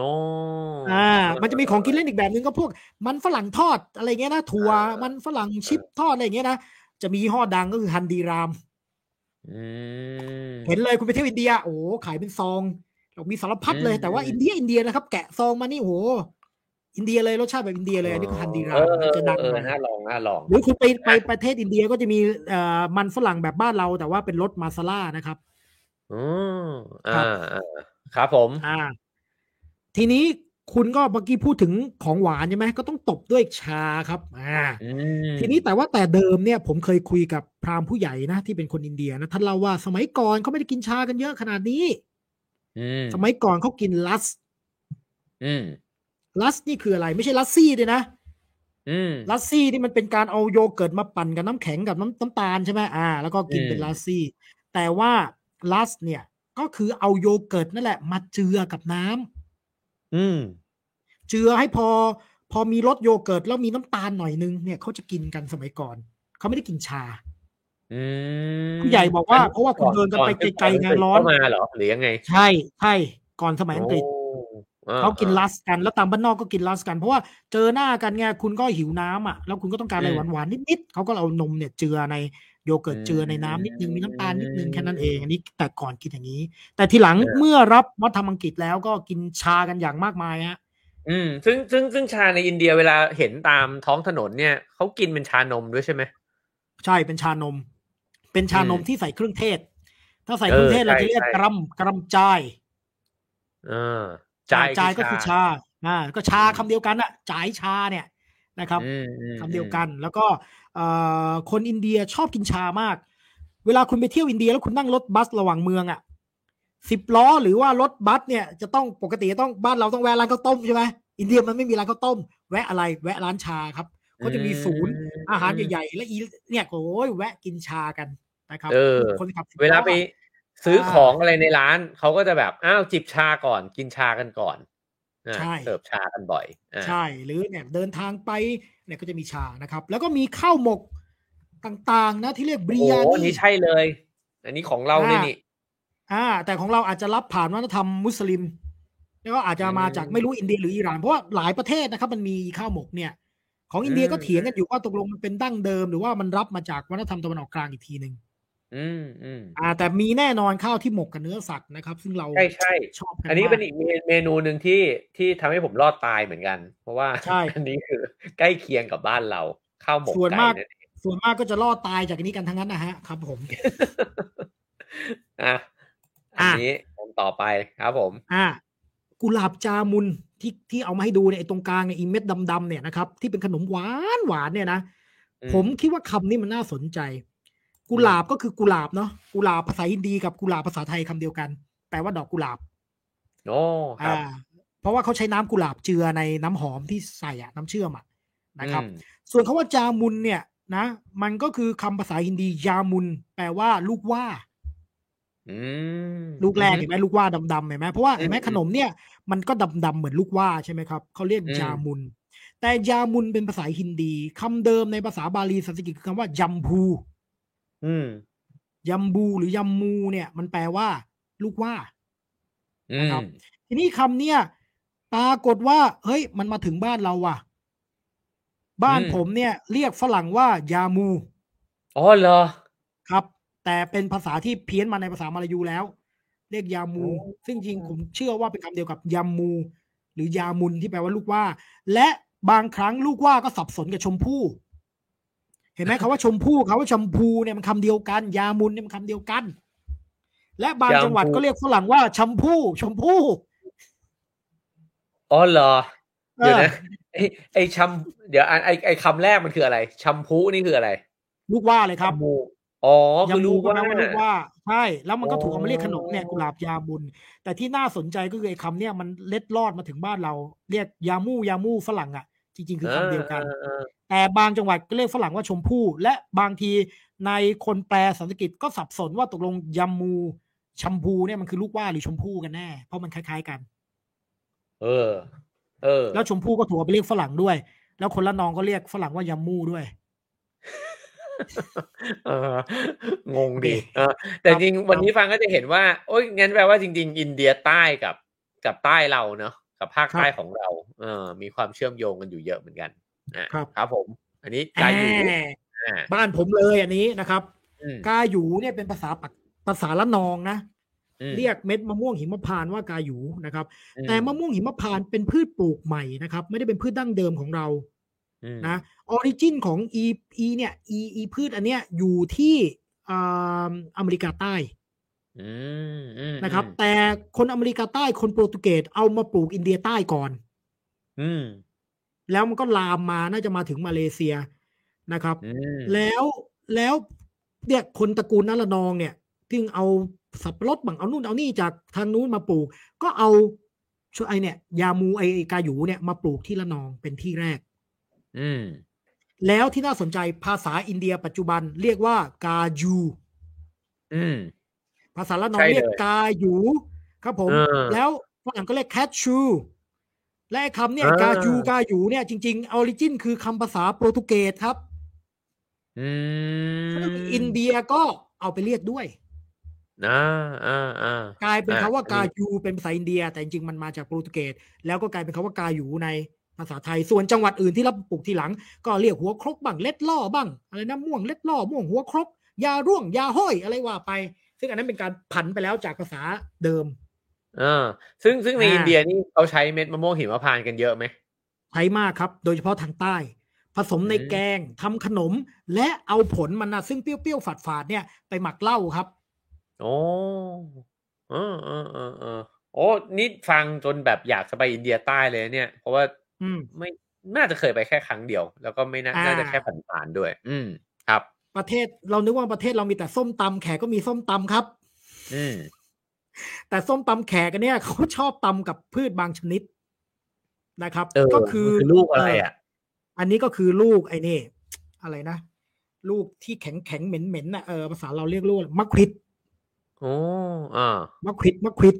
อ่า มันจะมีของกินเล่นอีกแบบนึงก็พวก มันฝรั่งทอดอะไรเงี้ยนะถั่วมันฝรั่งชิปทอดอะไรเงี้ยนะจะมียี่ห้อดังก็คือฮันดีรามอืม เห็นเลยคุณไปเที่ยวอินเดีย โอ้โหขายเป็นซองเรามีสารพัดเลยอืมแต่ว่าอินเดียอินเดียนะครับ แกะซองมานี่โอ้โหอินเดียเลยรสชาติแบบอินเดียเลยอันนี้ก็ฮันดีราเอมอจะดังเอหอน่อยน่าลองน่าลองหรือคุณไปไปประเทศอินเดียก็จะมีเอ่อมันฝรั่งแบบบ้านเรา แต่ว่าเป็นรสมาซาล่านะครับอืมครัอ่าบอ่าครับผมอ่า ทีนี้คุณก็เมื่อกี้พูดถึงของหวานใช่ไหมก็ต้องตบด้วยชาครับ อ่าอืมทีนี้แต่ว่าแต่เดิมเนี่ย ผมเคยคุยกับ พราหมณ์ผู้ใหญ่นะที่เป็นคนอินเดียนะท่านเล่าว่าสมัยก่อนเขาไม่ได้กินชากันเยอะขนาดนี้อืมสมัยก่อนเขากินลัสอืมลัสนี่คืออะไรไม่ใช่ลัสซี่ด้วยนะอืมลัสซี่นี่มันเป็นการเอาโยเกิร์ตมาปั่นกับน้ำแข็งกับน้ำน้ำตาลใช่ไหมอ่า แล้วก็กินเป็นอืมลัสซี่ แต่ว่าลัสเนี่ย ก็คือเอาโยเกิร์ตนั่นแหละ มาเจือกับน้ำอืม เจือให้พอ พอมีรสโยเกิร์ตแล้วมีน้ำตาลหน่อยนึงเนี่ยเขาจะกินกันสมัยก่อนเขาไม่ได้กินชาอืม ผู้ใหญ่บอกว่าเพราะว่าคุณเดินกันไปไกลๆไงร้อนเข้ามาเหรอหรือยังไง ใช่ใช่ก่อนสมัยอังกฤษโอ้เขากินลัสกันแล้วตามบ้านนอกก็กินลัสกัน เพราะว่าเจอหน้ากันไงคุณก็หิวน้ำอะแล้วคุณก็ต้องการอะไรหวานๆนิดๆเขาก็เอานมเนี่ยเจือในโยเกิร์ตเจือในน้ำนิดนึงมีน้ำตาลนิดนึงแค่นั้นเองอันนี้แต่ก่อนกินอย่างนี้ แต่ทีหลังเมื่อรับวัฒนธรรมอังกฤษแล้วก็กินชากันอย่างมากมายฮะอืมซึ่งซึ่งซึ่งชาในอินเดียเวลาเห็นตามท้องถนนเนี่ยเขากินเป็นชานมด้วยใช่ไหมใช่เป็นชานม เป็นชานมอืมที่ใส่เครื่องเทศ ถ้าใส่เครื่องเทศเออเราจะเรียกใช่กรัมกรัมจ่ายเออจ่ายจ่ายคืก็คือชา อ่า ก็ชาคำเดียวกันอะจ่ายชาเนี่ยนะครับอืมอืมคำเดียวกันแล้วก็เอ่อคนอินเดียชอบกินชามาก เวลาคุณไปเที่ยวอินเดียแล้วคุณนั่งรถบัสระหว่างเมืองอะสิบล้อหรือว่ารถบัสเนี่ยจะต้องปกติจะต้องบ้านเราต้องแวะร้านข้าวต้มใช่ไหมอินเดียมันไม่มีร้านข้าวต้ม แวะอะไร แวะร้านชาครับ ก็จะมีศูนย์อาหารใหญ่ๆและอีเนี่ยโอ้ยแวะกินชากัน นะครับเออคนขับสิบเวลาไปล้อซื้ออ่าของอะไรในร้านเขาก็จะแบบอ้าวจิบชาก่อนกินชากันก่อนอ่าใช่เสิร์ฟชากันบ่อยอ่าใช่หรือเนี่ยเดินทางไปเนี่ยก็จะมีชานะครับ แล้วก็มีข้าวหมกต่างๆ นะที่เรียกบริโอ้ยาอันนีนี้ใช่เลย อันนี้ของเราอ่าเลยนี่อ่า แต่ของเราอาจจะรับผ่านวัฒนธรรมมุสลิม แล้วก็อาจจะมาจากไม่รู้อินเดียหรืออิหร่านเพราะว่าหลายประเทศนะครับ มันมีข้าวหมกเนี่ย ของอินเดียก็เถียงกันอยู่ว่าตกลงมันเป็นดั้งเดิม หรือว่ามันรับมาจากวัฒนธรรมตะวันออกกลางอีกทีหนึ่ง อืมอืมอ่า แต่มีแน่นอนข้าวที่หมกกับเนื้อสัตว์นะครับ ซึ่งเราใช่ใช่ชอบกันอันนี้ก็เป็นมากอีกเมเมนูหนึ่งที่ที่ทำให้ผมรอดตายเหมือนกัน เพราะว่าใช่อันนี้คือใกล้เคียงกับบ้านเราข้าวหมกส่วนไก่มากนั่นเองส่วนมากก็จะรอดตายจากอันนี้กันทั้งนั้นนะฮะครับผมอะอันนี้อันต่อไปครับผม อ่ากุหลาบจามุนที่ที่เอามาให้ดูเนี่ยไอ้ตรงกลางเนี่ยอีเม็ดดำๆเนี่ยนะครับ ที่เป็นขนมหวานหวานเนี่ยนะอืมผมคิดว่าคำนี้มันน่าสนใจ กุหลาบก็คือกุหลาบเนาะกุหลาบภาษาอินดีกับกุหลาบภาษาไทยคำเดียวกัน แปลว่าดอกกุหลาบโอ้ครับอ่าเพราะว่าเขาใช้น้ำกุหลาบเจือในน้ำหอมที่ใส่อะน้ำเชื่อมอะนะครับอืมส่วนคาว่าจามุนเนี่ยนะ มันก็คือคำภาษาฮินดียามุน แปลว่าลูกว่าอืมลูกแรกเห็นไหมลูกว่าดำๆเห็นไหมเพราะว่าเห็นไหมอืมขนมเนี่ยมันก็ดำๆเหมือนลูกว่าใช่ไหมครับเขาเรียกอืมจามุน แต่ยามุนเป็นภาษาฮินดีคำเดิมในภาษาบาลีสันสกฤตคือคำว่ายัมพู อืมยัมบูหรือยัมมูเนี่ย มันแปลว่า ลูกว่าอืนะมครับ ทีนี้คำเนี่ยปรากฏว่า เฮ้ย มันมาถึงบ้านเราว่ะ บ้านผมเนี่ย เรียกฝรั่งว่า ยามู อ๋อเหรอ ครับ แต่เป็นภาษาที่เพี้ยนมาในภาษามาลายูแล้ว เรียกยามูโอ้ซึ่งจริงผมเชื่อว่าเป็นคำเดียวกับยามู หรือยามุนที่แปลว่าลูกว่า และบางครั้งลูกว่าก็สับสนกับชมพู่ เห็นไหมคำว่าชมพู่คำว่าชมพูเนี่ยมันคำเดียวกัน ยามุนเนี่ยมันคำเดียวกัน และบางจังหวัดก็เรียกฝรั่งว่าชมพู่ชมพู่อ๋อเหรอเอเดี๋ยวอนะไอไอชัมเดี๋ยวอันไอไอคำแรกมันคืออะไรชัมพูนี่คืออะไร ลูกว่าเลยครับชัมพูอ๋อคือลูกก็ว่าแปลว่าลูกว่าใช่แล้วมันก็ถูกอ๋อเอามาเรียกขนมเนี่ยกุหลาบยาบุญแต่ที่น่าสนใจก็คือไอ้คำเนี่ยมันเล็ดลอดมาถึงบ้านเรา เรียกยามูยามูฝรั่งอะ จริง ๆ คือคำเดียวกันออเออแต่บางจังหวัดก็เรียกฝรั่งว่าชมพู่ และบางทีในคนแปลสันสกฤตก็สับสนว่าตกลงยามูชัมพูเนี่ยมันคือลูกว่าหรือชมพู่กันแน่ เพราะมันคล้าย ๆกัน เออ เออ แล้วชมพู่ก็ถูกเอาไปเรียกฝรั่งด้วย แล้วคนละนองก็เรียกฝรั่งว่ายามูด้วยเอองงดีเออแต่จริงครับวันนี้ฟังก็จะเห็นว่า โอ้ยงั้นแปลว่าจริง ๆ อินเดียใต้กับกับใต้เราเนาะ กับภาคครับใต้ของเรา เออ มีความเชื่อมโยงกันอยู่เยอะเหมือนกันอะครับครับผม อันนี้กายูแหมอ่าบ้านผมเลยอันนี้นะครับอืมกาหยูเนี่ยเป็นภาษาปักภาษาละนองนะอืมเรียกเม็ดมะม่วงหิมพานต์ว่ากาหยูนะครับอืแต่มะม่วงหิมพานต์เป็นพืชปลูกใหม่นะครับ ไม่ได้เป็นพืชดั้งเดิมของเราอืมนะ origin ของอีอีเนี่ยอีอีพืชอันเนี้ยอยู่ที่อ่าอเมริกาใต้อืมอืม นะครับอืมแต่คนอเมริกาใต้คนโปรตุเกสเอามาปลูกอินเดียใต้ก่อน อืมแล้วมันก็ลามมาน่าจะมาถึงมาเลเซียนะครับอืมแล้วแล้วเนี่ยคนตระกูลณ ระนองเนี่ยซึ่งเอาสับปะรดบังเอานู่นเอานี่จากทางนู้นมาปลูก ก็เอาช่วยไอเนี่ย ยามูไอกาหยูเนี่ยมาปลูกที่ระนองเป็นที่แรก อืมแล้วที่น่าสนใจภาษาอินเดียปัจจุบันเรียกว่ากายูอืม ภาษาระนองใช่เลยเรียกกาหยูครับผมเออแล้วฝรั่งก็เรียก cashew และไอ้คำเนี่ยเออกาจูกาหยูเนี่ยจริงๆ origin คือคำภาษาโปรตุเกสครับอืมซึ่งอินเดียก็เอาไปเรียกด้วยอ่าอ่าอ่ากลายเป็นอะคำว่าอันนี้กายูเป็นภาษาอินเดีย แต่จริงๆมันมาจากโปรตุเกสแล้วก็กลายเป็นคำว่ากาหยูในภาษาไทยส่วนจังหวัดอื่นที่รับปลูกทีหลัง ก็เรียกหัวครกบ้างเล็ดล่อบ้างอะไรนะม่วงเล็ดล่อม่วงหัวครกยาร่วงยาห้อยอะไรว่าไป ซึ่งอันนั้นเป็นการผันไปแล้วจากภาษาเดิมเออซึ่งซึ่งในอ่าอินเดียนี่เขาใช้เม็ดมะม่วงหิมพานต์กันเยอะไหมใช้มากครับ โดยเฉพาะทางใต้ ผสมในอืมแกงทำขนม และเอาผลมันนะซึ่งเปรี้ยวๆฝาดๆเนี่ยไปหมักเหล้าครับโอ้เออเออเออเออโอ้นี่ฟังจนแบบอยากจะไปอินเดียใต้เลยเนี่ย เพราะว่าอืมไม่น่าจะเคยไปแค่ครั้งเดียว แล้วก็ไม่น่าอ่าน่าจะแค่ผ่านๆด้วย อืมครับ ประเทศเรานึกว่าประเทศเรามีแต่ส้มตำแขกก็มีส้มตำครับ อืมแต่ส้มตำแขกอันเนี่ยเขาชอบตำกับพืชบางชนิดนะครับเออก็คือมันคือลูกอะไรอะ อันนี้ก็คือลูกไอ้นี่ อะไรนะลูกที่แข็งแข็งๆเหม็นเหม็นๆนะเออภาษาเราเรียกลูกอะไรมะขวิดโอ้อ่ามะขวิดมะขวิด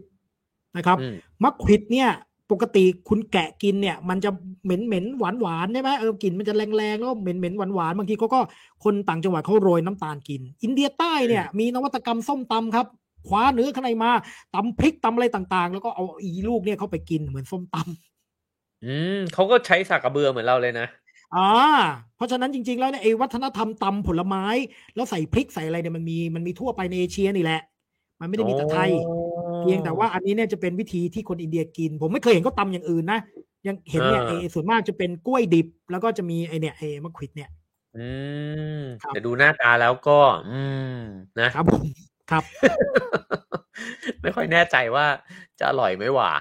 นะครับอืมมะขวิดเนี่ย ปกติคุณแกะกินเนี่ย มันจะเหม็นเหม็นหวานหวานๆใช่ไหมเออกลิ่นมันจะแรงแรงๆแล้วเหม็นเหม็นหวานหวานๆบางทีเขาก็คนต่างจังหวัดเขาโรยน้ำตาลกิน อินเดียใต้เนี่ยมีนวัตกรรมส้มตำครับคว้าเนื้อข้างในมาตำพริกตำอะไรต่างๆ แล้วก็เอาอีลูกเนี่ยเข้าไปกินเหมือนส้มตำอืมเขาก็ใช้สากกระเบือเหมือนเราเลยนะอ่าเพราะฉะนั้นจริงๆแล้วเนี่ยไอ้วัฒนธรรมตำผลไม้ แล้วใส่พริกใส่อะไรเนี่ยมันมีมันมีทั่วไปในเอเชียนี่แหละ มันไม่ได้มีแต่ไทยเพียงแต่ว่าอันนี้เนี่ยจะเป็นวิธีที่คนอินเดียกิน ผมไม่เคยเห็นเขาตำอย่างอื่นนะยังเห็นเนี่ยเออไอ้ส่วนมากจะเป็นกล้วยดิบ แล้วก็จะมีไอ้เนี่ยไอ้มะขวิดเนี่ย อืมครับแต่ดูหน้าตาแล้วก็ อืมนะครับผมครับ ไม่ค่อยแน่ใจว่าจะอร่อยไหมหว่า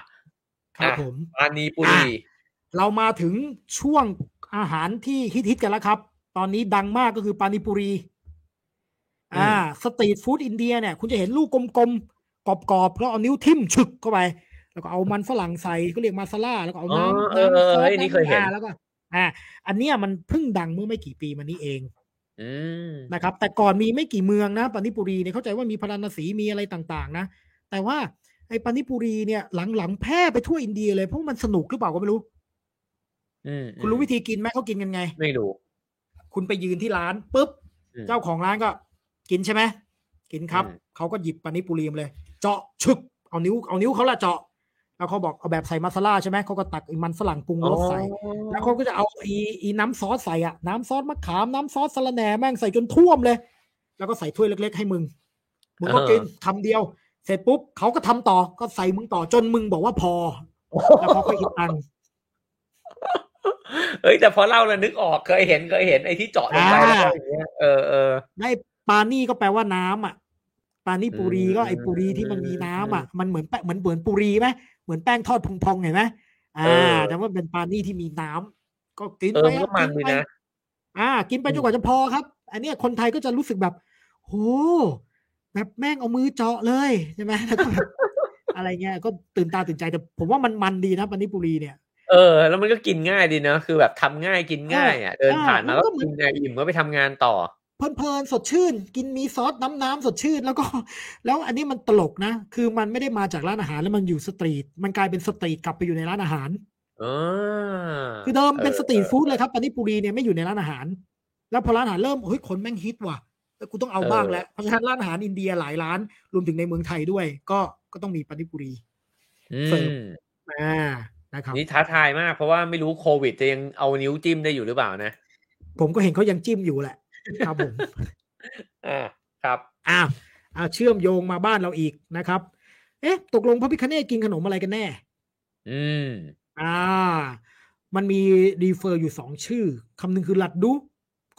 ครับอะผมปานีปุรีเรามาถึงช่วงอาหารที่ฮิตๆกันแล้วครับ ตอนนี้ดังมากก็คือปานิปุรี อ่า สตรีทฟู้ดอินเดียเนี่ย คุณจะเห็นลูกกลมๆ กรอบๆแล้วเอานิ้วทิ่มฉึกเข้าไป แล้วก็เอามันฝรั่งใส่ก็เรียกมาซาล่าแล้วก็เอาอ๋อน้ำเออเออน้ำซอเฮ้สยนี่เคยเห็นน้ำอ่าแล้วก็ อ่า อันเนี้ยมันเพิ่งดังเมื่อไม่กี่ปีมานี้เองอืมนะครับ แต่ก่อนมีไม่กี่เมืองนะปานิปุรีเนี่ยเข้าใจว่ามีพาราณสีมีอะไรต่างๆ นะ แต่ว่าไอ้ปานิปุรีเนี่ยหลังๆแพร่ไปทั่วอินเดียเลยเพราะมันสนุกหรือเปล่าก็ไม่รู้อืมคุณรู้วิธีกินไหมเขากินกันไง ไม่รู้ คุณไปยืนที่ร้านปุ๊บอืมเจ้าของร้านก็ กินใช่ไหมกินครับอืมเขาก็หยิบปานิปุรีมาเลย เจาะชึกเอานิ้วเอานิ้วเขาละเจาะแล้วเขาบอกเอาแบบใส่มาซาล่าใช่ไหมเขาก็ตักไอ้มันฝรั่งปรุงรสใส่ แล้วเขาก็จะเอาอีอีน้ำซอสใส่อะน้ำซอสมะขามน้ำซอสสะระแหน่แม่งใส่จนท่วมเลย แล้วก็ใส่ถ้วยเล็ก ๆ ให้มึงมึงก็กินคำเดียว เสร็จปุ๊บเขาก็ทำต่อก็ใส่มึงต่อจนมึงบอกว่าพอ แล้วเขาก็คิดตังค์เอ้ยแต่พอเล่าแล้วนึกออกเคยเห็นเคยเห็นไอ้ที่เจาะลงไปอ่าแล้วก็อย่างเงี้ยเออเออได้ปานี่ก็แปลว่าน้ำอะ ปานี่ปุรีก็ไออืมปุรีที่มันมีน้ำอะมันเหมือนแป้งเหมือนเหมือนปุรีไหมเหมือนแป้งทอดพองๆเห็นไหมอ่าเออแต่ว่าเป็นปานี่ที่มีน้ำก็กินเอไปอมันก็ครับมันกินดีไปนะอ่า กินไปจนกว่าจะพอครับ อันเนี้ยคนไทยก็จะรู้สึกแบบโหแบบแม่งเอามือเจาะเลยใช่ไหมแล้วก็แบบอะไรเงี้ยก็ตื่นตาตื่นใจแต่ผมว่ามันมันดีนะปานิปุรีเนี่ยเออ แล้วมันก็กินง่ายดีนะคือแบบทำง่ายกินง่ายอะเดินอ่าผ่านมามันก็ก็เหมืกิอนนอะอิ่มก็ไปทำงานต่อ เพลินๆสดชื่น กินมีซอสน้ำน้ำสดชื่น แล้วก็ แล้วอันนี้มันตลกนะ คือมันไม่ได้มาจากร้านอาหารแล้วมันอยู่ street มันกลายเป็น street กลับไปอยู่ในร้านอาหารเออคือเดิมเป็นออ street food เลยครับปานิปุรีเนี่ยไม่อยู่ในร้านอาหาร แล้วพอร้านอาหารเริ่มเฮ้ยคนแม่งฮิตว่ะแล้วกูต้องเอาบ้างแล้วเพราะฉะนั้นร้านอาหารอินเดียหลายร้านรวมถึงในเมืองไทยด้วย ก็ก็ต้องมีปานิปุรีเสิร์ฟ อืมอ่านะครับนี่ท้าทายมากเพราะว่าไม่รู้โควิดจะยังเอานิ้วจิ้มได้อยู่หรือเปล่านะ ผมก็เห็นเขายังจิ้มอยู่แหละ ครับผมอ่าครับอ้าวอ่าเชื่อมโยงมาบ้านเราอีกนะครับ เอ๊ะ ตกลงพระพิฆเนศกินขนมอะไรกันแน่ อืมอ่า มันมี refer อยู่สองชื่อคำหนึ่งคือหลัดดุ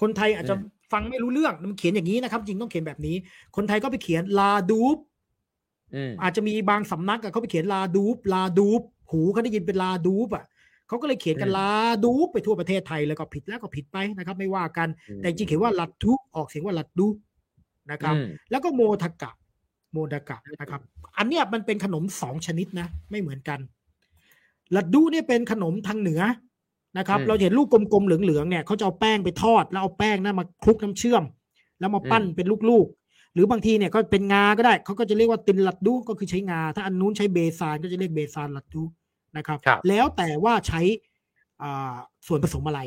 คนไทยอาจจะอืมฟังไม่รู้เรื่องมันเขียนอย่างนี้นะครับ จริงต้องเขียนแบบนี้ คนไทยก็ไปเขียนลาดูปอืมอาจจะมีบางสำนักอะเขาไปเขียนลาดูปลาดูปหูเขาได้ยินเป็นลาดูปอะ เขาก็เลยเขียนกันอืมลาดูปไปทั่วประเทศไทยแล้วก็ผิดแล้วก็ผิดไปนะครับ ไม่ว่ากันอืมแต่จริงๆเขียนว่าลัดทุออกเสียงว่าลัดดูนะครับอืมแล้วก็โมทากะ โมดากะนะครับ อันเนี้ยมันเป็นขนมสองชนิดนะ ไม่เหมือนกันลัดดูเนี่ยเป็นขนมทางเหนือนะครับอืมเราเห็นลูกกลมๆเหลืองๆเนี่ยเขาจะเอาแป้งไปทอด แล้วเอาแป้งนั้นมาคลุกน้ำเชื่อม แล้วมาปั้นอืมเป็นลูกๆ หรือบางทีเนี่ยก็เป็นงาก็ได้เขาก็จะเรียกว่าตินลัดดูก็คือใช้งา ถ้าอันนู้นใช้เบซานก็จะเรียกเบซานลัดดู นะครับครับแล้วแต่ว่าใช้อ่าส่วนผสมอะไร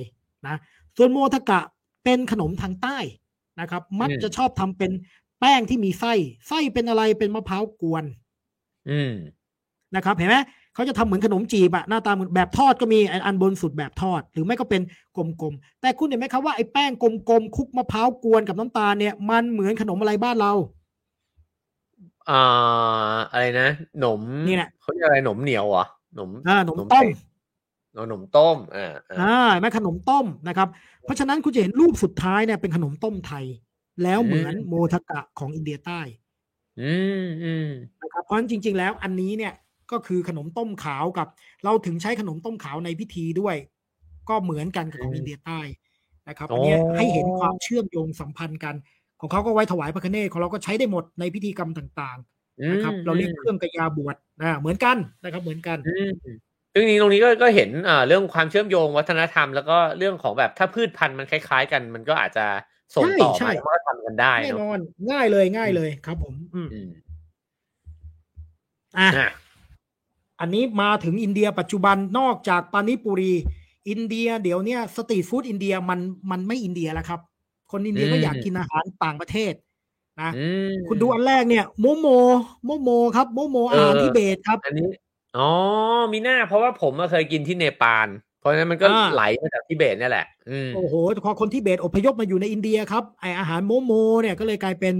นะส่วนโมทากะเป็นขนมทางใต้นะครับ มักอืมจะชอบทำเป็นแป้งที่มีไส้ไส้เป็นอะไรเป็นมะพร้าวกวน อืมนะครับ เห็นไหมเขาจะทำเหมือนขนมจีบอะหน้าตาเหมือนแบบทอดก็มีอันอันบนสุดแบบทอด หรือไม่ก็เป็นกลมๆแต่คุณเห็นไหมครับว่าไอ้แป้งกลมๆคลุกมะพร้าวกวนกับน้ำตาลเนี่ยมันเหมือนขนมอะไรบ้านเราอ่าอะไรนะหนมนี่แหละเขาเรียกอะไรหนมเหนียวเหรอ หนมอ่าขนมต้มเอาหนมต้มอ่าอ่าอ่าแม่ขนมต้มนะครับ เพราะฉะนั้นคุณจะเห็นรูปสุดท้ายเนี่ยเป็นขนมต้มไทย แล้วเหมือนโมทากะของอินเดียใต้ อืมอืมนะครับเพราะฉะนั้นจริง ๆ แล้วอันนี้เนี่ยก็คือขนมต้มขาวกับ เราถึงใช้ขนมต้มขาวในพิธีด้วย ก็เหมือนกันกับของอินเดียใต้นะครับอันเนี้ยให้เห็นความเชื่อมโยงสัมพันธ์กัน ของเขาก็ไว้ถวายพระคเนศของเราก็ใช้ได้หมดในพิธีกรรมต่างๆ นะครับเราเรียกเครื่องกระยาบวชนะเหมือนกันนะครับเหมือนกันอืมซึ่งจริงๆตรงนี้ก็ก็เห็นอ่าเรื่องความเชื่อมโยงวัฒนธรรม แล้วก็เรื่องของแบบถ้าพืชพันธุ์มันคล้าย ๆ กัน มันก็อาจจะส่งต่อใช่มาใช่แล้วก็ทำกันได้แน่เนนอะอนง่ายเลยง่ายเลยครับ ผม อืมอืมอะอะอันนี้มาถึงอินเดียปัจจุบันนอกจากปานิปุรี อินเดีย เดี๋ยวเนี้ยสตรีทฟู้ดอินเดียมันมันไม่อินเดียแล้วครับ คนอินเดียก็อยากกินอาหารต่างประเทศ อะอืมคุณดูอันแรกเนี่ยโมโมโมโมครับโมโมเออาอหารทิเบตครับ อันนี้อ๋อมีหน้าเพราะว่าผมอะเคยกินที่เนปาลเพราะฉะนั้นมันก็อ่าไหลมาจากทิเบตเนี่ยแหละอืมโอ้โหพอคนทิเบตอพยพมาอยู่ในอินเดียครับไออาหารโมโม เนี่ยก็เลยกลายเป็น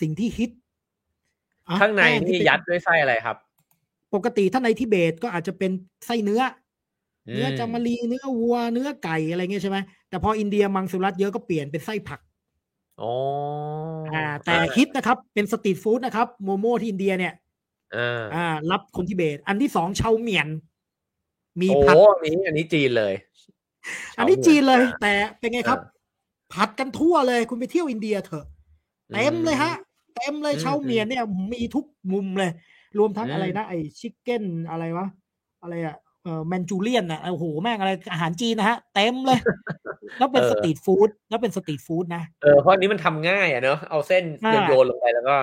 สิ่งที่ฮิตอะข้างในที่นี่เป็นแป้งยัดด้วยไส้อะไรครับ ปกติถ้าในทิเบตก็อาจจะเป็นไส้เนื้ออมเนื้อจามรีเนื้อวัวเนื้อไก่อะไรเงี้ยใช่ไหมแต่พออินเดียมังสวิรัตเยอะก็เปลี่ยนเป็นไส้ผัก อ๋ออ่าแต่ฮิตนะครับ เป็นสตรีทฟู้ดนะครับ โมโมที่อินเดียเนี่ยอ่าอ่ารับคนทิเบต อันที่สองเชาเหมียน มีโอ้ผัดอันนี้อันนี้จีนเลย อันนี้จีนเลยอ่าแต่เป็นไงครับเออผัดกันทั่วเลย คุณไปเที่ยวอินเดียเถอะ เต็มเลยฮะ เต็มเลยอืมเชาเหมียนเนี่ย มีทุกมุมเลย รวมทั้งอืมอะไรนะไอ chicken อะไรวะ อะไรอะเอ่อ Manchurian อะโอ้โหแม่งอะไรอาหารจีนนะฮะ เต็มเลย แล้วเป็นสตรีทฟู้ดแล้วเป็นสตรีทฟู้ดนะเออเพราะอันนี้มันทำง่ายอะเนอะเอาเส้นอ่าโยนๆลงไปแล้วก็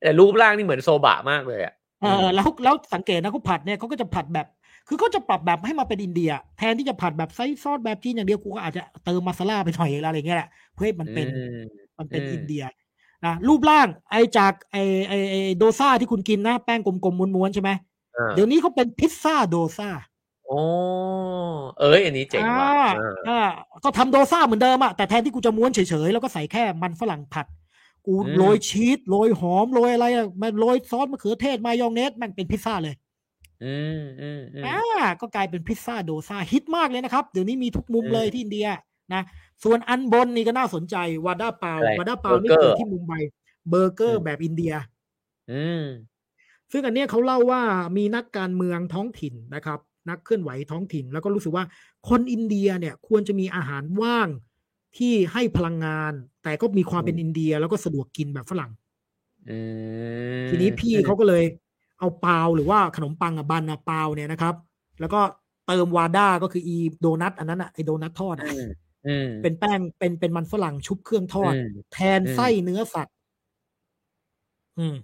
แต่รูปร่างนี่เหมือนโซบะมากเลยอะเออแล้วแล้วสังเกตนะเขาผัดเนี่ยเขาก็จะผัดแบบ คือเขาจะปรับแบบให้มาเป็นอินเดีย แทนที่จะผัดแบบใส่ซอสแบบจีนอย่างเดียวกูก็อาจจะเติมมาซาลาไปหน่อยอะไรอย่างเงี้ยแหละเพื่อให้มันเป็นอืมมันเป็นอืมอินเดียนะรูปร่างไอจากไอไอไอโดซ่าที่คุณกินนะแป้งกลมๆม้วนๆใช่ไหมอ่าเดี๋ยวนี้เขาเป็นพิซซ่าโดซ่า โอ้เอ้ยอันนี้เจ๋งว่ะอ่าอ่าอ่าก็ทำโดซ่าเหมือนเดิมอะแต่แทนที่กูจะม้วนเฉยๆ แล้วก็ใส่แค่มันฝรั่งผัด กูอืมโรยชีสโรยหอมโรยอะไรอะมันโรยซอสมะเขือเทศมายองเนสมันเป็นพิซซ่าเลย อืมอืมอืมอ่าก็กลายเป็นพิซซ่าโดซ่าฮิตมากเลยนะครับ เดี๋ยวนี้มีทุกมุมอืมเลยที่อินเดียนะส่วนอันบนนี่ก็น่าสนใจวาด้าเปาอะไรวาด้าเปานี่เบอร์เกอร์เกิดที่มุมไบเบอร์เกอร์อืมแบบอินเดีย อืมซึ่งอันเนี้ยเขาเล่าว่ามีนักการเมืองท้องถิ่นนะครับ นักเคลื่อนไหวท้องถิ่น แล้วก็รู้สึกว่าคนอินเดียเนี่ยควรจะมีอาหารว่างที่ให้พลังงาน แต่ก็มีความเป็นอินเดียแล้วก็สะดวกกินแบบฝรั่งอืมทีนี้พี่เขาก็เลย เอาเปาหรือว่าขนมปังอะบันอะเปาเนี่ยนะครับ แล้วก็เติมวาด้าก็คืออีโดนัทอันนั้นอะไอโดนัททอดอะอืมอืมเป็นแป้งเป็นเป็นมันฝรั่งชุบเครื่องทอดอืมแทนอืมไส้เนื้อสัตว์ อืม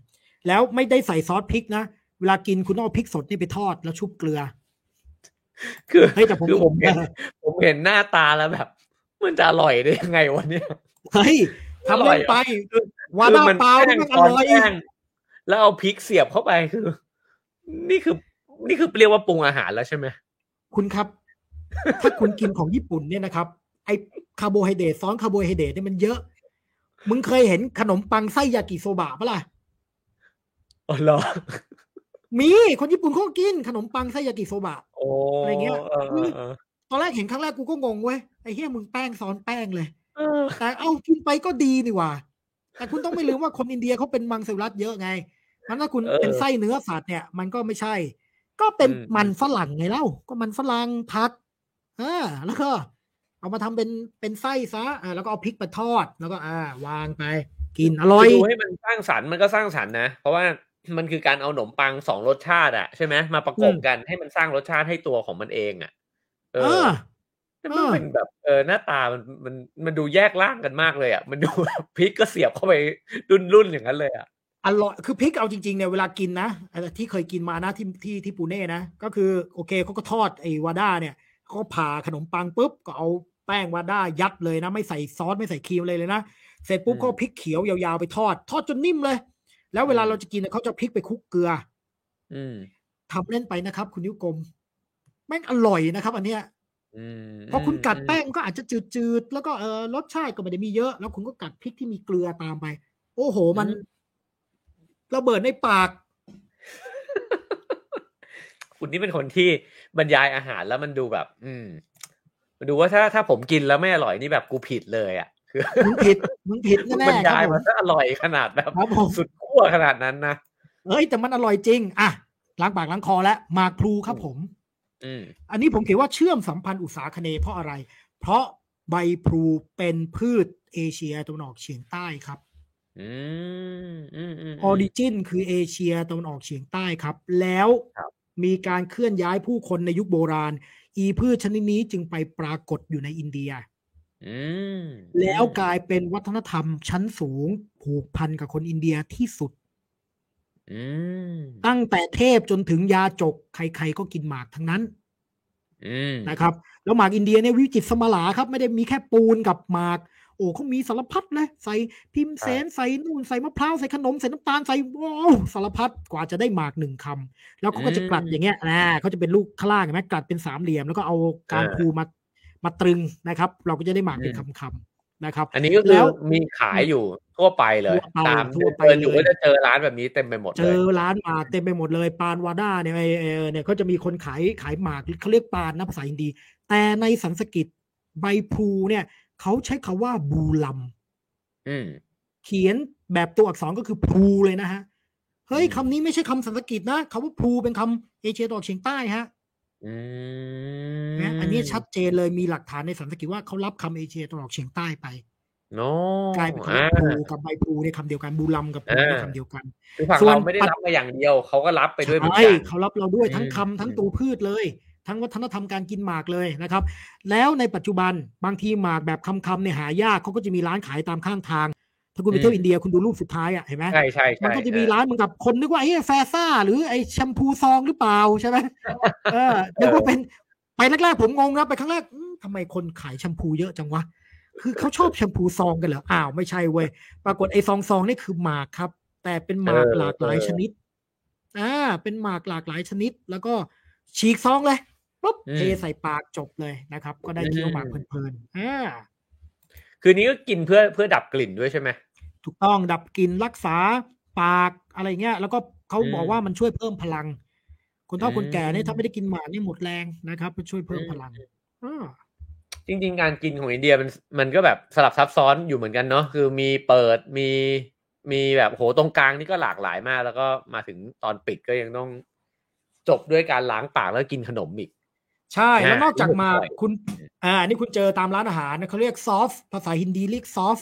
แล้วไม่ได้ใส่ซอสพริกนะ เวลากินคุณต้องเอาพริกสดนี่ไปทอดแล้วชุบเกลือ คือเฮ้ยแต่ผมคือผมเห็นผมเห็นหน้าตาแล้วแบบ มันจะอร่อยได้ยังไงวะเนี่ยเฮ้ยทำเล่นไปคือวาด้าคือมันเปล่าแป้นี่งมันอซ้อนร่อยแป้งแล้วเอาพริกเสียบเข้าไปคือ นี่คือ นี่คือเรียกว่าปรุงอาหารแล้วใช่ไหมคุณครับ ถ้าคุณกินของญี่ปุ่นเนี่ยนะครับ ไอคาร์โบไฮเดรตซ้อนคาร์โบไฮเดรตเนี่ยมันเยอะ มึงเคยเห็นขนมปังไส้ยากิโซบะปะล่ะอ๋อเหรอ มีคนญี่ปุ่นเขาก็กินขนมปังไส้ยากิโซบะโอ้อะไรเงี้ยเออเออเออตอนแรกเห็นครั้งแรกกูก็งงเว้ยไอ้เหี้ยมึงแป้งซ้อนแป้งเลยเออแต่เอากินไปก็ดีนี่หว่า แต่คุณต้องไม่ลืมว่าคนอินเดียเขาเป็นมังสวิรัตเยอะไงงั้นถ้าคุณเออเป็นไส้เนื้อสัตว์เนี่ย มันก็ไม่ใช่ ก็เป็นอืมมันฝรั่งไงเล่า ก็มันฝรั่งผัดอ่าแล้วก็เอามาทำเป็นเป็นไส้ซะอ่าแล้วก็เอาพริกไปทอด แล้วก็อ่าวางไป กินอร่อยคือดูให้มันสร้างสรรค์มันก็สร้างสรรค์นะ เพราะว่า มันคือการเอาขนมปังสองรสชาติอะใช่ไหมมาประกบอืมกันให้มันสร้างรสชาติให้ตัวของมันเองอะเอเอออแต่มันเออเป็นแบบเออหน้าตามันมันมันดูแยกร่างกันมากเลยอะมันดูแบบพริกก็เสียบเข้าไปรุ่นรุ่นๆอย่างนั้นเลยอะอร่อยคือพริกเอาจริงๆเนี่ยเวลากินนะเอ่อที่เคยกินมานะที่ที่ที่ปูเน่นะก็คือโอเคเขาก็ทอดไอ้วาด้าเนี่ยเขาก็ผ่าขนมปังปุ๊บก็เอาแป้งวาด้ายัดเลยนะ ไม่ใส่ซอสไม่ใส่ครีมเลยเลยนะเสร็จปุ๊บก็เอาพริกเขียวยาวๆไปทอด ทอดจนนิ่มเลย แล้วเวลาเราจะกินเนี่ยเขาจะเอาพริกไปคลุกเกลือ อืมทำเล่นไปนะครับ คุณนิ้วกลม แม่งอร่อยนะครับ อันเนี้ยอืมพอคุณกัดมแป้งก็อาจจะจืดๆ แล้วก็เออรสชาติก็ไม่ได้มีเยอะ แล้วคุณก็กัดพริกที่มีเกลือตามไป โอ้โหมันระเบิดในปาก คุณนี่เป็นคนที่บรรยายอาหารแล้วมันดูแบบ อืมมันดูว่าถ้าถ้าผมกินแล้วไม่อร่อยนี่แบบกูผิดเลยอะคือ มึงผิดมึงผิดคุณแน่บรรๆคยารัยบผมันมถ้าอร่อยขนาดแบบครับผมสุดขั้วขนาดนั้นนะเฮ้ยแต่มันอร่อยจริง อะล้างปากล้างคอแล้วหมากพลูครับผมอืมอันนี้ผมเขียนว่าเชื่อมสัมพันธ์อุษาคเนย์เพราะอะไร เพราะใบพลูเป็นพืชเอเชียตะวันออกเฉียงใต้ครับอืมอืมอืม origin คือเอเชียตะวันออกเฉียงใต้ครับ แล้วครับมีการเคลื่อนย้ายผู้คนในยุคโบราณ อีพืชชนิดนี้จึงไปปรากฏอยู่ในอินเดียอืม แล้วกลายเป็นวัฒนธรรมชั้นสูง ผูกพันกับคนอินเดียที่สุดอืมตั้งแต่เทพจนถึงยาจก ใครๆก็กินหมากทั้งนั้นอืมนะครับ แล้วหมากอินเดียเนี่ยวิจิตรสมลาครับ ไม่ได้มีแค่ปูนกับหมาก โอ้เขามีสารพัดเลยใส่พิมพ์เสนใส่นู่นใส่มะพร้าวใส่ขนมใส่น้ำตาลใส่ว้าวสารพัดกว่าจะได้หมากหนึ่งคำแล้วเขาก็จะกลัดอย่างเงี้ยนะเขาจะเป็นลูกข้างล่างเห็นไหมกลัดเป็นสามเหลี่ยมแล้วก็เอาการพูมา มาตรึงนะครับ เราก็จะได้หมากเป็นคำคำๆนะครับ อันนี้ก็คืแล้อวมีขายอยู่ทั่วไปเลยทั่วไปตามทั่วไปเดินอยู่เลยก็จะเจอร้านแบบนี้เต็มไปหมดเจเลยอร้านหมากเต็มไปหมดเลย ปานวาด้าเนี่ยไอเออเนี่ยเขาจะมีคนขายขายหมากเขาเรียกปานนะภาษาอินดี แต่ในสันสกฤตใบพลูเนี่ยเขาใช้คาว่าบูลัมอืมเขียนแบบตัวอักษรก็คือพลูเลยนะฮะเฮ้ยอืมคำนี้ไม่ใช่คำสันสกฤตนะคำว่าพลูเป็นคำเอเชียตะวันออกเฉียงใต้ฮะอืม นะอันนี้ชัดเจนเลยมีหลักฐานในสันสกฤตว่าเขารับคำเอเชียตะวันออกเฉียงใต้ไปโน้กลายเป็นคำอ่าว่าพลูกับใบพลูในคำเดียวกันบูลัมกับพลูในอ่าคำเดียวกันคือฝั่งส่วนเราไม่ได้รับมาอย่างเดียวเขาก็รับไปด้วยเหมือนใช่กันเขารับเราด้วยทั้งอืมคำทั้งอืมตัวพืชเลย ทั้งวัฒนธรรมการกินหมากเลยนะครับ แล้วในปัจจุบันบางทีหมากแบบคำๆเนี่ยหายากเขาก็จะมีร้านขายตามข้างทาง ถ้าคุณไปเที่ยวอินเดียคุณดูรูปสุดท้ายอะเห็นไหมใช่ใช่ใช่มันก็จะมีร้านเหมือนกับคนนึกว่าไอ้แฟซ่า หรือไอ้แชมพูซองหรือเปล่าใช่ไหมเออนึกว่าเป็นไปแรกๆผมงงนะไปครั้งแรกอืมทำไมคนขายแชมพูเยอะจังวะคือเขาชอบแชมพูซองกันเหรออ้าวไม่ใช่เว้ยปรากฏไอ้ซองซองนี่คือหมากครับ แต่เป็นหมากหลากหลายชนิดอ่าเป็นหมากหลากหลายชนิด แล้วก็ฉีกซองเลยปุ๊บเทใส่ปากจบเลยนะครับ ก็ได้เคี้ยวหมากเพลินๆอ่าคืนนี้ก็กินเพื่อเพื่อดับกลิ่นด้วยใช่ไหม ถูกต้องดับกลิ่นรักษาปากอะไรเงี้ย แล้วก็เขาอืมบอกว่ามันช่วยเพิ่มพลัง คนเฒ่าอืมคนแก่เนี่ยถ้าไม่ได้กินหมากนี่หมดแรงนะครับมันช่วยเพิ่มพลังอ่าจริง ๆ การกินของอินเดียมันมันก็แบบสลับซับซ้อนอยู่เหมือนกันเนาะคือมีเปิดมีมีแบบโหตรงกลางนี่ก็หลากหลายมาก แล้วก็มาถึงตอนปิดก็ยังต้องจบด้วยการล้างปากแล้วกินขนมอีกใช่แล้วอ่านอกจากหมากนี่ผมคุณ อ่าอันนี่คุณเจอตามร้านอาหารนะเขาเรียกซอฟภาษาฮินดีเรียกซอฟ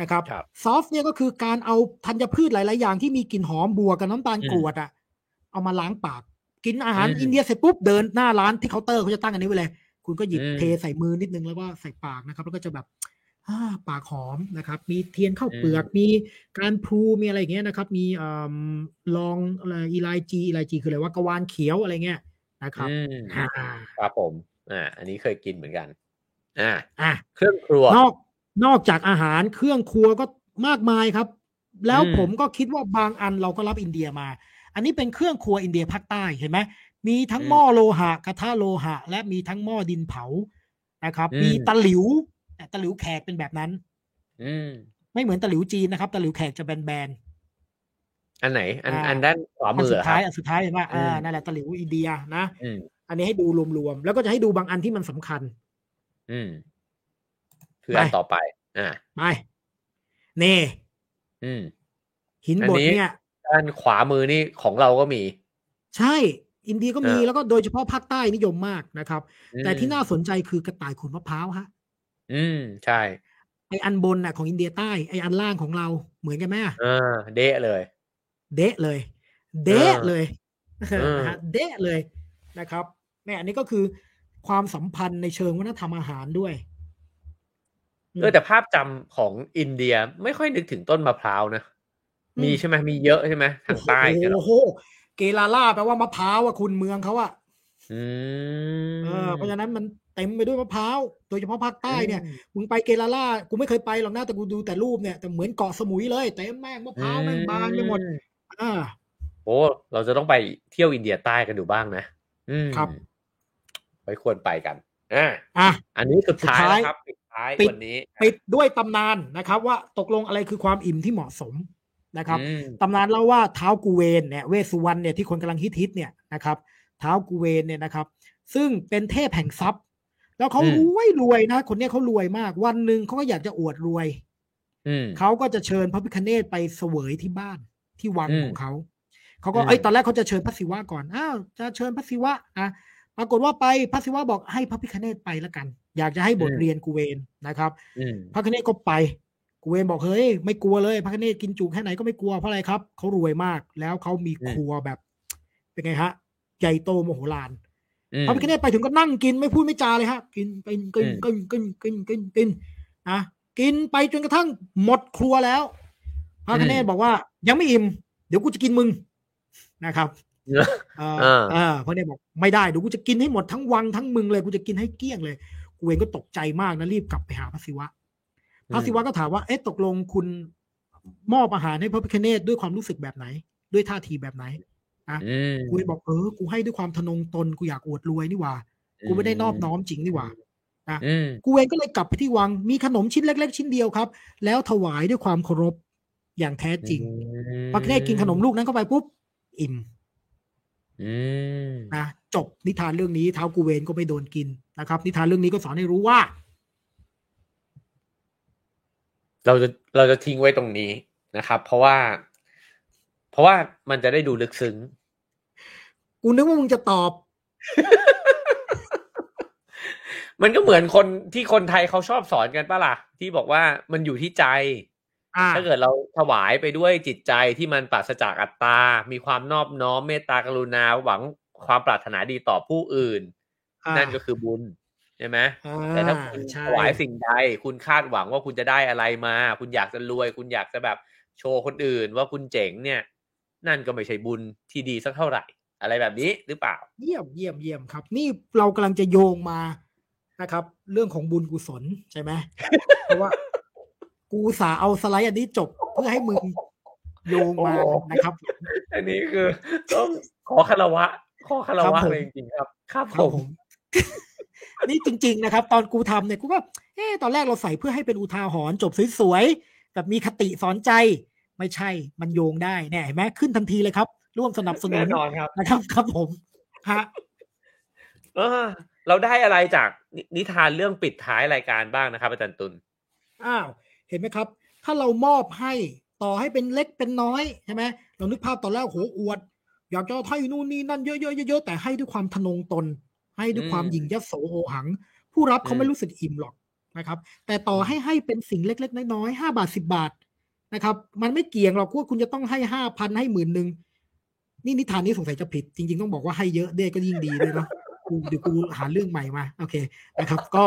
นะครับครับซอฟเนี่ยก็คือการเอาธัญพืชหลาย ๆ อย่างที่มีกลิ่นหอมบวกกับน้ำตาลอืมกรวดอะเอามาล้างปาก กินอาหารอืมอินเดียเสร็จปุ๊บเดินหน้าร้านที่เคาน์เตอร์เขาจะตั้งอันนี้ไว้เลย คุณก็หยิบอืมเทใส่มือนิดนึงแล้วก็ใส่ปากนะครับ แล้วก็จะแบบอ่าปากหอมนะครับ มีเทียนข้าวเปลือก มีกานพลูมีอะไรอย่างเงี้ยนะครับ มีอ่าลองอะไรอีไลจีอีไลจีคืออะไรว่ากระวานเขียวอะไรเงี้ยนะครับอืมอ่าครับผมอ่าอันนี้เคยกินเหมือนกัน อ่าอะเครื่องครัวนอก นอกจากอาหารเครื่องครัวก็มากมายครับ แล้วอืมผมก็คิดว่าบางอันเราก็รับอินเดียมา อันนี้เป็นเครื่องครัวอินเดียภาคใต้เห็นไหมมีทั้งหม้อโลหะกระทะโลหะ และมีทั้งหม้อดินเผานะครับ มีตะหลิวแต่ตะหลิวแขกเป็นแบบนั้น อืมไม่เหมือนตะหลิวจีนนะครับตะหลิวแขกจะแบนอันไหน อันอ่าอันด้านขวาๆอันมือสุดเหรอคท้ารัยบอันสุดท้ายเห็นไหมอ่าอืมนั่นแหละตะหลิวอินเดียนะอืมอันนี้ให้ดูรวมๆแล้วก็จะให้ดูบางอันที่มันสำคัญ อืม คืออันไปต่อไป อ่าไปนี่อืมหินอันบดนี้เนี่ยด้านขวามือนี่ของเราก็มี ใช่ อินเดียก็มีเออแล้วก็โดยเฉพาะภาคใต้นิยมมากนะครับอืมแต่ที่น่าสนใจคือกระต่ายขูดมะพร้าวฮะ อืมใช่ไออันบนน่ะของอินเดียใต้ไออันล่างของเราเหมือนกันไหมอะอ่าเดะเลย เดะเลย เดะเลยเออนะฮะเดะเลยนะครับเนี่ยอันนี้ก็คือความสัมพันธ์ในเชิงวัฒนธรรมอาหารด้วย เออแต่ภาพจำของอินเดียไม่ค่อยนึกถึงต้นมะพร้าวนะอืมมีใช่ไหมมีเยอะใช่ไหมทางใต้เนี่ยโอ้โหเกลาล่าแปลว่ามะพร้าวอะคุณเมืองเขาอะอืมเออเพราะฉะนั้นมันเต็มไปด้วยมะพร้าว โดยเฉพาะภาคใต้เนี่ยอืมมึงไปเกลาล่า กูไม่เคยไปหรอกนะแต่กูดูแต่รูปเนี่ยแต่เหมือนเกาะสมุยเลยเต็มแม่งมะพร้าวแม่งบานไปหมด อ่า โอ้เราจะต้องไปเที่ยวอินเดียใต้กันดูบ้างนะ อืมครับ ไว้ควรไปกัน อ่าอะอันนี้สุดท้ายสุดท้ายแล้วครับปิด ท้ายปิดวันนี้ปิดด้วยตำนานนะครับ ว่าตกลงอะไรคือความอิ่มที่เหมาะสมนะครับอืมตำนานเล่าว่าเท้ากูเวนเนี่ยเวสสุวรรณเนี่ยที่คนกำลังฮิตฮิตๆเนี่ยนะครับเท้ากูเวนเนี่ยนะครับ ซึ่งเป็นเทพแห่งทรัพย์ แล้วเขาอืมรวยรวยนะ คนเนี้ยเขารวยมาก วันหนึ่งเขาก็อยากจะอวดรวยอืมเขาก็จะเชิญพระพิฆเนศไปเสวยที่บ้านที่วังอืมของเขาเขาก็อืมเอ้ยตอนแรกเขาจะเชิญพระศิวะก่อนอ้าวจะเชิญพระศิวะอะปรากฏว่าไปพระศิวะบอกให้พระพิฆเนศไปแล้วกัน อยากจะให้บทเรียนกูเวนนะครับอืมพระพิคเนตก็ไปกูเวนบอกเฮ้ยไม่กลัวเลยพระพิฆเนศกินจุแค่ไหนก็ไม่กลัวเพราะอะไรครับเขารวยมากแล้วเขามีครัวแบบ เป็นไงฮะใหญ่โตโมโหลานอืมพระพิฆเนศไปถึงก็นั่งกินไม่พูดไม่จาเลยฮะกินกินกินอืมกินกินกินกินกินนะกินไปจนกระทั่งหมดครัวแล้ว พระพิคเนตบอกว่ายังไม่อิ่ม เดี๋ยวกูจะกินมึงนะครับเออเออเออพระพิคเนตบอกไม่ได้เดี๋ยวกูจะกินให้หมดทั้งวังทั้งมึงเลยกูจะกินให้เกลี้ยงเลย กูเองก็ตกใจมากนะรีบกลับไปหาพระศิวะ พระศิวะก็ถามว่าเอ๊ะตกลงคุณมอบอาหารให้พระพิคเนตด้วยความรู้สึกแบบไหน ด้วยท่าทีแบบไหนอืมกูเลยบอกเออกูให้ด้วยความทะนงตนกูอยากอวดรวยนี่หว่า กูไม่ได้นอบน้อมจริงนี่หว่าอืมกูเองก็เลยกลับไปที่วังมีขนมชิ้นเล็ก ๆ ชิ้นเดียวครับ แล้วถวายด้วยความเคารพอย่างแท้จริงพระพิคเนตกินขนมลูกนั้นเข้าไปปุ๊บอิ่มอืมนะจบนิทานเรื่องนี้เท้ากูเวนก็ไม่โดนกิน นะครับ นิทานเรื่องนี้ก็สอนให้รู้ว่า เราจะเราจะทิ้งไว้ตรงนี้นะครับ เพราะว่า เพราะว่ามันจะได้ดูลึกซึ้งกูนึกว่ามึงจะตอบ มันก็เหมือนคนที่คนไทยเขาชอบสอนกันปะล่ะ ที่บอกว่ามันอยู่ที่ใจอ่าถ้าเกิดเราถวายไปด้วยจิตใจที่มันปราศจากอัตตา มีความนอบน้อมเมตตากรุณาหวังความปรารถนาดีต่อผู้อื่นอ่า นั่นก็คือบุญใช่ไหมอ่าแต่ถ้าคุณใช่ถวายสิ่งใดคุณคาดหวังว่าคุณจะได้อะไรมา คุณอยากจะรวย คุณอยากจะแบบโชว์คนอื่นว่าคุณเจ๋งเนี่ย นั่นก็ไม่ใช่บุญที่ดีสักเท่าไหร่ อะไรแบบนี้หรือเปล่า เยี่ยมเยี่ยมเยี่ยมครับ นี่เรากำลังจะโยงมานะครับ เรื่องของบุญกุศลใช่ไหมเพราะว่ากูอุตสาห์เอาสไลด์อันนี้จบเพื่อให้มึงโยงมาโอ้โหนะครับ อันนี้คือต้องขอคารวะ ขอคารครับวะผมเลยจริงๆครับครับคผรับมผม นี่จริง ๆ นะครับ ตอนกูทำเนี่ยกูก็เอ๊ะตอนแรกเราใส่เพื่อให้เป็นอุทาหรณ์จบสวยๆแบบมีคติสอนใจ ไม่ใช่มันโยงได้เนี่ยเห็นไหมขึ้นทันทีเลยครับ ร่วมสนับสนุแน่นนอนครับนะครับครับผมฮะเออ เราได้อะไรจากนินิทานเรื่องปิดท้ายรายการบ้างนะครับอาจารย์ตุลอ้าวเห็นไหมครับ ถ้าเรามอบให้ต่อให้เป็นเล็กเป็นน้อยใช่ไหมเรานึกภาพตอนแรกโหอวด อยากจะให้นู่นนี่นั่นเยอะๆเยอะๆแต่ให้ด้วยความทะนงตน ให้ด้วยความหยิ่งยโสโอหัง ผู้รับเขาไม่รู้สึกอิ่มหรอกนะครับ แต่ต่อให้ให้เป็นสิ่งเล็ก ๆ น้อยๆห้าบาทสิบาทนะครับ มันไม่เกี่ยงหรอกว่าคุณจะต้องให้ห้าพันให้หมื่นหนึ่งนี่นิทานนี้สงสัยจะผิด จริง ๆ ต้องบอกว่าให้เยอะเด้ก็ยิ่งดีด้วยเนาะกูเดี๋ยวกูหาเรื่องใหม่มา โอเคนะครับ ก็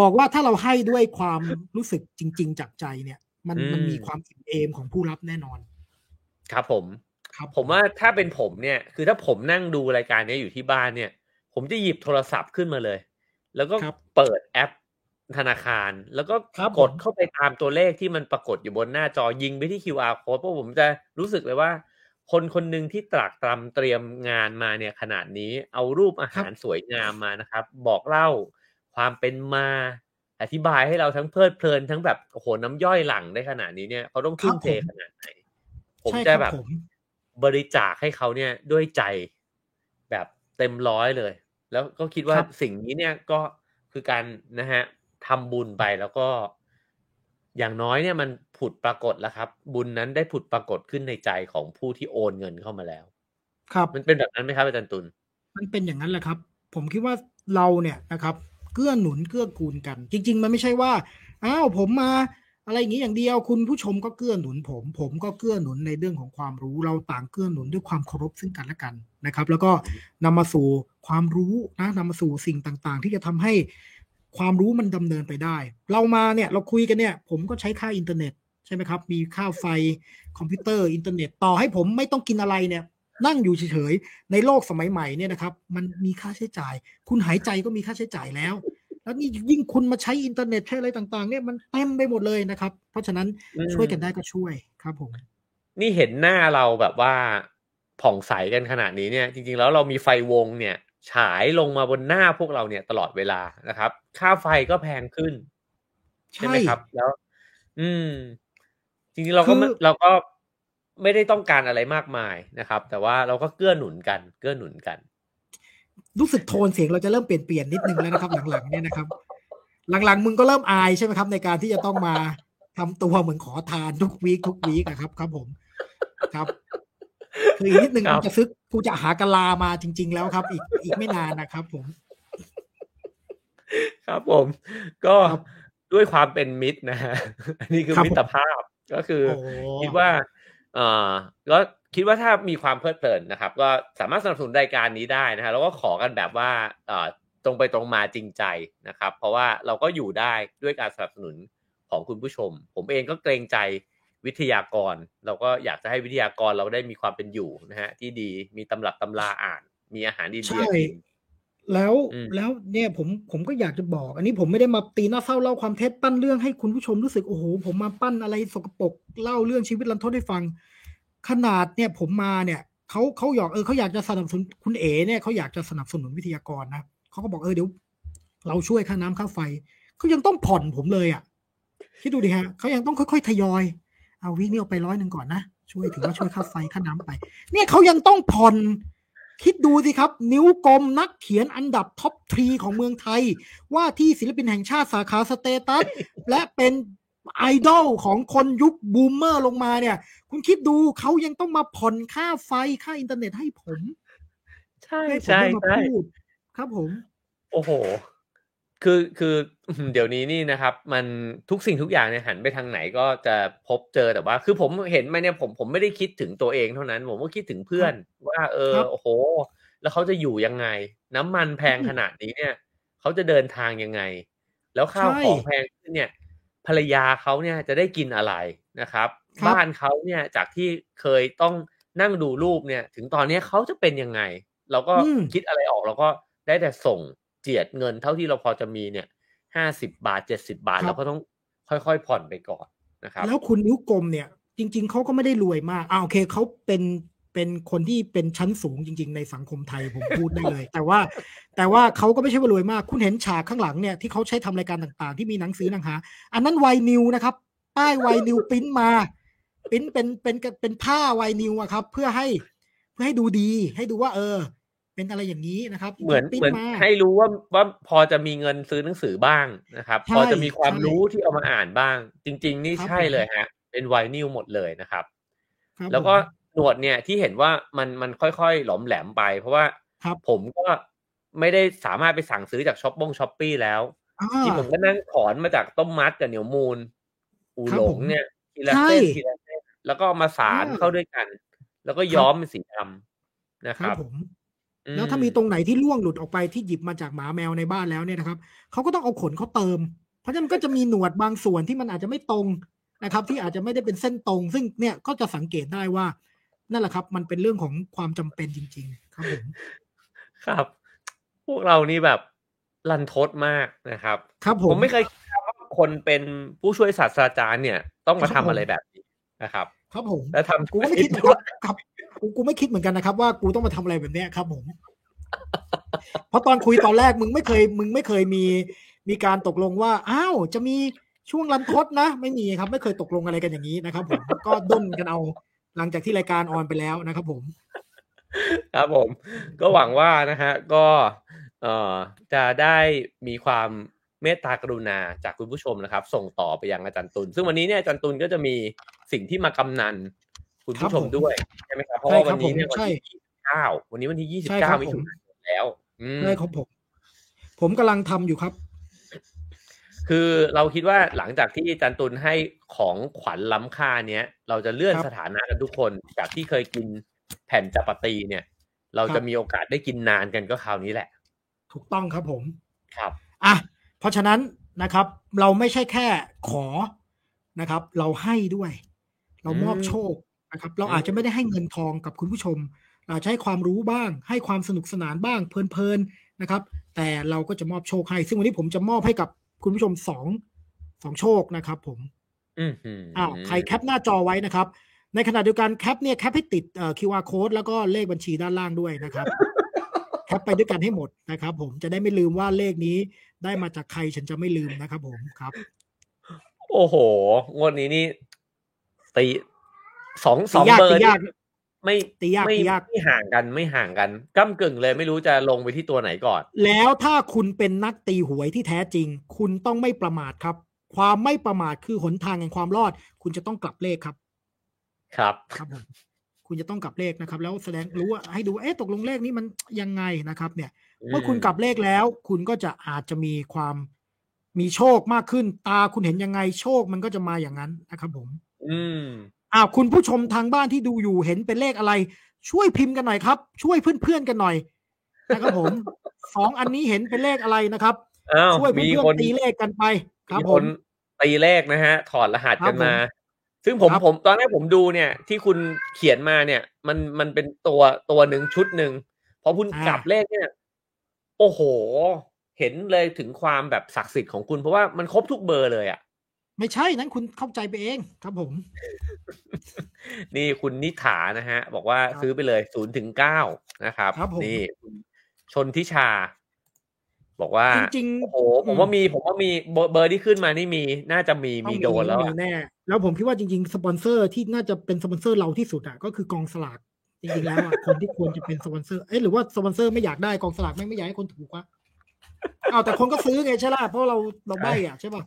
บอกว่าถ้าเราให้ด้วยความรู้สึกจริง ๆ จากใจเนี่ย มันมันมีความอิ่มเอมของผู้รับแน่นอน ครับผม ครับผมว่าถ้าเป็นผมเนี่ย คือถ้าผมนั่งดูรายการนี้อยู่ที่บ้านเนี่ย ผมจะหยิบโทรศัพท์ขึ้นมาเลย แล้วก็ครับเปิดแอปธนาคาร แล้วก็ครับกดผมเข้าไปตามตัวเลขที่มันปรากฏอยู่บนหน้าจอยิงไปที่ QR code เพราะผมจะรู้สึกเลยว่า คนคนหนึ่งที่ตรากตรำเตรียมงานมาเนี่ยขนาดนี้เอารูปอาหารสวยงามมานะครับ บอกเล่าความเป็นมาอธิบายให้เราทั้งเพลิดเพลินทั้งแบบโอ้โหน้ำย่อยหลั่งได้ขนาดนี้เนี่ยเขาต้องทุ่มเทขนาดไหนผมใช่จะครับแบบผม บริจาคให้เขาเนี่ยด้วยใจแบบเต็มร้อยเลย แล้วก็คิดว่าครับสิ่งนี้เนี่ยก็คือการนะฮะทำบุญไปแล้วก็ อย่างน้อยเนี่ยมันผุดปรากฏแล้วครับ บุญนั้นได้ผุดปรากฏขึ้นในใจของผู้ที่โอนเงินเข้ามาแล้ว ครับมันเป็นแบบนั้นไหมครับอาจารย์ตุลมันเป็นอย่างนั้นแหละครับ ผมคิดว่าเราเนี่ยนะครับเกื้อหนุนเกื้อกูลกัน จริง ๆ มันไม่ใช่ว่าอ้าวผมมา อะไรอย่างนี้อย่างเดียวคุณผู้ชมก็เกื้อหนุนผม ผมก็เกื้อหนุนในเรื่องของความรู้เราต่างเกื้อหนุนด้วยความเคารพซึ่งกันและกันนะครับ แล้วก็นำมาสู่ความรู้นะนำมาสู่สิ่งต่างๆ ที่จะทำให้ความรู้มันดำเนินไปได้ เรามาเนี่ยเราคุยกันเนี่ย ผมก็ใช้ค่าอินเทอร์เน็ตใช่ไหมครับ มีค่าไฟคอมพิวเตอร์อินเทอร์เน็ตต่อให้ผมไม่ต้องกินอะไรเนี่ย นั่งอยู่เฉยๆในโลกสมัยใหม่เนี่ยนะครับ มันมีค่าใช้จ่าย คุณหายใจก็มีค่าใช้จ่ายแล้ว แล้วนี่ยิ่งคุณมาใช้อินเทอร์เน็ตใช้อะไรต่างๆ เนี่ยมันเต็มไปหมดเลยนะครับ เพราะฉะนั้นช่วยกันได้ก็ช่วยครับผม นี่เห็นหน้าเราแบบว่าผ่องใสกันขนาดนี้เนี่ย จริงๆแล้วเรามีไฟวงเนี่ย ฉายลงมาบนหน้าพวกเราเนี่ยตลอดเวลานะครับ ค่าไฟก็แพงขึ้น ใช่ไหมครับ แล้ว อืม จริงๆเราก็ไม่คือเราก็ไม่ได้ต้องการอะไรมากมายนะครับ แต่ว่าเราก็เกื้อหนุนกัน เกื้อหนุนกัน รู้สึกโทนเสียงเราจะเริ่มเปลี่ยนเปลี่ยนๆนิดนึงแล้วนะครับ หลังๆเนี่ยนะครับ หลังๆ มึงก็เริ่มอายใช่ไหมครับ ในการที่จะต้องมาทำตัวเหมือนขอทานทุกวีคทุกวีคอะครับ ครับผมครับคืออีกนิดนึงครับกูจะซึกกูจะหากะลามาจริง ๆ แล้วครับ อีกอีกไม่นานนะครับ ผม ครับผม ก็ครับด้วยความเป็นมิตรนะฮะอันนี้คือครับผมมิตรภาพก็คือโอ้คิดว่า เอ่อก็คิดว่าถ้ามีความเพลิดเพลินนะครับ ก็สามารถสนับสนุนรายการนี้ได้นะฮะแล้วก็ขอกันแบบว่าเอ่อตรงไปตรงมาจริงใจนะครับ เพราะว่าเราก็อยู่ได้ด้วยการสนับสนุนของคุณผู้ชม ผมเองก็เกรงใจวิทยากร เราก็อยากจะให้วิทยากรเราได้มีความเป็นอยู่นะฮะที่ดีมีตำรับตำราอ่าน มีอาหารดีใช่ๆกิน แล้วอืมแล้วเนี่ยผมผมก็อยากจะบอก อันนี้ผมไม่ได้มาตีหน้าเศร้าเล่าความเท็จปั้นเรื่องให้คุณผู้ชมรู้สึกโอ้โหผมมาปั้นอะไรสกปรกเล่าเรื่องชีวิตรันทดให้ฟัง ขนาดเนี่ยผมมาเนี่ยเขาเขาอยากเออเขาอยากจะสนับสนุนคุณเอ๋เนี่ยเขาอยากจะสนับสนุนวิทยากรนะเขาก็บอกเออเดี๋ยว เราช่วยค่าน้ำค่าไฟเขายังต้องผ่อนผมเลยอะคิดดูดิฮะเขายังต้องค่อยๆทยอยเอา week นี้เอาไปร้อยหนึ่งก่อนนะช่วยถือว่าช่วยค่าไฟค่าน้ำไป เนี่ยเขายังต้องผ่อน คิดดูสิครับ นิ้วกลมนักเขียนอันดับ top three ของเมืองไทย ว่าที่ศิลปินแห่งชาติสาขา status และเป็นไอดอลของคนยุค boomer ลงมาเนี่ย คุณคิดดูเขายังต้องมาผ่อนค่าไฟค่าอินเทอร์เน็ตให้ผม ใช่ให้ผมใช่ได้มาใช่พูดครับผม โอ้โห คือคืออื้อหือเดี๋ยวนี้นี่นะครับ มันทุกสิ่งทุกอย่างเนี่ยหันไปทางไหนก็จะพบเจอแต่ว่า คือผมเห็นมาเนี่ยผมผมไม่ได้คิดถึงตัวเองเท่านั้น ผมก็คิดถึงเพื่อน ว่า เออครับโอ้โห แล้วเขาจะอยู่ยังไง น้ำมันแพงอืมขนาดนี้เนี่ยเขาจะเดินทางยังไง แล้วข้าวใช่ของแพงขึ้นเนี่ย ภรรยาเขาเนี่ยจะได้กินอะไรนะครับครับ บ้านเขาเนี่ยจากที่เคยต้องนั่งดูรูปเนี่ย ถึงตอนเนี้ยเขาจะเป็นยังไง เราก็อืมคิดอะไรออกเราก็ได้แต่ส่ง เจียดเงินเท่าที่เราพอจะมีเนี่ยห้าสิบาทเจ็ดสิบาทครับเราก็ต้องค่อยๆผ่อนไปก่อนนะครับ แล้วคุณนิ้วกลมเนี่ย จริง ๆเขาก็ไม่ได้รวยมากอ่าโอเคเขาเป็นเป็นคนที่เป็นชั้นสูงจริง ๆ ในสังคมไทยผมพูดได้เลย แต่ว่าแต่ว่าเขาก็ไม่ใช่ว่ารวยมาก คุณเห็นฉากข้างหลังเนี่ยที่เขาใช้ทำรายการต่างๆ ที่มีหนังสือหนังหา อันนั้นไวนิวนะครับ ป้ายไวนิวปริ้นมาปริ้นเป็นเป็นเป็นผ้าไวนิวอะครับ เพื่อให้เพื่อให้ดูดี ให้ดูว่าเออ เป็นอะไรอย่างนี้นะครับ เหมือนปริ้เหมือนมาให้รู้ว่าว่าพอจะมีเงินซื้อหนังสือบ้างนะครับใช่พอจะมีความใช่รู้ที่เอามาอ่านบ้าง จริง ๆ นี่ครับใช่ผมเลยฮะ เป็นไวนิลหมดเลยนะครับครับแล้วก็ผมหนวดเนี่ยที่เห็นว่ามันมันค่อยๆ หลอมแหลมไป เพราะว่าครับผมก็ไม่ได้สามารถไปสั่งซื้อจากช้อปปงช้อปปี้แล้วอ่าที่ผมก็นั่งถอนมาจากต้มมัดกับเหนียวมูล อูครับหลผงมเนี่ยทีละใช่เส้นทีละเส้นแล้วก็เอามาสารอ่าเข้าด้วยกัน แล้วก็ครับย้อมเป็นสีดำนะคครัรับบผมอื แล้วถ้ามีตรงไหนที่ล่วงหลุดออกไปที่หยิบมาจากหมาแมวในบ้านแล้วเนี่ยนะครับเขาก็ต้องเอาขนเขาเติม เพราะฉะนั้นมันก็จะมีหนวดบางส่วนที่มันอาจจะไม่ตรงนะครับ ที่อาจจะไม่ได้เป็นเส้นตรง ซึ่งเนี่ยก็จะสังเกตได้ว่า นั่นแหละครับ มันเป็นเรื่องของความจำเป็นจริง ๆ ครับผมครับ พวกเรานี่แบบรันทดมากนะครับ ครับผผมมไม่เคยคิดว่าคนเป็นผู้ช่วยศาสตราจารย์เนี่ย ต้องมาครัทำบผมอะไรแบบนี้นะครับ ครับผมแล้วทำกูก็ไม่คิดเหมือนกันครับ กูกูไม่คิดเหมือนกันนะครับ ว่ากูต้องมาทำอะไรแบบเนี้ยครับ ผม เพราะตอนคุยตอนแรกมึงไม่เคย มึงไม่เคยมีมีการตกลงว่าอ้าวจะมีช่วงรันทดนะ ไม่มีครับ ไม่เคยตกลงอะไรกันอย่างนี้นะครับ ผมก็ด้นกันเอาหลังจากที่รายการออนไปแล้วนะครับ ผม ครับผม ก็หวังว่านะฮะ ก็เอ่อจะได้มีความเมตตากรุณาจากคุณผู้ชมนะครับ ส่งต่อไปยังอาจารย์ตุลซึ่งวันนี้เนี่ยอาจารย์ตุลก็จะมีสิ่งที่มากำนัน คุณผู้ชมด้วยใช่ไหมครับเพราะว่าวันนี้เนี่ยวันที่ยี่สิบเก้าวันนี้วันที่ยี่สิบใช่คเก้ารับมิผถุมนายนแล้วอืมใช่ครับผม ผมกำลังทำอยู่ครับ คือเราคิดว่าหลังจากที่อาจันตุลให้ของขวัญล้ำค่าเนี้ยเราจะเลื่อนครับสถานะกันทุกคนจากที่เคยกินแผ่นจัปาตีเนี่ย เราครัจะบมีโอกาสได้กินนานกันก็คราวนี้แหละ ถูกต้องครับผมครับอะเพราะฉะนั้นนะครับ เราไม่ใช่แค่ขอนะครับ เราให้ด้วย เรามอบอืมโชค นะครับ เราอืมอาจจะไม่ได้ให้เงินทองกับคุณผู้ชม เราอาจจะให้ความรู้บ้าง ให้ความสนุกสนานบ้าง เพลินๆนะครับ แต่เราก็จะมอบโชคให้ ซึ่งวันนี้ผมจะมอบให้กับคุณผู้ชมสองสองโชคนะครับผมอือหืออ่าใครแคปหน้าจอไว้นะครับ ในขณะเดียวกันแคปเนี่ยแคปให้ติดเอ่อ QR code แล้วก็เลขบัญชีด้านล่างด้วยนะครับแคปไปด้วยกันให้หมดนะครับ ผมจะได้ไม่ลืมว่าเลขนี้ได้มาจากใครฉันจะไม่ลืมนะครับ ผมครับ โอ้โหงวดนี้นี่ตี สองสตีองยากเบอร์ตีนี่ยากไม่ตียากไม่ตียากไม่ห่างกันไม่ห่างกันก้ากึ่งเลยไม่รู้จะลงไปที่ตัวไหนก่อน แล้วถ้าคุณเป็นนักตีหวยที่แท้จริง คุณต้องไม่ประมาทครับ ความไม่ประมาทคือหนทางแห่งความรอด คุณจะต้องกลับเลขครับ ครับครับผมคุณจะต้องกลับเลขนะครับ แล้วแสดงรู้ว่าให้ดูว่าเอ๊ะตกลงเลขนี้มันยังไงนะครับ เนี่ย เมื่อคุณกลับเลขแล้ว คุณก็จะอาจจะมีความมีโชคมากขึ้น ตาคุณเห็นยังไงโชคมันก็จะมาอย่างนั้นนะครับผม อืม อ้าวคุณผู้ชมทางบ้านที่ดูอยู่เห็นเป็นเลขอะไร ช่วยพิมพ์กันหน่อยครับ ช่วยเพื่อนๆกันหน่อยนะครับผมสองอันนี้เห็นเป็นเลขอะไรนะครับอ้าวช่วยมีเพื่อคนนๆตีเลขกันไป ครับมีผคนมตีเลขนะฮะ ถอดรหัสครักับนผมมา ซึ่งผมครับผมตอนแรกผมดูเนี่ย ที่คุณเขียนมาเนี่ย มันมันเป็นตัวตัวหนึ่งชุดหนึ่งพอคุณอ่ากกลับเลขเนี่ย โอ้โห เห็นเลยถึงความแบบศักดิ์สิทธิ์ของคุณเพราะว่ามันครบทุกเบอร์เลยอะ ไม่ใช่นั้นคุณเข้าใจไปเองครับผม นี่คุณนิถานะฮะ บอกว่าครับซื้อไปเลยศูนย์ถึงเก้านะครับครับผม นี่คุณชนทิชา บอกว่าจริงๆ โอ้โหผมว่ามีผมว่ามีเบอร์เบอร์ที่ขึ้นมานี่มีน่าจะมีต้องมีโดนแล้วมีอะแน่แล้วผมคิดว่าจริงๆ สปอนเซอร์ที่น่าจะเป็นสปอนเซอร์เราที่สุดอะก็คือกองสลากจริงๆแล้วอะคนที่ควรจะเป็นสปอนเซอร์เอ้ยหรือว่าสปอนเซอร์ไม่อยากได้กองสลากแม่งไม่อยากให้คนถูกวะเอาแต่คนก็ซื้อไงใช่ล่ะเพราะเราเราใบอะใช่ป่ะ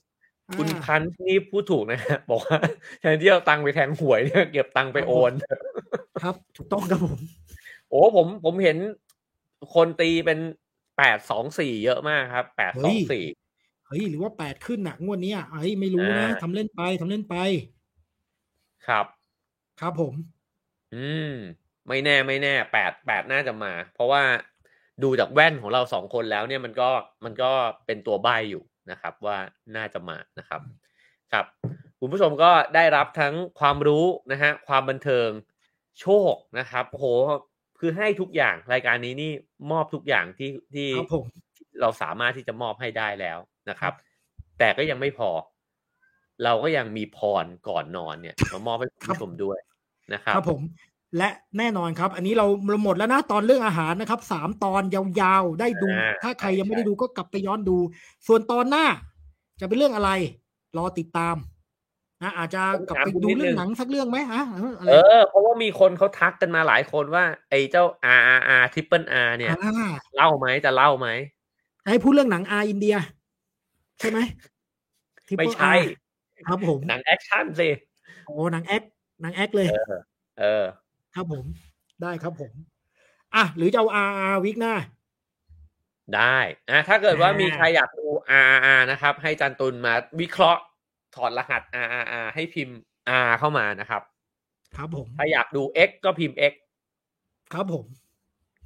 คุณอ่าพันธ์นี่พูดถูกนะฮะบอกว่าแทนที่เอาตังค์ไปแทงหวยเนี่ยเก็บตังค์ไปโอน ครับ ถูกต้องครับผม โอ้ผมผมเห็นคนตีเป็นแปดสองสี่เยอะมากครับแปดสองสี่เฮ้ยหรือว่าแปดขึ้นอะงวดเนี้ยเฮ้ยไม่รู้นะอ่าทำเล่นไปทำเล่นไป ครับ ครับผม อืม ไม่แน่ไม่แน่แปดแปดน่าจะมา เพราะว่าดูจากแว่นของเราสองคนแล้วเนี่ยมันก็มันก็เป็นตัวใบอยู่ นะครับว่าน่าจะมานะครับครับคุณผู้ชมก็ได้รับทั้งความรู้นะฮะความบันเทิงโชคนะครับโอ้โหคือให้ทุกอย่างรายการนี้นี่มอบทุกอย่างที่ที่ครับผมเราสามารถที่จะมอบให้ได้แล้วนะครับ แต่ก็ยังไม่พอ เราก็ยังมีพรก่อนนอนเนี่ย มามอบให้คุณผู้ชมด้วยนะครับครับผม และแน่นอนครับ อันนี้เราเราหมดแล้วนะตอนเรื่องอาหารนะครับสามตอนยาวๆได้ดูอ่าถ้าใครยังไม่ใช่ได้ดูก็กลับไปย้อนดู ส่วนตอนหน้า จะเป็นเรื่องอะไร รอติดตามนะอาจจะกลับไปดูเรื่องหนังสักเรื่องไหมฮะอะไรเออ เพราะว่ามีคนเขาทักกันมาหลายคนว่า ไอ้เจ้า R R R Triple R เนี่ยอ่าเล่าไหมจะเล่าไหมให้พูดเรื่องหนังอาอินเดีย ใช่ไหม Triple ไม่ใช่ R ครับผมหนังแอคชั่นสิโอ้หนังแอคหนังแอคเลย เออ ครับผม ได้ครับผม อะ หรือจะเอา R week หน้า ได้อะถ้าเกิดว่าอ่ามีมีใครอยากดู R R R นะครับ ให้จันตุนมาวิเคราะห์ถอดรหัส R R R ให้พิมพ์ R เข้ามานะครับ ครับผม ถ้าอยากดู X ก็พิมพ์ X ครับผม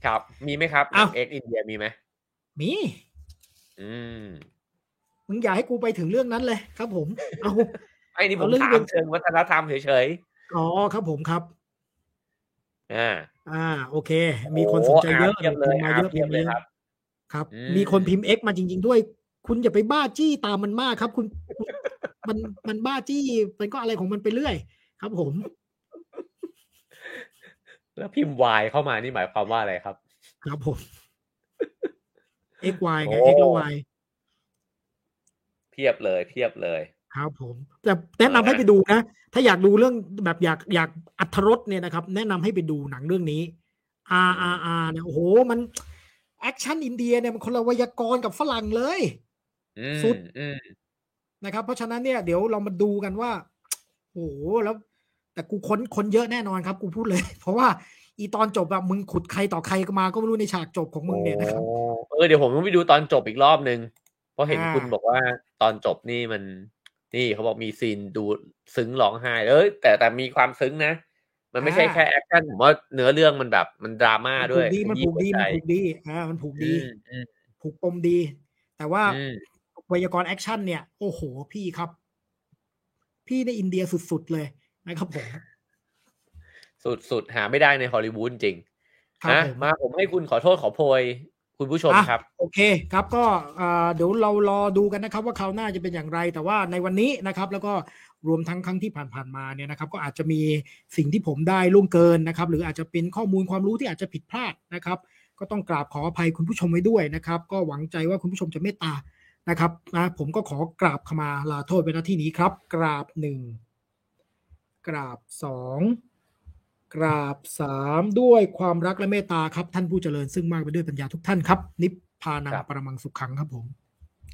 ครับ มีไหมครับหนัอ้าวง X อินเดียมีไหมมี อืมมึงอยากให้กูไปถึงเรื่องนั้นเลยครับผม เอาไอ้นี่ผมเอาเรื่องถาเป็มนเชิงวัฒนธรรมเฉยอ๋อครับผมครับๆ อ่า อ่า โอเค มีคนสนใจเยอะโอ้ R เพียบเลยพิมพ์มา R เยอะเพียบเลยครับ ครับอืมมีคนพิมพ์ X มาจริง ๆ ด้วย คุณอย่าไปบ้าจี้ตามมันมากครับ คุณ มัน มันบ้าจี้ มันก็อะไรของมันไปเรื่อย ครับผม แล้วพิมพ์ Y เข้ามานี่หมายความว่าอะไรครับ ครับผม X Y ไงโอ้ X แล้ว Y เพียบเลย เพียบเลย ครับผมแต่แนะนำให้ไปดูนะ ถ้าอยากดูเรื่องแบบอยากอยากอรรถรสเนี่ยนะครับ แนะนำให้ไปดูหนังเรื่องนี้ R R R เนี่ยโอ้โหมันแอคชั่นอินเดียเนี่ยมันคนละไวยากรณ์กับฝรั่งเลยอืมสุดอืมนะครับ เพราะฉะนั้นเนี่ยเดี๋ยวเรามาดูกันว่าโอ้โหแล้ว แต่กูค้นคนเยอะแน่นอนครับ กูพูดเลย เพราะว่าอีตอนจบอะมึงขุดใครต่อใครก็มาก็ไม่รู้ในฉากจบของมึงเนี่ยนะครับโอ้เออเดี๋ยวผมต้องไปดูตอนจบอีกรอบนึงเพราะเห็นอ่าคุณบอกว่าตอนจบนี่มัน นี่เขาบอกมีซีนดูซึ้งร้องไห้เอ้ยแต่แต่มีความซึ้งนะ มันไม่ใช่แค่แอคชั่นผมว่าเนื้อเรื่องมันแบบมันดราม่ามันด้ผูวยกดีมันผูกดีขมันยี้ผูกดีอ่ามันผูกหัวใจดีอืมอืมผูกปมดี แต่ว่าอืมไวยากรณ์แอคชั่นเนี่ย โอ้โหพี่ครับ พี่ในอินเดียสุดๆเลยนะครับผมสุดสุดหาไม่ได้ในฮอลลีวูดจริงครับนะผมมาผมให้คุณขอโทษขอโพย คุณผู้ชมอะครับ โอเคครับก็อ่าเดี๋ยวเรารอดูกันนะครับ ว่าคราวหน้าจะเป็นอย่างไร แต่ว่าในวันนี้นะครับ แล้วก็รวมทั้งครั้งที่ผ่านๆมาเนี่ยนะครับ ก็อาจจะมีสิ่งที่ผมได้ล่วงเกินนะครับ หรืออาจจะเป็นข้อมูลความรู้ที่อาจจะผิดพลาดนะครับ ก็ต้องกราบขออภัยคุณผู้ชมไว้ด้วยนะครับ ก็หวังใจว่าคุณผู้ชมจะเมตตานะครับนะผมก็ขอกราบขมาลาโทษไปณที่นี้ครับ กราบหนึ่งกราบสอง กราบสามด้วยความรักและเมตตาครับ ท่านผู้เจริญซึ่งมากไปด้วยปัญญาทุกท่านครับ นิพพานังครับปรมังสุขขังครับผม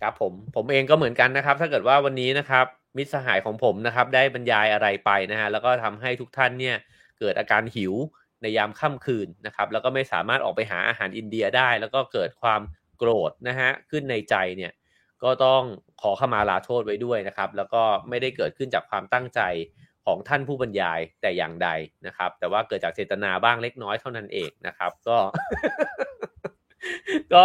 ครับผมผมเองก็เหมือนกันนะครับ ถ้าเกิดว่าวันนี้นะครับ มิตรสหายของผมนะครับ ได้บรรยายอะไรไปนะฮะแล้วก็ทำให้ทุกท่านเนี่ยเกิดอาการหิวในยามค่ำคืนนะครับ แล้วก็ไม่สามารถออกไปหาอาหารอินเดียได้ แล้วก็เกิดความโกรธนะฮะขึ้นในใจเนี่ยก็ต้องขอขมาลาโทษไว้ด้วยนะครับ แล้วก็ไม่ได้เกิดขึ้นจากความตั้งใจ ของท่านผู้บรรยายแต่อย่างใดนะครับ แต่ว่าเกิดจากเจตนาบ้างเล็กน้อยเท่านั้นเองนะครับ ก็ ก็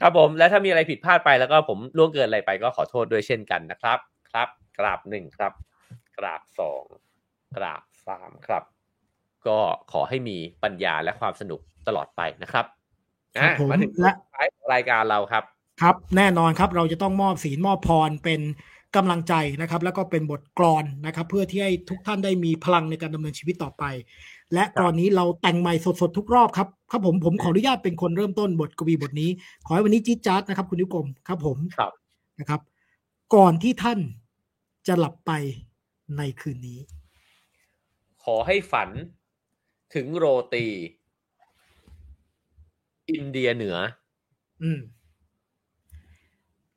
ครับผมและถ้ามีอะไรผิดพลาดไปแล้วก็ผมล่วงเกินอะไรไปก็ขอโทษด้วยเช่นกันนะครับ ครับ กราบหนึ่งครับ กราบสองกราบสามครับ ก็ขอให้มีปัญญาและความสนุกตลอดไปนะครับครับอะผมมาถึงและท้ายของรายการเราครับ ครับ แน่นอนครับเราจะต้องมอบศีลมอบพรเป็น กำลังใจนะครับ แล้วก็เป็นบทกลอนนะครับ เพื่อที่ให้ทุกท่านได้มีพลังในการดำเนินชีวิตต่อไป และกรอนนี้เราแต่งใหม่สดๆทุกรอบครับครับผมผมขออนุญาตเป็นคนเริ่มต้นบทกวีบทนี้ ขอให้วันนี้จี๊ดจ๊าดนะครับ คุณนิ้วกลมครับผมครับนะครับ ก่อนที่ท่านจะหลับไปในคืนนี้ ขอให้ฝันถึงโรตี อินเดียเหนือ อืม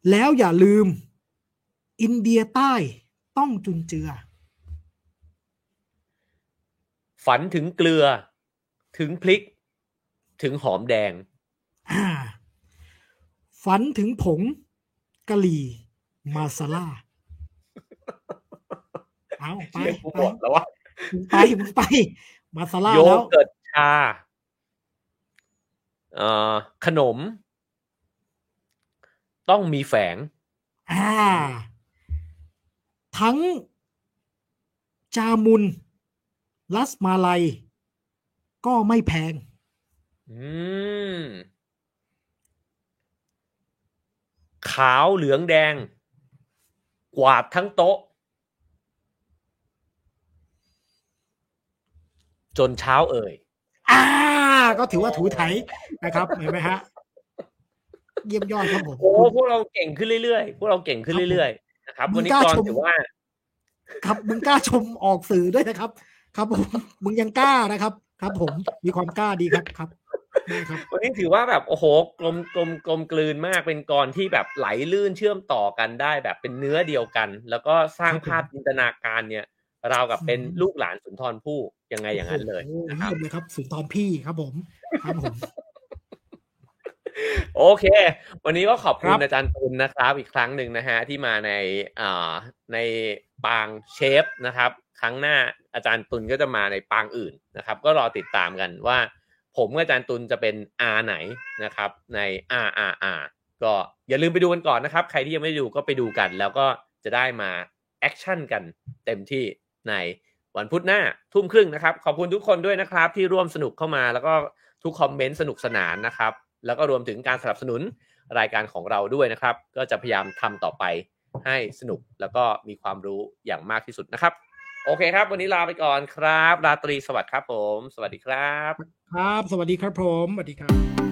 แล้วอย่าลืม อินเดียใต้ต้องจุนเจือ ฝันถึงเกลือ ถึงพริก ถึงหอมแดงอ่าฝันถึงผงกะหรี่มาซาล่าเอาไปเรียกกูไปหมดแล้ววะมึงไปมึงไป มาซาล่าโยแล้วเกิร์ตชาเอ่อขนม ต้องมีแฝง อ่า ทั้งจามุนลัสมาลัย ก็ไม่แพง อืม ขาวเหลืองแดง กวาดทั้งโต๊ะ จนเช้าเอ่ย อ่า ก็ถือว่าถูไถนะครับ เห็นไหมฮะ เยี่ยมยอดครับผม โอ้ พวกเราเก่งขึ้นเรื่อยๆ พวกเราเก่งขึ้นเรื่อยๆนะ ครับมึวันงนี้กล้ากรชมถือว่า ครับมึงกล้าชมออกสื่อด้วยนะครับ ครับผมมึงยังกล้านะครับ ครับ ผมมีความกล้าดีครับครับได้ครับวันนี้ถือว่าแบบโอ้โหกลมกลมกลมกลืนมากเป็นกรที่แบบไหลลื่นเชื่อมต่อกันได้แบบเป็นเนื้อเดียวกัน แล้วก็สร้างครับผมภาพจินตนาการเนี่ยราวกับเป็นอืมลูกหลานสุนทรภู่ยังไงอย่างนั้นเลยโอ้โหนะครับเยี่ยมเลยครับ สุนทรพี่ครับผมครับผม โอเค วันนี้ก็ขอบคุครับอาจารย์ตุลนะครับ อีกครั้งหนึ่งนะฮะที่มาในอ่าในปางเชฟนะครับ ครั้งหน้าอาจารย์ตุลก็จะมาในปางอื่นนะครับ ก็รอติดตามกันว่า ผมกับอาจารย์ตุลจะเป็น R ไหนนะครับ ใน R R R ก็อย่าลืมไปดูกันก่อนนะครับ ใครที่ยังไม่ได้ดูก็ไปดูกัน แล้วก็จะได้มาแอคชั่นกันเต็มที่ในวันพุธหน้าทุ่มครึ่งนะครับ ขอบคุณทุกคนด้วยนะครับ ที่ร่วมสนุกเข้ามาแล้วก็ทุกคอมเมนต์สนุกสนานนะครับ แล้วก็รวมถึงการสนับสนุนรายการของเราด้วยนะครับ ก็จะพยายามทำต่อไปให้สนุกแล้วก็มีความรู้อย่างมากที่สุดนะครับ โอเคครับ วันนี้ลาไปก่อนครับ ราตรีสวัสดิ์ครับผม สวัสดีครับ ครับ สวัสดีครับผม สวัสดีครับ